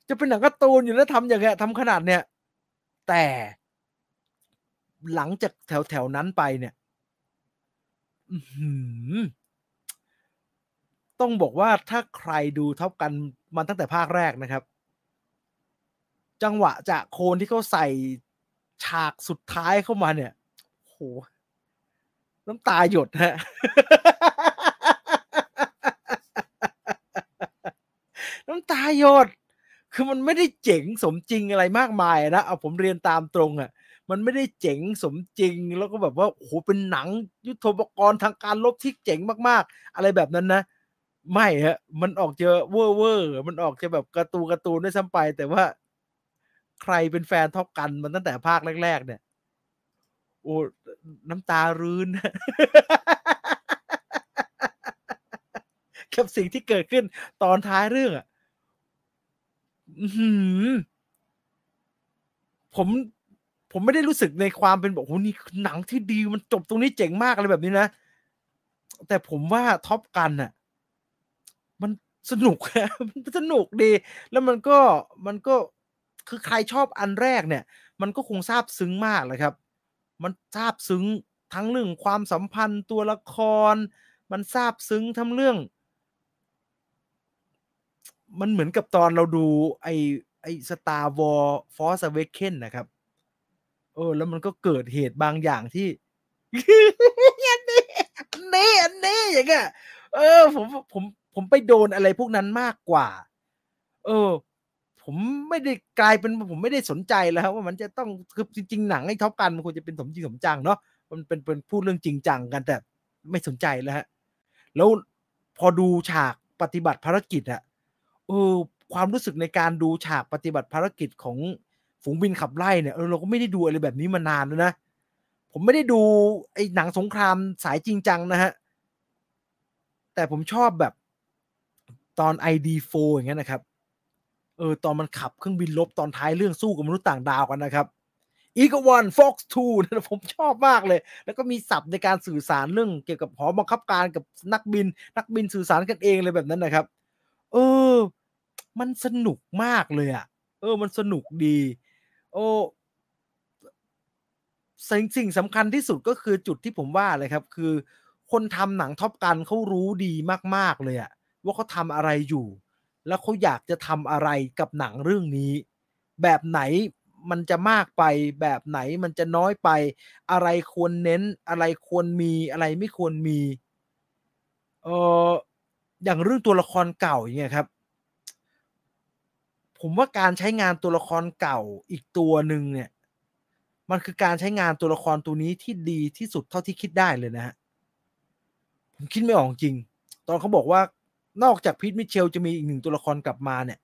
จะเป็นหนังการ์ตูนอยู่แล้วทำอย่างเงี้ยทำขนาดเนี้ยแต่หลังจากแถวแถวนั้นไปเนี่ยต้องบอกว่าถ้าใครดูเท่ากันมาตั้งแต่ภาคแรกนะครับ จังหวะจากโคนที่เขาใส่ฉากสุดท้ายเข้ามาเนี่ยโหน้ำตาหยดฮะน้ำตาหยด คือมันไม่ได้เจ๋งสมจริงอะไรมากมายนะ เอาผมเรียนตามตรงอะ่ะ มันไม่ได้เจ๋งสมจริง แล้วก็แบบว่าโอ้โหเป็นหนังยุทโธปกรณ์ทางการรบที่เจ๋งมากๆ อะไรแบบนั้นนะ ไม่ฮะ มันออกจะเวอร์เวอร์มันออกจะแบบการ์ตูการ์ตูนด้วยซ้ำไป แต่ว่า ใครเป็นแฟน Top Gun มันตั้งแต่ภาคแรก ๆ เนี่ย โอ้น้ำตารื้นกับสิ่งที่เกิดขึ้นตอนท้ายเรื่องอะผมผมไม่ได้รู้สึกในความเป็นบอกโอ้นี่หนังที่ดีมันจบตรงนี้เจ๋งมากอะไรแบบนี้นะ แต่ผมว่าท็อปกันอะ มันสนุกนะมันสนุกดี แล้วมันก็มันก็ คือใครชอบอันแรกเนี่ย มันก็คงซาบซึ้งมากเลยครับ มันซาบซึ้งทั้งเรื่องความสัมพันธ์ตัวละคร มันซาบซึ้งทั้งเรื่อง มันเหมือนกับตอนเราดูไอ้ไอ้ Star Wars Force Awakens นะครับเออ แล้วมันก็เกิดเหตุบางอย่างที่อันนี้อันนี้อันนี้อย่างเงี้ยเออ ผมผมผมไปโดนอะไรพวกนั้นมากกว่า เออ ผมไม่ได้กลายเป็นผมไม่ได้สนใจแล้วว่ามันจะต้องคือจริงๆหนังไอ้ท็อปกันมันควรจะเป็นสมจริงสมจังเนาะมันเป็นเป็นพูดเรื่องจริงจังกันแต่ไม่สนใจแล้วฮะแล้วพอดูฉากปฏิบัติภารกิจอะเออความรู้สึกในการดูฉากปฏิบัติภารกิจของฝูงบินขับไล่เนี่ยเออเราก็ไม่ได้ดูอะไรแบบนี้มานานแล้วนะผมไม่ได้ดูไอ้หนังสงครามสายจริงจังนะฮะแต่ผมชอบแบบตอน ID4 อย่างเงี้ยนะครับ เออตอนมันขับเครื่องบินลบตอนท้ายเรื่องสู้กับมนุษย์ต่างดาวกันนะครับอีกวันฟ็อกซ์ทูนะผมชอบมากเลย แล้วก็มีศัพท์ในการสื่อสารเรื่องเกี่ยวกับหอบังคับการกับนักบิน นักบินสื่อสารกันเองเลยแบบนั้นนะครับ เออ มันสนุกมากเลยอะ่ะ เออ มันสนุกดี โอ้สิ่งสิ่งสำคัญที่สุดก็คือจุดที่ผมว่าเลยครับ คือ คนทำหนังท็อปกันเขารู้ดีมากๆเลยอะว่าเขาทำอะไรอยู่ แล้วเขาอยากจะทำอะไรกับหนังเรื่องนี้ แบบไหนมันจะมากไปแบบไหนมันจะน้อยไป อะไรควรเน้นอะไรควรมีอะไรไม่ควรมีเอออย่างเรื่องตัวละครเก่าอย่างเงี้ยครับ ผมว่าการใช้งานตัวละครเก่าอีกตัวหนึ่งเนี่ย มันคือการใช้งานตัวละครตัวนี้ที่ดีที่สุดเท่าที่คิดได้เลยนะฮะผมคิดไม่ออกจริง ตอนเขาบอกว่า นอกจากพีทมิเชลจะมีอีกหนึ่งตัวละครกลับมาเนี่ย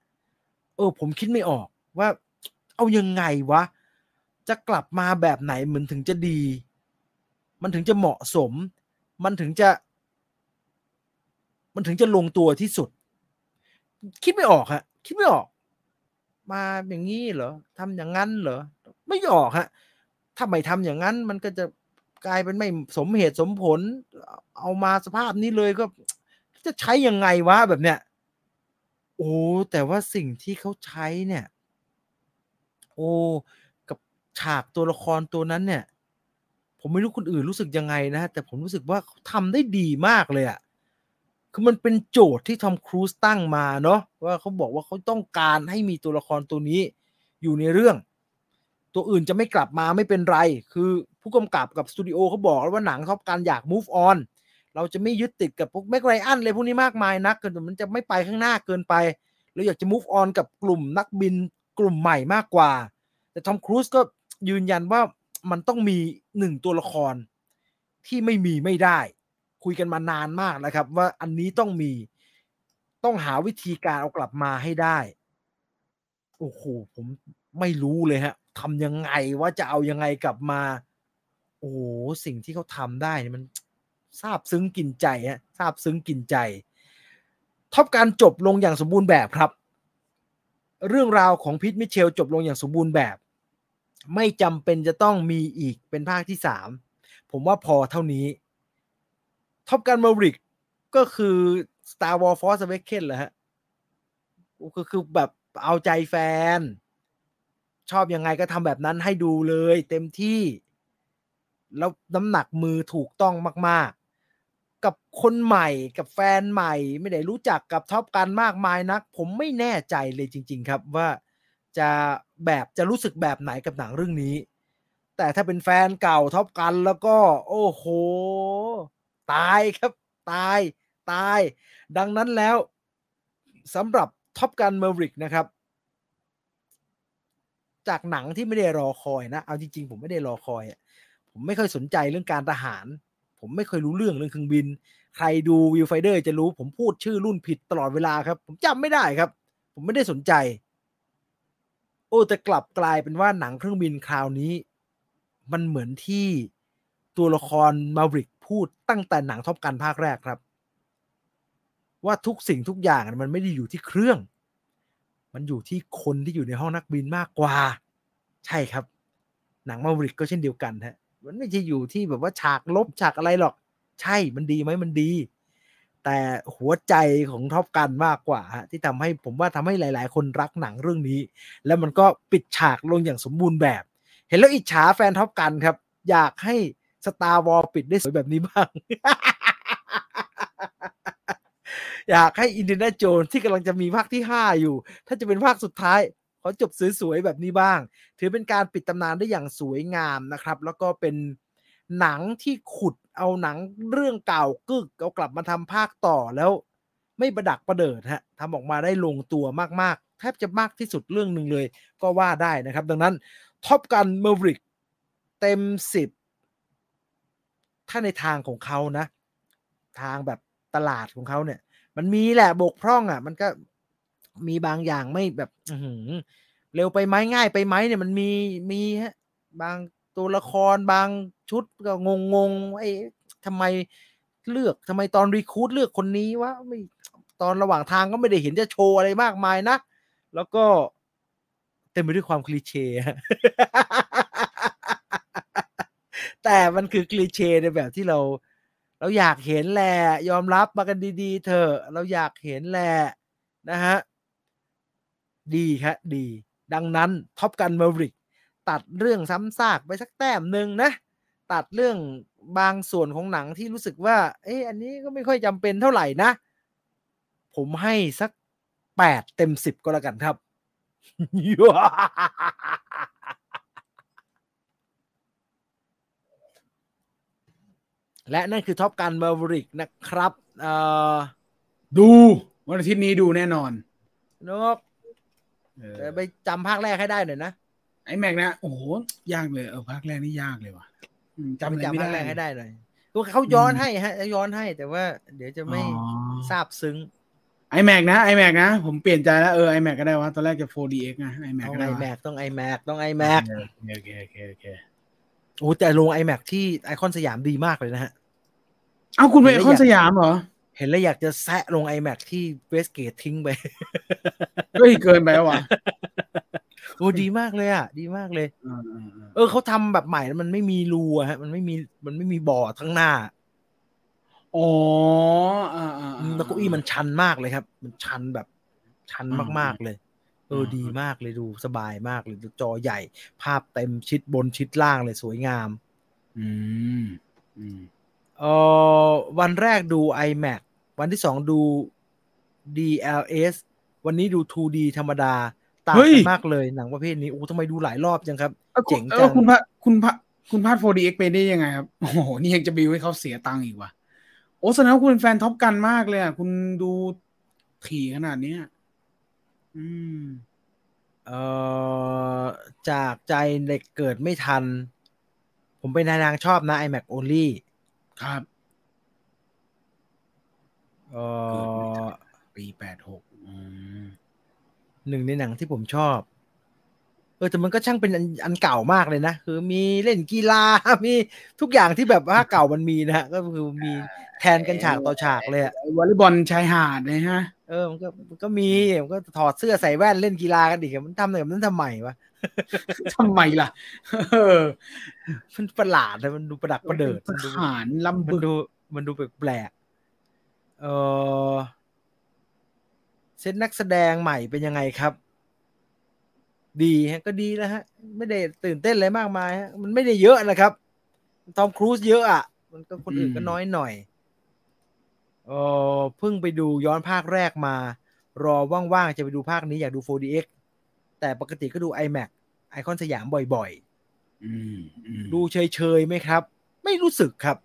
เออ ผมคิดไม่ออกว่า เอายังไงวะ จะกลับมาแบบไหนเหมือนถึงจะดี มันถึงจะเหมาะสม มันถึงจะ มันถึงจะลงตัวที่สุด คิดไม่ออกฮะ คิดไม่ออก มาอย่างนี้เหรอทำอย่างนั้นเหรอ ไม่ออกฮะถ้าไม่ทำอย่างนั้น มันก็จะกลายเป็นไม่สมเหตุสมผล เอามาสภาพนี้เลยก็ จะใช้ยังไงวะแบบเนี้ยโอ้แต่ว่าสิ่งที่เขาใช้เนี่ย โอ้กับฉากตัวละครตัวนั้นเนี่ย ผมไม่รู้คนอื่นรู้สึกยังไงนะแต่ผมรู้สึกว่าเขาทำได้ดีมากเลยอะคือมันเป็นโจทย์ที่ทอมครูซตั้งมาเนาะว่าเขาบอกว่าเขาต้องการให้มีตัวละครตัวนี้อยู่ในเรื่อง ตัวอื่นจะไม่กลับมาไม่เป็นไร คือผู้กำกับกับสตูดิโอเขาบอกแล้วว่าหนังเขาการอยาก move on เราจะไม่ยึดติดกับพวกแมกไรอันเลยพวกนี้มากมายนักเกินมันจะไม่ไปข้างหน้าเกินไปเราอยากจะ move on กับกลุ่มนักบินกลุ่มใหม่มากกว่า แต่ทอมครูซก็ยืนยันว่ามันต้องมีหนึ่งตัวละครที่ไม่มีไม่ได้ คุยกันมานานมากนะครับ ว่าอันนี้ต้องมีต้องหาวิธีการเอากลับมาให้ได้ โอ้โหผมไม่รู้เลยฮะทำยังไงว่าจะเอายังไงกลับมา โอ้โหสิ่งที่เขาทำได้มัน ซาบซึ้งกินใจฮะซาบซึ้งกินใจท็อปการจบลงอย่างสมบูรณ์แบบครับ เรื่องราวของพิทมิเชลจบลงอย่างสมบูรณ์แบบ ไม่จำเป็นจะต้องมีอีกเป็นภาคที่สามผมว่าพอเท่านี้Top Gun Maverick ก็คือ Star Wars Force Awakens แหละฮะก็คือแบบเอาใจแฟน ชอบยังไงก็ทำแบบนั้นให้ดูเลย เต็มที่ แล้วน้ำหนักมือถูกต้องมาก กับคนใหม่กับแฟนใหม่ ไม่ได้รู้จักกับ Top Gun มากมายนัก ผมไม่แน่ใจเลยจริง ๆ ครับว่าจะแบบจะรู้สึกแบบไหนกับหนังเรื่องนี้ แต่ถ้าเป็นแฟนเก่า Top Gun แล้วก็ โอ้โห ตายครับตายตาย ดังนั้นแล้วสำหรับ Top Gun Maverick นะครับ จากหนังที่ไม่ได้รอคอยนะ เอาจริง ๆ ผมไม่ได้รอคอย ผมไม่ค่อยสนใจเรื่องการทหาร ผมไม่เคยรู้เรื่องเรื่องเครื่องบิน ใครดู Viewfinder จะรู้ผมพูดชื่อรุ่นผิดตลอดเวลาครับ ผมจำไม่ได้ครับ ผมไม่ได้สนใจ โอ้แต่กลับกลายเป็นว่าหนังเครื่องบินคราวนี้ มันเหมือนที่ตัวละครมาริกพูดตั้งแต่หนังท็อปกันภาคแรกครับ ว่าทุกสิ่งทุกอย่างมันไม่ได้อยู่ที่เครื่อง มันอยู่ที่คนที่อยู่ในห้องนักบินมากกว่า ใช่ครับ หนังมาริกก็เช่นเดียวกันฮะ มันไม่ใช่อยู่ที่แบบว่าฉากลบฉากอะไรหรอก ใช่มันดีไหมมันดี แต่หัวใจของ Top Gun มากกว่าฮะที่ทำให้ผมว่าทำให้หลาย ๆ คนรักหนังเรื่องนี้ แล้วมันก็ปิดฉากลงอย่างสมบูรณ์แบบ เห็นแล้วอิจฉาแฟน Top Gun ครับ อยากให้ Star Wars ปิดได้สวยแบบนี้บ้าง อยากให้ Indiana Jones ที่กำลังจะมีภาคที่ห้าอยู่ ถ้าจะเป็นภาคสุดท้าย ขอจบสวยๆแบบนี้บ้าง ถือเป็นการปิดตำนานได้อย่างสวยงามนะครับ แล้วก็เป็นหนังที่ขุดเอาหนังเรื่องเก่ากึกเอากลับมาทำภาคต่อแล้วไม่ประดักประเดิดฮะทำออกมาได้ลงตัวมากๆ แทบจะมากที่สุดเรื่องหนึ่งเลย ก็ว่าได้นะครับ ดังนั้น Top Gun Maverick เต็มสิบถ้าในทางของเขานะ ทางแบบตลาดของเขาเนี่ย มันมีแหละบกพร่องอะ มันก็ มีบางอย่างไม่แบบเร็วไปไหมง่ายไปไหมเนี่ยมันมีมีฮะบางตัวละครบางชุดก็งงงไอ้ทำไมเลือกทำไมตอนรีคูดเลือกคนนี้วะไม่ตอนระหว่างทางก็ไม่ได้เห็นจะโชว์อะไรมากมายนะ แล้วก็เต็มไปด้วยความคลีเช่ แต่มันคือคลีเช่ในแบบที่เรา เราอยากเห็นแหละ ยอมรับมากันดี ๆ เถอะ เราอยากเห็นแหละนะฮะ ดีครับดี ดังนั้น Top Gun Maverick ตัดเรื่องซ้ำซากไปสักแต้มหนึ่งนะ ตัดเรื่องบางส่วนของหนังที่รู้สึกว่า เอ้อันนี้ก็ไม่ค่อยจำเป็นเท่าไหร่นะ ผมให้สักแปดเต็มสิบก็แล้วกันครับและนั่นคือ Top Gun Maverick นะครับเอ่อดู วันอาทิตย์นี้ดูแน่นอนนก ไปจำภาคแรกให้ได้หน่อยนะไอ้แม็กนะโอ้โหยากเลยเออภาคแรกนี่ยากเลยว่ะจำจำภาคแรกให้ได้หน่อยเขาย้อนให้ฮะย้อนให้แต่ว่า เดี๋ยวจะไม่ทราบซึ้งไอแม็กนะไอแม็กนะ ผมเปลี่ยนใจแล้วเออไอแม็กก็ได้วะตอนแรกจะ 4DX นะไอแม็กก็ได้ไอแม็กต้องไอแม็กต้องไอแม็กโอเคโอเคโอเคโอ้แต่ลงไอแม็กที่ไอคอนสยามดีมากเลยนะฮะ เอาคุณไปไอคอนสยามเหรอ เห็นแล้วอยากจะแซะลง iMac ที่เวสเกตทิ้งไปก็เกินไปแล้ววะโอ้ดีมากเลยอะ ดีมากเลย เออเขาทำแบบใหม่แล้วมันไม่มีรูอะฮะ มันไม่มีมันไม่มีบ่อทั้งหน้าอ๋อแล้วก็อี้มันชันมากเลยครับ มันชันแบบชันมากๆเลยเออดีมากเลยดูสบายมากเลยจอใหญ่ ภาพเต็มชิดบนชิดล่างเลยสวยงาม อืมอืมเออวันแรกดู iMac วันที่สองดู DLS วันนี้ดู 2D ธรรมดาต่างกันมากเลยหนังประเภทนี้โอ้ทำไมดูหลายรอบจังครับเจ๋งจังคุณพระคุณพระคุณพาด 4DX ไปได้ยังไงครับ โอ้โห นี่ยังจะบิวให้เขาเสียตังค์อีกว่ะโอ้แสดงว่าคุณเป็นแฟนท็อปกันมากเลยอะ คุณดูถี่ขนาดนี้อืม เอ่อ จากใจเด็กเกิดไม่ทัน ผมเป็นนางชอบนะ iMac Only ครับ เออปีแปดหกหนึ่งในหนังที่ผมชอบ เออแต่มันก็ช่างเป็นอันเก่ามากเลยนะ คือมีเล่นกีฬามีทุกอย่างที่แบบว่าเก่ามันมีนะฮะก็คือมีแทนกันฉากต่อฉากเลยอะวอลเลย์บอลชายหาดเลยฮะ เออมันก็มันก็มีมันก็ถอดเสื้อใส่แว่นเล่นกีฬากันดิมันทำแบบนั้นทำไมวะทำไมล่ะเออมันประหลาดเลยมันดูประดักประเดิดมันดูหานลำบึกมันดูมันดูแปลก เออเซตนักแสดงใหม่เป็นยังไงครับ ดีฮะก็ดีแล้วฮะ ไม่ได้ตื่นเต้นอะไรมากมายฮะมันไม่ได้เยอะนะครับทอมครูซเยอะอะ มันก็คนอื่นก็น้อยหน่อยเออเพิ่งไปดูย้อนภาคแรกมา รอว่างๆจะไปดูภาคนี้อยากดู 4DX แต่ปกติก็ดู iMac ไอคอนสยามบ่อยอืมอืมดูเฉยๆไหมครับ ไม่รู้สึกครับ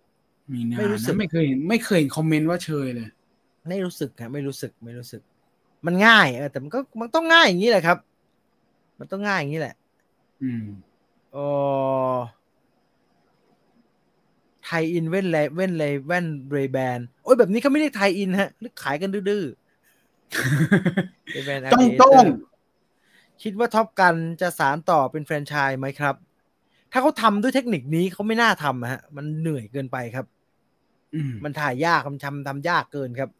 มีนาไม่รู้สึกนะไม่เคยเห็นไม่เคยเห็นคอมเมนต์ว่าเชยเลย ไม่รู้สึกครับไม่รู้สึกไม่รู้สึก มันง่ายเออแต่มันก็มันต้องง่ายอย่างนี้แหละครับ มันต้องง่ายอย่างนี้แหละ อืมเออไทยอินเว่นเลยเว่นเลยแว่นเรแบนโอ้ยแบบนี้เขาไม่เรียกไทยอินฮะเรียกขายกันดื้อๆ Ray-Ban ต้อง Aviator ต้องคิดว่าท็อปกันจะสารต่อเป็นแฟรนไชส์ไหมครับ ถ้าเขาทำด้วยเทคนิคนี้เขาไม่น่าทำอะฮะ มันเหนื่อยเกินไปครับอื มมันถ่ายยากมันทำทำยากเกินครับ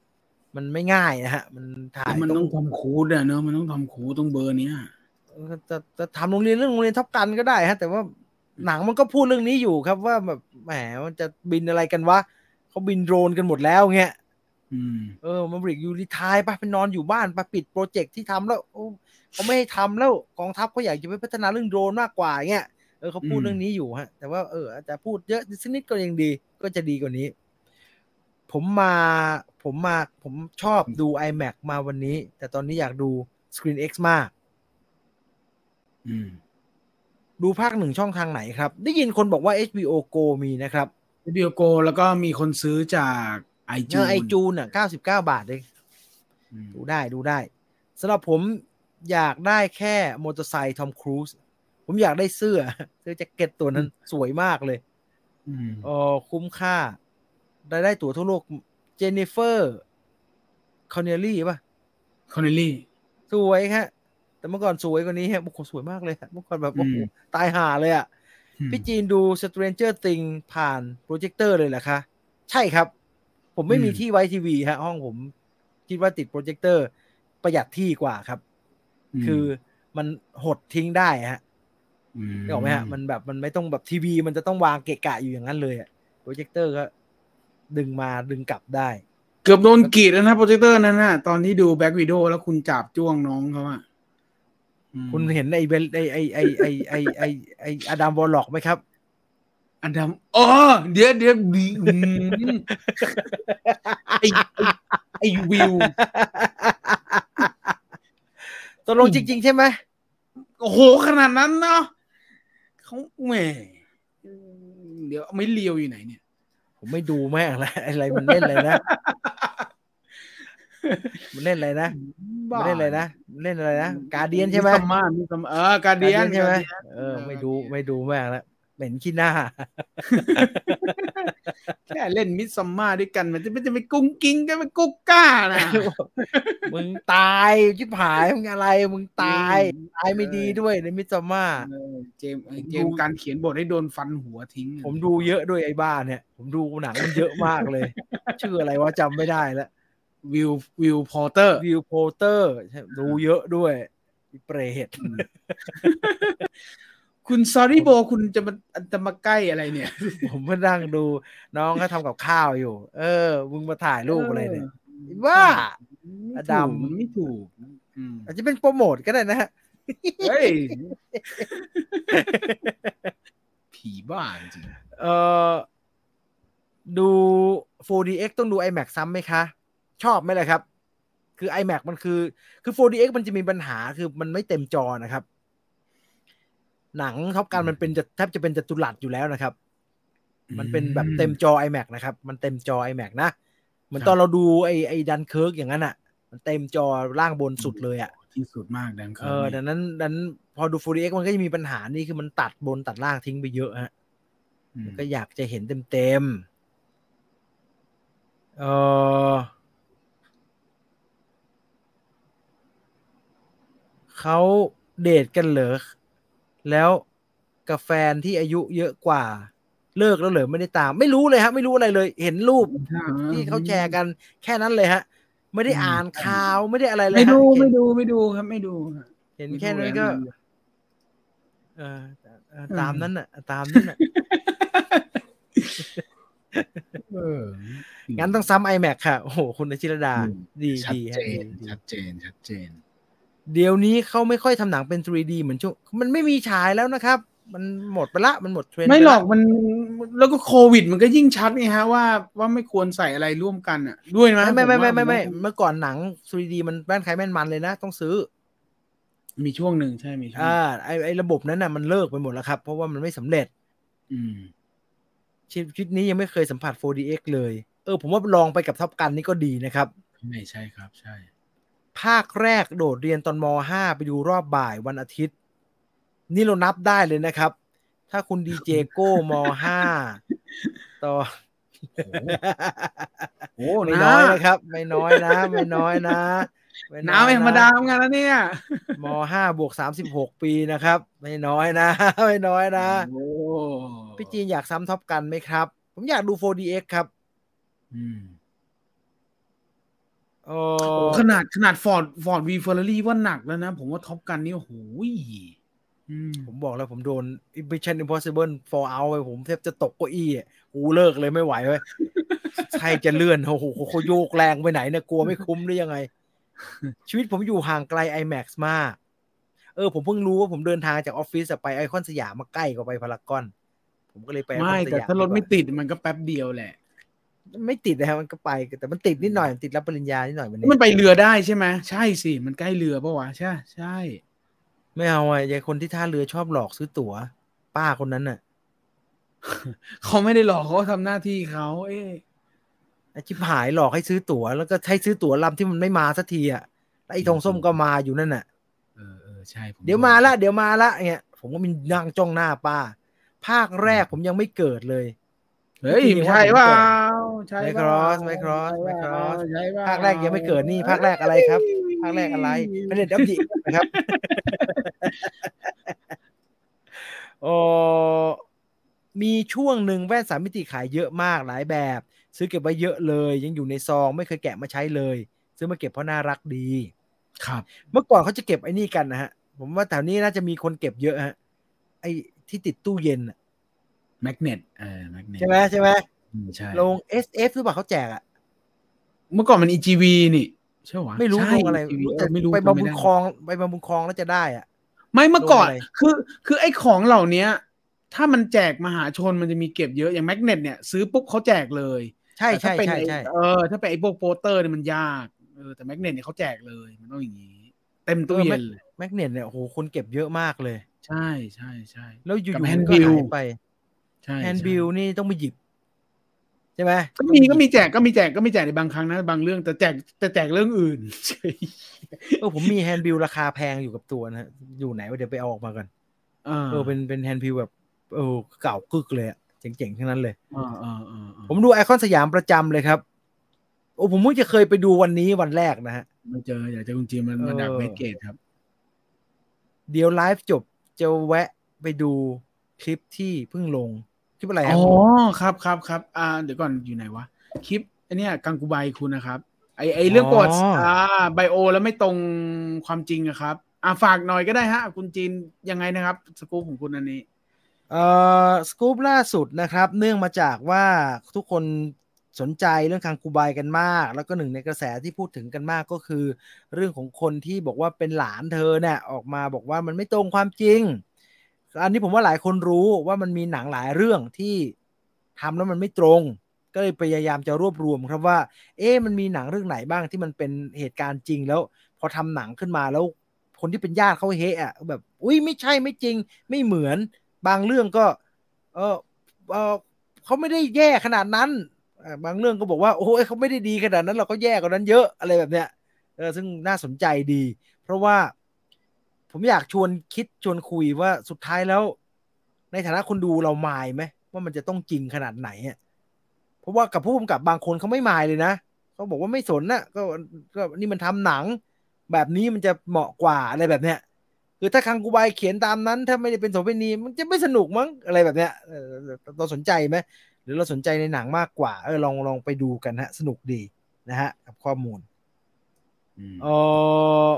มันไม่ง่ายนะฮะ มันถ่ายมันต้องทำคูดอะเนอะมันต้องทำคูดต้องเบอร์เนี้ยจะจะทำโรงเรียนเรื่องโรงเรียน Top Gun ก็ได้ฮะ แต่ว่าหนังมันก็พูดเรื่องนี้อยู่ครับว่าแบบแหมมันจะบินอะไรกันวะเขาบินโดรนกันหมดแล้วเงี้ยอืมเออ Maverick you retire ไปไปนอนอยู่บ้านไปปิด project ที่ทำแล้วโอ้เขาไม่ให้ทำแล้วกองทัพเขาอยากจะไปพัฒนาเรื่องโดรนมากกว่าเงี้ยเออเขาพูดอืมเรื่องนี้อยู่ฮะ แต่ว่าเอออาจจะพูดเยอะสักนิดก็ยังดีก็จะดีกว่านี้ ผมมาผมมาผมชอบดู IMAX มาวันนี้ แต่ตอนนี้อยากดู Screen X มากอืมดูภาคหนึ่งช่องทางไหนครับ ได้ยินคนบอกว่า HBO Go มีนะครับวิดีโอโกแล้วก็มีคนซื้อจากไอเอจูอไอจูนอะ99บาทเองดูได้ดูได้สำหรับผมอยากได้แค่มอเตอร์ไซค์ทอมครูซผมอยากได้เสื้อ เสื้อแจ็คเก็ตตัวนั้นสวยมากเลยอืมเออคุ้มค่า ได้ได้ตั๋วทั่วโลก Jennifer Connelly ป่ะ Connelly สวยฮะ แต่เมื่อก่อนสวยกว่านี้ฮะโอ้โหสวยมากเลยฮะเมื่อก่อนแบบโอ้โหอืมตายห่าเลยอะ พี่จีนดู Stranger Things ผ่านโปรเจคเตอร์เลยเหรอคะ ใช่ครับ ผมไม่มีอืมที่ไว้ทีวีฮะ ห้องผมคิดว่าติดโปรเจคเตอร์ประหยัดที่กว่าครับ คือมันหดทิ้งได้ฮะนึกออกไหมฮะ มันแบบมันไม่ต้องแบบทีวี มันจะต้องวางเกะกะอยู่อย่างนั้นเลยอะโปรเจคเตอร์ก็ ดึงมาดึงกลับได้ เกือบโดนกรีดแล้วนะโปรเจคเตอร์นั้นน่ะตอนที่ดูแบ็กวิดโอแล้วคุณจับจ้วงน้องเขาอะอืมคุณเห็นไอ้เบลไอ้ไอ้ไอ้ไอ้ไอ้ไอ้ไอ้อดัมวอลล็อกไหมครับอันดำอ๋อเดี๋ยวเดี๋ยวดีอืมไอไอ้ไอวิวตกลงจริง ๆ ใช่ไหมโอ้โหขนาดนั้นเนาะเขาแหมเดี๋ยวไม่เลียวอยู่ไหนเนี่ย ผมไม่ดูแม่งแล้วอะไรมันเล่นอะไรนะ มันเล่นอะไรนะมันเล่นอะไรนะมันเล่นอะไรนะ การเดียนใช่ไหมซัมมามีซัมเออการเดียนใช่ไหม Guardian เออไม่ดูไม่ดูแม่งแล้ว เหม็นขี้หน้า แค่เล่นมิสซัมมาด้วยกัน มันจะไม่จะไปกุ้งกิ้งกันไปกุ๊กก้านะ มึงตายชิบหายมึงอะไร มึงตายอืมตายไม่ดีด้วยในมิจมาเออเจมส์เออเจมส์การเขียนบทให้โดนฟันหัวทิ้ง ผมดูเยอะด้วยไอ้บ้าเนี่ย ผมดูหนังมันเยอะมากเลย ชื่ออะไรวะจำไม่ได้แล้ววิววิวพอเตอร์วิวโพเตอร์ดูเยอะด้วยอีเปรต คุณซอรี่โบคุณจะมาจะมาใกล้อะไรเนี่ย ผมมานั่งดูน้องเขาทำกับข้าวอยู่ เออ มึงมาถ่ายรูปอะไรเนี่ยว่าอดัมมันไม่ถูกอืมอาจจะเป็นโปรโมทก็ได้นะฮะเฮ้ยผีบ้าจริงเอ่อดู 4DX ต้องดู iMac ซ้ำไหมคะ ชอบไหมล่ะครับ คือ iMac มันคือ คือ 4DX มันจะมีปัญหาคือมันไม่เต็มจอนะครับ หนังท็อปกันมันเป็นจะแทบจะเป็นจัตุรัสอยู่แล้วนะครับ มันเป็นแบบเต็มจอ IMAX นะครับ มันเต็มจอ IMAX นะเหมือนตอนเราดูไอ้ไอ้ดันเคิร์กอย่างนั้นอะ มันเต็มจอล่างบนสุดเลยอะที่สุดมากดังเออดังนั้นดังนั้นพอดู 4DX มันก็จะมีปัญหานี่คือมันตัดบนตัดล่างทิ้งไปเยอะฮะผมก็อยากจะเห็นเต็มๆเออเขาเดทกันเหรอ แล้วกับแฟนที่อายุเยอะกว่า เลิกแล้วเหรอไม่ได้ตาม ไม่รู้เลยฮะ ไม่รู้อะไรเลย เห็นรูปที่เขาแชร์กันแค่นั้นเลยฮะ ไม่ได้อ่านข่าวไม่ได้อะไรเลยไม่ฮะดูเห็ไม่นดูไม่ดูครับ ไม่ดูครับเห็นแค่นั้นก็ไม่ดูเออเออตามนั้นน่ะ ตามนั้นน่ะเอองั้นต้องซ้ำ iMac ค่ะ โอ้โห คุณอาชิรดาอืมดีชัดดีเจฮะนดีดีชัดเจน ชัดเจน เดี๋ยวนี้เขาไม่ค่อยทำหนังเป็น 3D เหมือนช่วงมันไม่มีฉายแล้วนะครับ มันหมดไปละมันหมดเทรนด์ไม่ปละหรอกมันแล้วก็โควิด มันก็ยิ่งชัดไงฮะว่าว่าไม่ควรใส่อะไรร่วมกันอะ ด้วยนะไม่ไม่ไม่ไม่ผไม่ว่าไม่เมื่อก่อนหนัง 3D มันแม่นใครแม่นมันเลยนะ ต้องซื้อ มีช่วงหนึ่งใช่มีช่วงอ่าไอไอระบบนั้นน่ะมันเลิกไปหมดแล้วครับ เพราะว่ามันไม่สำเร็จ อืมชีวิตนี้ยังไม่เคยสัมผัส 4DX เลย เออ ผมว่าลองไปกับท็อปกันนี่ก็ดีนะครับ ไม่ใช่ครับ ใช่ ภาคแรกโดดเรียนตอนม .5 ไปดูรอบบ่ายวันอาทิตย์ นี่เรานับได้เลยนะครับ ถ้าคุณดีเจโก้ม .5 ต่อโอ้ไม่น้น้อยนะครับ ไม่น้อยนะ ไม่น้อยนะน้าไม่ธรรมดาเหมือนกันนะเนี่ยม .5 บวก36ปีนะครับ ไม่น้อยนะ ไม่น้อยนะโอ้พี่จีนอยากซ้ำท็อปกันไหมครับ ผมอยากดู 4DX ครับ อืมเอ โอ้อขนาดขนาด Ford Ford v Ferrari ว่าหนักแล้วนะ ผมว่า Top Gun นี่โอ้โหยอืมผมบอกแล้วผมโดน Mission Impossible Fallout ไปผมแทบจะตกเก้าอี้อะกูเลิกเลยไม่ไหวเว้ยใช่จะเลื่อนโอ้โหเขาโยกแรงไปไหนเนี่ยกลัวไม่คุ้มหรือยังไง ชีวิตผมอยู่ห่างไกล IMAX มาก เออ ผมเพิ่งรู้ว่าผมเดินทางจากออฟฟิศอะไปไอคอนสยามมาใกล้กว่าไปพารากอน ผมก็เลยไปไม่ไอคอนสแต่ยามถ้ารถไม่ดีกว่ติดมันก็แป๊บเดียวแหละา ไม่ติดนะครับมันก็ไป แต่มันติดนิดหน่อยมันติดรับปริญญานิดหน่อยวันนี้มันไปเรือได้ใช่ไหมใช่สิ มันใกล้เรือปะวะใช่ใช่ ไม่เอาอะยายคนที่ท่าเรือชอบหลอกซื้อตั๋ว ป้าคนนั้นน่ะเขาไม่ได้หลอกเขาทำหน้าที่เขาเอ๊ะไอ้ชิบหายหลอกให้ซื้อตั๋วแล้วก็ให้ซื้อตั๋วลำที่มันไม่มาสักทีอะแล้วไอ้ทองส้มก็มาอยู่นั่นน่ะเออเออใช่ผเดี๋ยวมาละเดี๋ยวมาละเงี้ยผมก็มีนั่งจ้องหน้าป้า ภาคแรกผมยังไม่เกิดเลย เฮ้ยไม่ใช่เปล่า ใช่ไม่เปครล่าอสไม่ครอสไม่ครอสใช่เปล่ภาคแรกยังไม่เกิดนี่ภาคแรกอะไรครับ ภาคแรกอะไรไม่ได้ดับดินะครับโอ้มีช่วงหนึ่งแว่นสามมิติขายเยอะมากหลายแบบ ซื้อเก็บไว้เยอะเลย ยังอยู่ในซองไม่เคยแกะมาใช้เลย ซื้อมาเก็บเพราะน่ารักดี ครับ เมื่อก่อนเขาจะเก็บไอ้นี่กันนะฮะ ผมว่าแถวนี้น่าจะมีคนเก็บเยอะฮะไอ้ที่ติดตู้เย็นน่ะแมกเนตเออแมกเนตใช่ไหมใช่ไหม ใช่ลง SF หรือเปล่าเขาแจกอะเมื่อก่อนมัน EGV นี่ใช่หวะไม่รู้ใช่ลงอะไร EGV แต่ไม่รู้ไปบำบุญจำม่ด้คลองไปบำบุญคลองแล้วจะได้อะไม่เมื่อก่อนโดนอะไรคือ คือไอ้ของเหล่าเนี้ยถ้ามันแจกมหาชนมันจะมีเก็บเยอะอย่างแมกเนตเนี่ยซื้อปุ๊บเขาแจกเลยใช่แต่ถ้าใช่เป็นใช่ไอ้ใช่เออถ้าเป็นไอ้พวกโปสเตอร์เนี่ยมันยากเออแต่ magnet เนี่ยเขาแจกเลยมันต้องอย่างนี้เต็มตู้เย็นเลย magnet เนี่ยโอ้โหคนเก็บเยอะมากเลย ใช่ใช่ใช่แล้วอยู่กับๆมัน hand ก็ bill หายไปใช่แฮนด์ใช่บิลนี่ต้องไปหยิบ ใช่ไหมก็มีก็มีแจกก็มีแจกก็มีแจกในบางครั้งนะ บางเรื่องแต่แจกแต่แจกเรื่องอื่นใช่เออผมมี handbill ราคาแพงอยู่กับตัวนะฮะอยู่ไหนวะเดี๋ยวไปเอาออกมากันอ่าเออเป็นเป็น handbill แบบเออเก่ากึกเลยอะเจ๋งๆทั้งนั้นเลยอ่าอ่าอ่าอ่าผมดูไอคอนสยามประจำเลยครับโอ้ผมเพิ่งจะเคยไปดูวันนี้วันแรกนะฮะมาเจออยากเจอคุณจีนมันมาเออดักเวสเกตครับ เดี๋ยวไลฟ์จบจะแวะไปดูคลิปที่เพิ่งลง คลิปอะไรครัอ๋บอครับครับครับอ่าเดี๋ยวก่อนอยู่ไหนวะคลิปไอเนี้ยกังกูไบคุณนะครับ ไอไอเรื่องประวัติอ่า bio แล้วไม่ตรงความจริงอะครับ อ่าฝากหน่อยก็ได้ฮะ คุณจีนยังไงนะครับ สกู๊ปของคุณอันนี้เอ่อสกู๊ปล่าสุดนะครับ เนื่องมาจากว่าทุกคนสนใจเรื่องคังคูไบกันมาก แล้วก็หนึ่งในกระแสที่พูดถึงกันมากก็คือ เรื่องของคนที่บอกว่าเป็นหลานเธอเนี่ยออกมาบอกว่ามันไม่ตรงความจริง อันนี้ผมว่าหลายคนรู้ว่ามันมีหนังหลายเรื่องที่ทำแล้วมันไม่ตรง ก็เลยพยายามจะรวบรวมครับว่า เอ๊ะมันมีหนังเรื่องไหนบ้างที่มันเป็นเหตุการณ์จริงแล้ว พอทำหนังขึ้นมาแล้วคนที่เป็นญาติเขาเฮะอะแบบ อุ้ยไม่ใช่ไม่จริง ไม่เหมือนบางเรื่องก็ เออเออเขาไม่ได้แย่ขนาดนั้นบางเรื่องก็บอกว่าโอ้ยเขาไม่ได้ดีขนาดนั้นเราก็แย่กว่านั้นเยอะอะไรแบบเนี้ยเออซึ่งน่าสนใจดี เพราะว่า ผมอยากชวนคิดชวนคุยว่าสุดท้ายแล้ว ในฐานะคนดูเรามายไหมว่ามันจะต้องจริงขนาดไหนอะเพราะว่ากับผู้กำกับบางคนเขาไม่มายเลยนะเขาบอกว่าไม่สนนะก็ก็นี่มันทำหนัง แบบนี้มันจะเหมาะกว่าอะไรแบบเนี้ยคือถ้าคังกูไบเขียนตามนั้น ถ้าไม่ได้เป็นโสเภณีมันจะไม่สนุกมั้งอะไรแบบเนี้ยเออเราสนใจไหมหรือเราสนใจในหนังมากกว่าเออลองลองไปดูกันฮะ สนุกดีนะฮะกับข้อมูลอืมเออ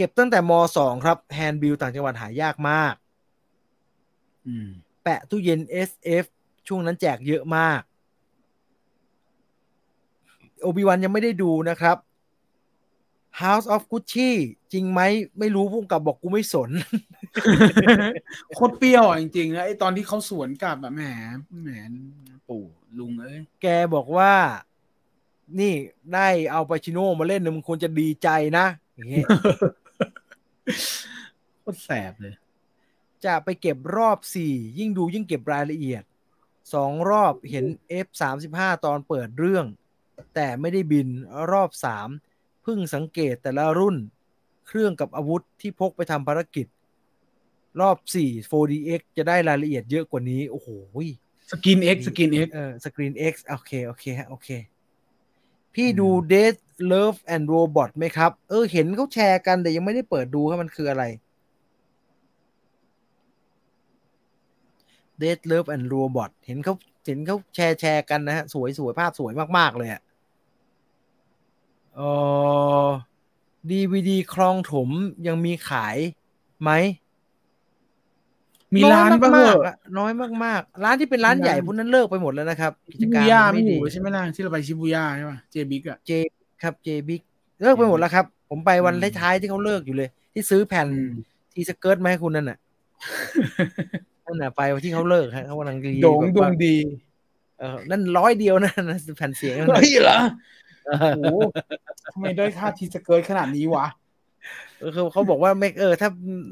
เก็บตั้งแต่มสองครับ แฮนด์บิลต่างจังหวัดหายากมากอืมแปะตู้เย็น SF ช่วงนั้นแจกเยอะมาก โอบิวันยังไม่ได้ดูนะครับ House of Gucci จริงไหมไม่รู้พุ่งกับบอกกูไม่สน โคตรเปรี้ยวอะจริงๆแล้วไอตอนที่เขาสวนกลับอะแหมแหมปู่ลุงเอ้ยแกบอกว่า นี่ได้เอาปาชิโน่มาเล่นนะมึงควรจะดีใจนะอย่างเงี้ย โคตรแสบเลย จะไปเก็บรอบสี่ยิ่งดูยิ่งเก็บรายละเอียดสองรอบเห็น F สามสิบห้าตอนเปิดเรื่อง แต่ไม่ได้บินรอบสามเพิ่งสังเกตแต่ละรุ่น เครื่องกับอาวุธที่พกไปทำภารกิจ รอบสี่ 4DX จะได้รายละเอียดเยอะกว่านี้ โอ้โหสกิน X สกิน X เออสกรีน X โอเค โอเคฮะโอเค พี่ดู Death Love and Robot ไหมครับ เออ เห็นเขาแชร์กันแต่ยังไม่ได้เปิดดูว่ามันคืออะไร Death Love and Robot เห็นเขาเห็นเขาแชร์แชร์กันนะฮะ สวยสวยภาพสวยมาก ๆ เลยอะเออ DVD คลองถมยังมีขายไหม มีร้านน้อยบ้างมากเหรๆออะน้อยมากๆ ร้านที่เป็นร้านมีร้านใหญ่พวกนั้นเลิกไปหมดแล้วนะครับ กิจชิบูการย่ามันไม่ไม่อดียู่ใช่ไหมล่ะที่เราไปชิบูย่าใช่ป่ะเจบิ๊กอะเจ ครับเจบิ๊กเลิกไปหมดแล้วครับ ผมไปวันอืมท้ายๆที่เขาเลิกอยู่เลย ที่ซื้อแผ่นอืมทีสเกิร์ตมาให้คุณนั่นน่ะนั่นน่ะไปวันที่เขาเลิกฮะเขากำลังดีโด่งแบบดวว่างดี เออนั่นร้อยเดียวนะนั่นแผ่นเสียงนั่นเฮ้น่ะยเหรอเอโอ้โหทำไมได้ค่าทีสเกิร์ตขนาดนี้วะอเขาเขาบอกว่าไม่เออ ถ้า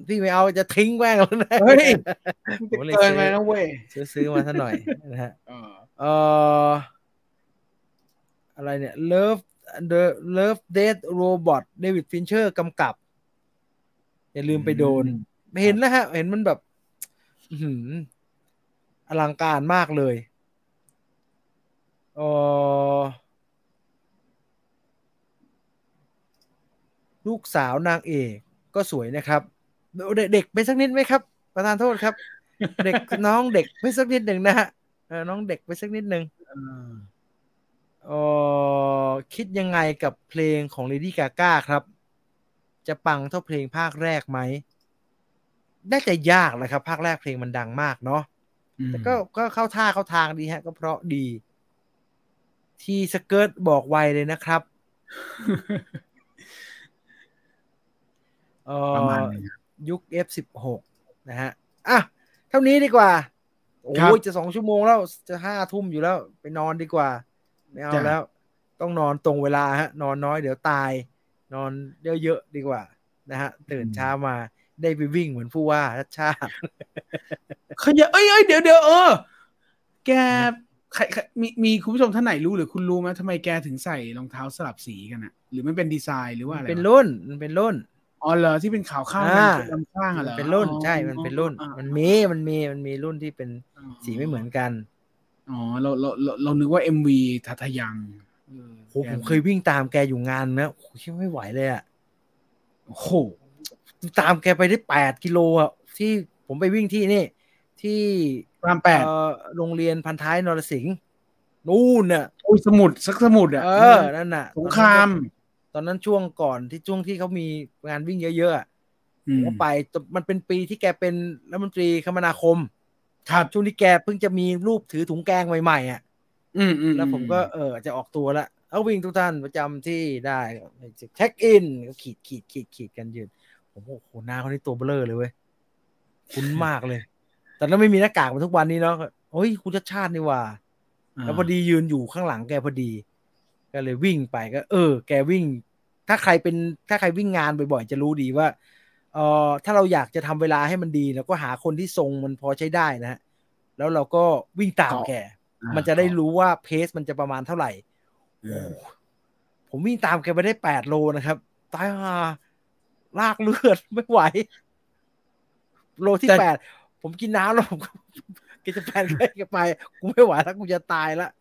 พี่ไม่เอาจะทิ้งแม่งแล้วนะเฮ้ยผมจะเลยเกินซื้อไปนะเว้ยซื้อซื้อมาซะหน่อยนะฮะเออเอ่ออะไรเนี่ย Love the Love Death Robot David Fincher กำกับ อย่าลืมไปโดน เห็นแล้วฮะ เห็นมันแบบอื้อหืออลังการมากเลยเออลูกสาวนางเอกก็สวยนะครับเด็กเด็กไปสักนิดไหมครับ ประธานโทษครับ เด็กน้องเด็กไปสักนิดหนึ่งนะฮะเออน้องเด็กไปสักนิดหนึ่ง เออเออคิดยังไงกับเพลงของ Lady Gaga ครับ จะปังเท่าเพลงภาคแรกไหมน่าจะยากเลยครับ ภาคแรกเพลงมันดังมากเนาะแต่ก็ก็เข้าท่าเข้าทางดีฮะ ก็เพราะดี ทีสเกิร์ตบอกไวเลยนะครับเอประมาณอนี้ครับยุค F16 นะฮะอะเท่านี้ดีกว่า โอ้ครับยจะสองชั่วโมงแล้ว จะห้าทุ่มอยู่แล้ว ไปนอนดีกว่า ไม่เอาจ้ะแล้ว ต้องนอนตรงเวลาฮะ นอนน้อยเดี๋ยวตาย นอนเยอะๆดีกว่า นะฮะ ตื่นเช้ามาได้ไปวิ่งเหมือนผู้ว่าชัดชาติขยะเอ้ยเอ้ยเดี๋ยวเดี๋ยวเออ แกใครใครมีมีคุณผู้ชมท่านไหนรู้หรือคุณรู้ไหมทำไมแกถึงใส่รองเท้าสลับสีกันอะหรือมันเป็นดีไซน์หรือว่าอะไรเป็นวะรุ่นมันเป็นรุ่นอ๋อเหรอที่เป็นขาวข้างอ่าเป็นลำข้างอะมันเหรอเป็นรุ่นอ๋อใช่มันเป็นรุ่นอ่ามันมีมันมีมันมีรุ่นที่เป็นสีไม่เหมือนกัน อ๋อเราเราเราเรานึกว่าเอ็มวีทัทะยังเออโหผมเคยวิ่งตามแกอยู่งานนะโหคิดว่าไม่ไหวเลยอะโอ้โหตามแกไปได้แปดกิโลอะที่ผมไปวิ่งที่นี่ ที่รามแปดเอ่อโรงเรียนพันท้ายนรสิงห์นู่นน่ะโอ้ยสมุดสักสมุดอะเออนั่นน่ะสงคราม ตอนนั้นช่วงก่อนที่ช่วงที่เขามีงานวิ่งเยอะๆอะอืผมมก็ไปแต่มันเป็นปีที่แกเป็นรัฐมนตรีคมนาคม ครับช่วงที่แกเพิ่งจะมีรูปถือถุงแกงใหม่ๆอะอืมอืมแล้วผมก็เออจะออกตัวละเอาวิ่งทุกท่านประจำที่ได้เช็คอินก็ขีดขีดขีดขีดกันยืนผมโอ้โหหน้าเขานี่ตัวเบลอเลยเว้ยคุ้นมากเลย แต่แล้วไม่มีหน้ากากเหมาทุกวันนี้เนาะเฮ้ยคุณชาติชาตินี่หว่า แล้วพอดียืนอยู่ข้างหลังแกพอดี ก็เลยวิ่งไปก็ เออ แกวิ่ง ถ้าใครเป็นถ้าใครวิ่งงานบ่อยๆจะรู้ดีว่า เออถ้าเราอยากจะทำเวลาให้มันดีเราก็หาคนที่ทรงมันพอใช้ได้นะฮะแล้วเราก็วิ่งตามแกอ่ามันจะได้รู้ว่าเพสมันจะประมาณเท่าไหร่เออผมวิ่งตามแกไปได้แปดโลนะครับ ตายห่าลากเลือดไม่ไหว โลที่แปดผมกินน้ำแล้วผมก็กินจะแปดแกไปกูไม่ไหวแล้วกูจะตายละแก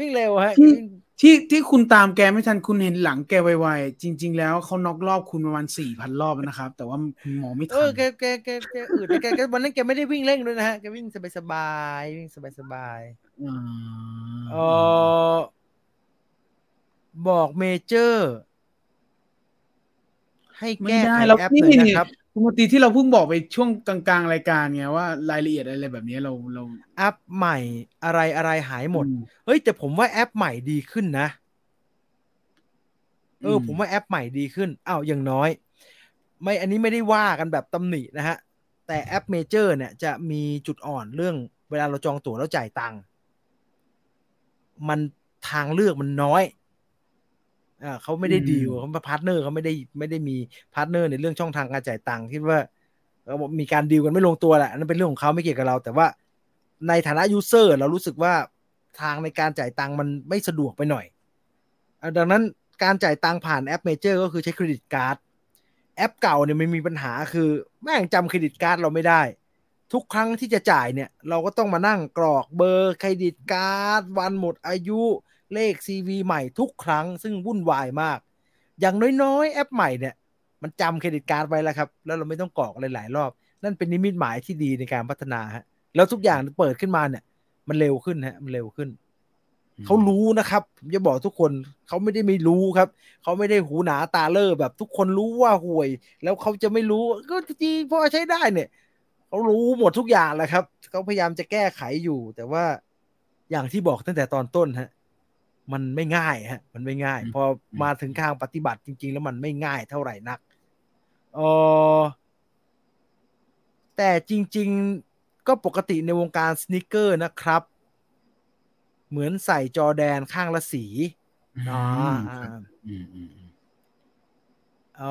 วิ่งเร็วฮะที่วิ่งที่ที่คุณตามแกไม่ทันคุณเห็นหลังแกไวๆจริง ๆ แล้วเขาน็อกรอบคุณประมาณสี่พันรอบนะครับ แต่ว่าคุณมองไม่เอทัอนแกแกแกแกอืดแต่แกแกวันนั้นแกไม่ได้วิ่งเร่งด้วยนะฮะแกวิ่งสบายสบายๆวิ่งสบายสบายๆอ่าเออบอกเมเจอร์ ให้ไม่แก้ได้ไขเราแอปนี่เลยนี่นะครับ คุณมนตรีที่เราเพิ่งบอกไปช่วงกลางๆรายการไงว่ารายละเอียดอะไรแบบนี้เราเราแอปใหม่อะไรอะไรหายหมดอืเฮ้ย แต่ผมว่าแอปใหม่ดีขึ้นนะ เอออืมผมว่าแอปใหม่ดีขึ้นอ้าวอย่างน้อย ไม่อันนี้ไม่ได้ว่ากันแบบตำหนินะฮะ แต่แอปเมเจอร์ เนี่ย จะมีจุดอ่อนเรื่อง เวลาเราจองตั๋วแล้วจ่ายตังค์มันทางเลือกมันน้อย อ่าเขาไม่ได้ดีลเขา partner เขาไม่ได้ไม่ได้มี partner ในเรื่องช่องทางการจ่ายตังค์ที่ว่ามีการดีลกันไม่ลงตัวแหละนั่นเป็นเรื่องของเขาไม่เกี่ยวกับเรา แต่ว่าในฐานะ user เรารู้สึกว่าทางในการจ่ายตังค์มันไม่สะดวกไปหน่อยดังนั้นการจ่ายตังค์ผ่านแอปเมเจอร์ก็คือใช้ credit card แอปเก่าเนี่ยมันมีปัญหาคือแม่งจำ credit card เราไม่ได้ ทุกครั้งที่จะจ่ายเนี่ย เราก็ต้องมานั่งกรอกเบอร์ credit card วันหมดอายุ เลข CV ใหม่ทุกครั้ง ซึ่งวุ่นวายมาก อย่างน้อยๆ แอปใหม่เนี่ย มันจำเครดิตการ์ดไว้แล้วครับ แล้วเราไม่ต้องกรอกอะไรหลายรอบ นั่นเป็นนิมิตหมายที่ดีในการพัฒนาฮะแล้วทุกอย่างเปิดขึ้นมาเนี่ย มันเร็วขึ้นฮะมันเร็วขึ้นเขารู้นะครับผมจะบอกทุกคนเขาไม่ได้ไม่รู้ครับเขาไม่ได้หูหนาตาเล่อแบบทุกคนรู้ว่าห่วย แล้วเขาจะไม่รู้ก็จริงพอใช้ได้เนี่ยเขารู้หมดทุกอย่างแหละครับเขาพยายามจะแก้ไขอยู่ แต่ว่าอย่างที่บอกตั้งแต่ตอนต้นฮะ มันไม่ง่ายฮะ มันไม่ง่าย พอมาถึงทางปฏิบัติจริง ๆ แล้วมันไม่ง่ายเท่าไหร่นักเออแต่จริง ๆก็ปกติในวงการสนิเกอร์นะครับ เหมือนใส่จอแดนข้างละสีอ๋อเอ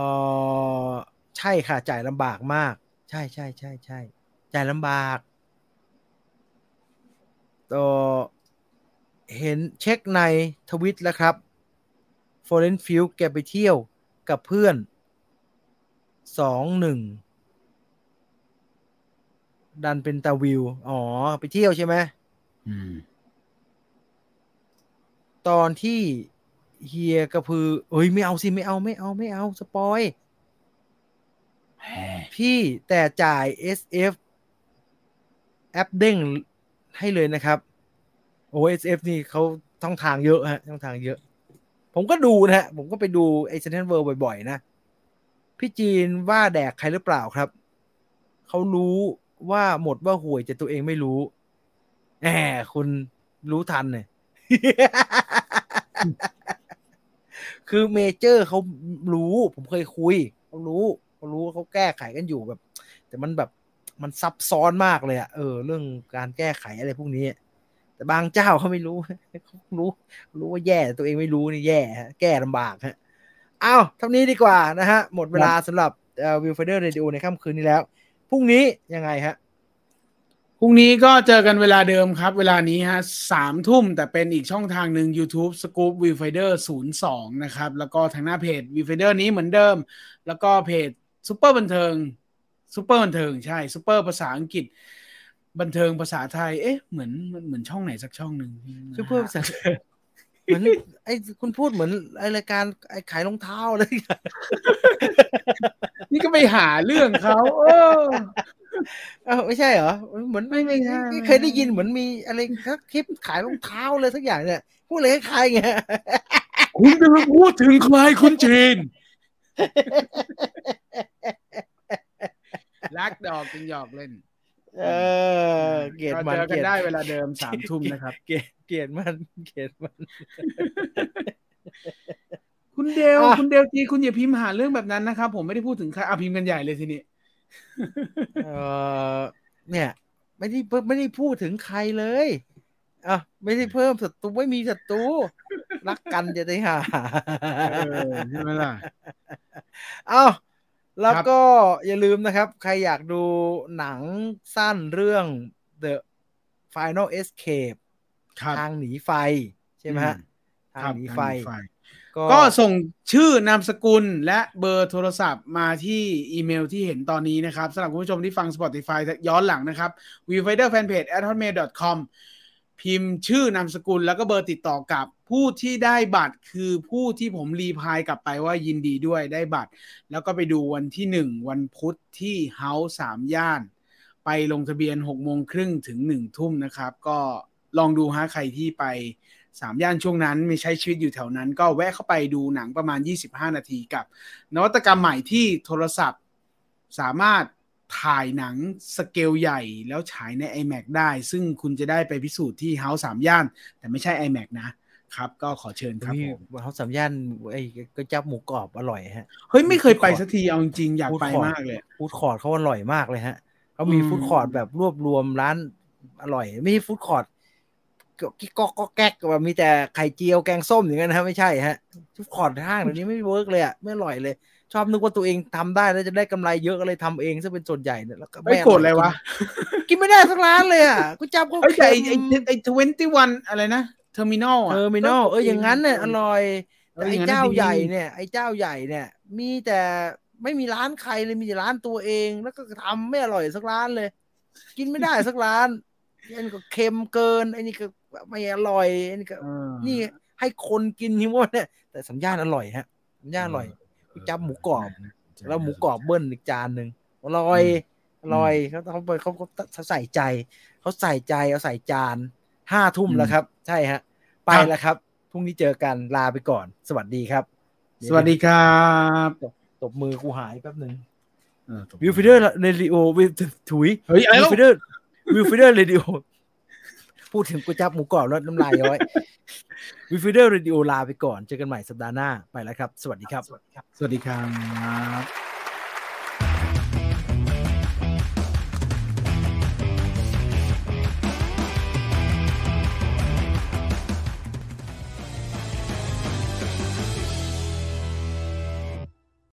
อใช่ค่ะ จ่ายลำบากมาก ใช่ใช่ใช่ใช่จ่ายลำบากต่อ เห็นเช็คในทวิตแล้วครับฟอร์เรนฟิลแกไปเที่ยวกับเพื่อนสองหนึ่งดันเป็นตาวิว อ๋อ ไปเที่ยวใช่ไหมตอนที่เฮียกระพือ เอ้ย ไม่เอาสิ ไม่เอา ไม่เอา ไม่เอา สปอย พี่แต่จ่าย SF แอปเด้งให้เลยนะครับ OSF นี่เขาท่องทางเยอะฮะท่องทางเยอะ ผมก็ดูนะฮะ ผมก็ไปดูไอเซนเทนเวิร์บ่อยๆนะ พี่จีนว่าแดกใครหรือเปล่าครับ เขารู้ว่าหมดว่าห่วยแต่ตัวเองไม่รู้แหมคุณรู้ทันเนี่ยคือเมเจอร์เขารู้ ผมเคยคุยเขารู้เขารู้เขาแก้ไขกันอยู่แบบ แต่มันแบบมันซับซ้อนมากเลยอะเออ เรื่องการแก้ไขอะไรพวกนี้ แต่บางเจ้าเขาไม่รู้เขารู้ รู้ว่าแย่ตัวเองไม่รู้นี่แย่แก้ลำบากฮะอ้าวเท่านี้ดีกว่านะฮะ หมดเวลาสำหรับวิวไฟเดอร์เรดิโอในค่ำคืนนี้แล้ว พรุ่งนี้ยังไงฮะพรุ่งนี้ก็เจอกันเวลาเดิมครับ เวลานี้ฮะสามทุ่มแต่เป็นอีกช่องทางหนึ่ง YouTube Scoop Viewfinder 02 นะครับ แล้วก็ทางหน้าเพจ Viewfinder นี้เหมือนเดิม แล้วก็เพจซูเปอร์บันเทิงซูเปอร์บันเทิงใช่ซูเปอร์ภาษาอังกฤษ บันเทิงภาษาไทย เอ๊ะ เหมือนเหมือนช่องไหนสักช่องหนึ่งคือเพื่อภาษาเหมือนไอ้คุณพูดเหมือนไอรายการไอขายรองเท้าเลยนี่ก็ไปหาเรื่องเขาเออเออไม่ใช่เหรอเหมือนไม่ไม่เคยได้ยินเหมือนมีอะไรคลิปขายรองเท้าเลยสักอย่างเนี่ยพูดเลยคล้ายไงคุณกำลังพูดถึงใครคุณจีนรักดอกจึงหยอกเล่น เออ เกียรติมันเจอกันได้เวลาเดิมสามทุ่มนะครับ เกียรติเกียรติมัน เกียรติมัน คุณเดลคุณเดลจีคุณอย่าพิมพ์หาเรื่องแบบนั้นนะครับ ผมไม่ได้พูดถึงใครอาพิมพ์กันใหญ่เลยทีนี้เออเนี่ย ไม่ได้ไม่ได้พูดถึงใครเลยอะไม่ได้เพิ่มศัตรูไม่มีศัตรูรักกันจะได้ห่าใช่ไหมล่ะ เอ้า แล้วก็อย่าลืมนะครับ ใครอยากดูหนังสั้นเรื่อง The Final Escape ทางหนีไฟ ใช่ไหมฮะทางหนีไฟ ก็ส่งชื่อนามสกุลและเบอร์โทรศัพท์มาที่อีเมลที่เห็นตอนนี้นะครับสำหรับคุณผู้ชมที่ฟัง Spotify ย้อนหลังนะครับ v i e w f i d e r fanpage at hotmail com พิมพ์ชื่อนามสกุลแล้วก็เบอร์ติดต่อกับ ผู้ที่ได้บัตรคือผู้ที่ผมรีพายกลับไปว่ายินดีด้วยได้บัตร แล้วก็ไปดูวันที่หนึ่งวันพุธที่เฮาส์สามย่าน ไปลงทะเบียนหกโมงครึ่งถึงหนึ่งทุ่มนะครับ ก็ลองดูฮะใครที่ไปสามย่านช่วงนั้นไม่ใช้ชีวิตอยู่แถวนั้น ก็แวะเข้าไปดูหนังประมาณ 25 นาทีกับ นวัตกรรมใหม่ที่โทรศัพท์สามารถถ่ายหนังสเกลใหญ่แล้วฉายใน IMAX ได้ ซึ่งคุณจะได้ไปพิสูจน์ที่เฮาส์สามย่าน แต่ไม่ใช่ IMAX นะ ครับ ก็ขอเชิญครับผมเฮาส์สามย่านไอ้ก๋วยจั๊บหมูกรอบอร่อยฮะเฮ้ยไม่เคยไปสักทีเอาจริงอยากไปมากเลย food court เขาอร่อยมากเลยฮะเขามีฟู้ดคอร์ดแบบรวบรวมร้านอร่อย ไม่ใช่ฟู้ดคอร์ดกิ๊กก็แก๊กแบบมีแต่ไข่เจียวแกงส้มอย่างนั้นนะไม่ใช่ฮะฟู้ดคอร์ทห้างเดี๋ยวนี้ไม่เวิร์กเลยอะไม่อร่อยเลย ชอบนึกว่าตัวเองทำได้แล้วจะได้กำไรเยอะก็เลยทำเองซะเป็นส่วนใหญ่เนี่ยแล้วก็ไม่โกรธเลยวะกินไม่ได้สักร้านเลยอะกูจับก็ไอ้ยแต่เค็ไอ้มไอ้ไอ้ทเวนตี้วันอะไรนะ เทอร์มินอลเทอร์มินอลเอออย่างนั้นเนี่ยอร่อยเอแต่ออไอ้ย่างนั้นเจ้าดีใหญ่เนี่ย ไอ้เจ้าใหญ่เนี่ย มีแต่ไม่มีร้านใครเลยมีแต่ร้านตัวเอง แล้วก็ทำไม่อร่อยสักร้านเลย กินไม่ได้สักร้านอันนี้ก็เค็มเกินไอ้นี่ก็ไม่อร่อยอันนี้ก็เออนี่ให้คนกินที่ว่าเนี่ยแต่สัญญาณอร่อยฮะสัญญาณอร่อยก๋วยจั๊บหมูกรอบแล้วหมูกรอบเบิ้ลอีกจานหนึ่งอร่อยอร่อยเขาเขาเขาเขาใส่ใจเขาใส่ใจเอาใส่จาน ห้าทุ่มแล้วครับ ใช่ฮะ ไปแล้วครับพรุ่งนี้เจอกันลาไปก่อน สวัสดีครับ สวัสดีครับตบมือกูหายแป๊บหนึ่งเออ Viewfinder Radio วิถุยเฮ้ยอะไรวิวแล้ว finder Viewfinder Radio พูดถึงก๋วยจั๊บหมูกรอบแล้วน้ำลายย้อย Viewfinder Radio ลาไปก่อน เจอกันใหม่สัปดาห์หน้า ไปแล้วครับ สวัสดีครับ สวัสดีครับ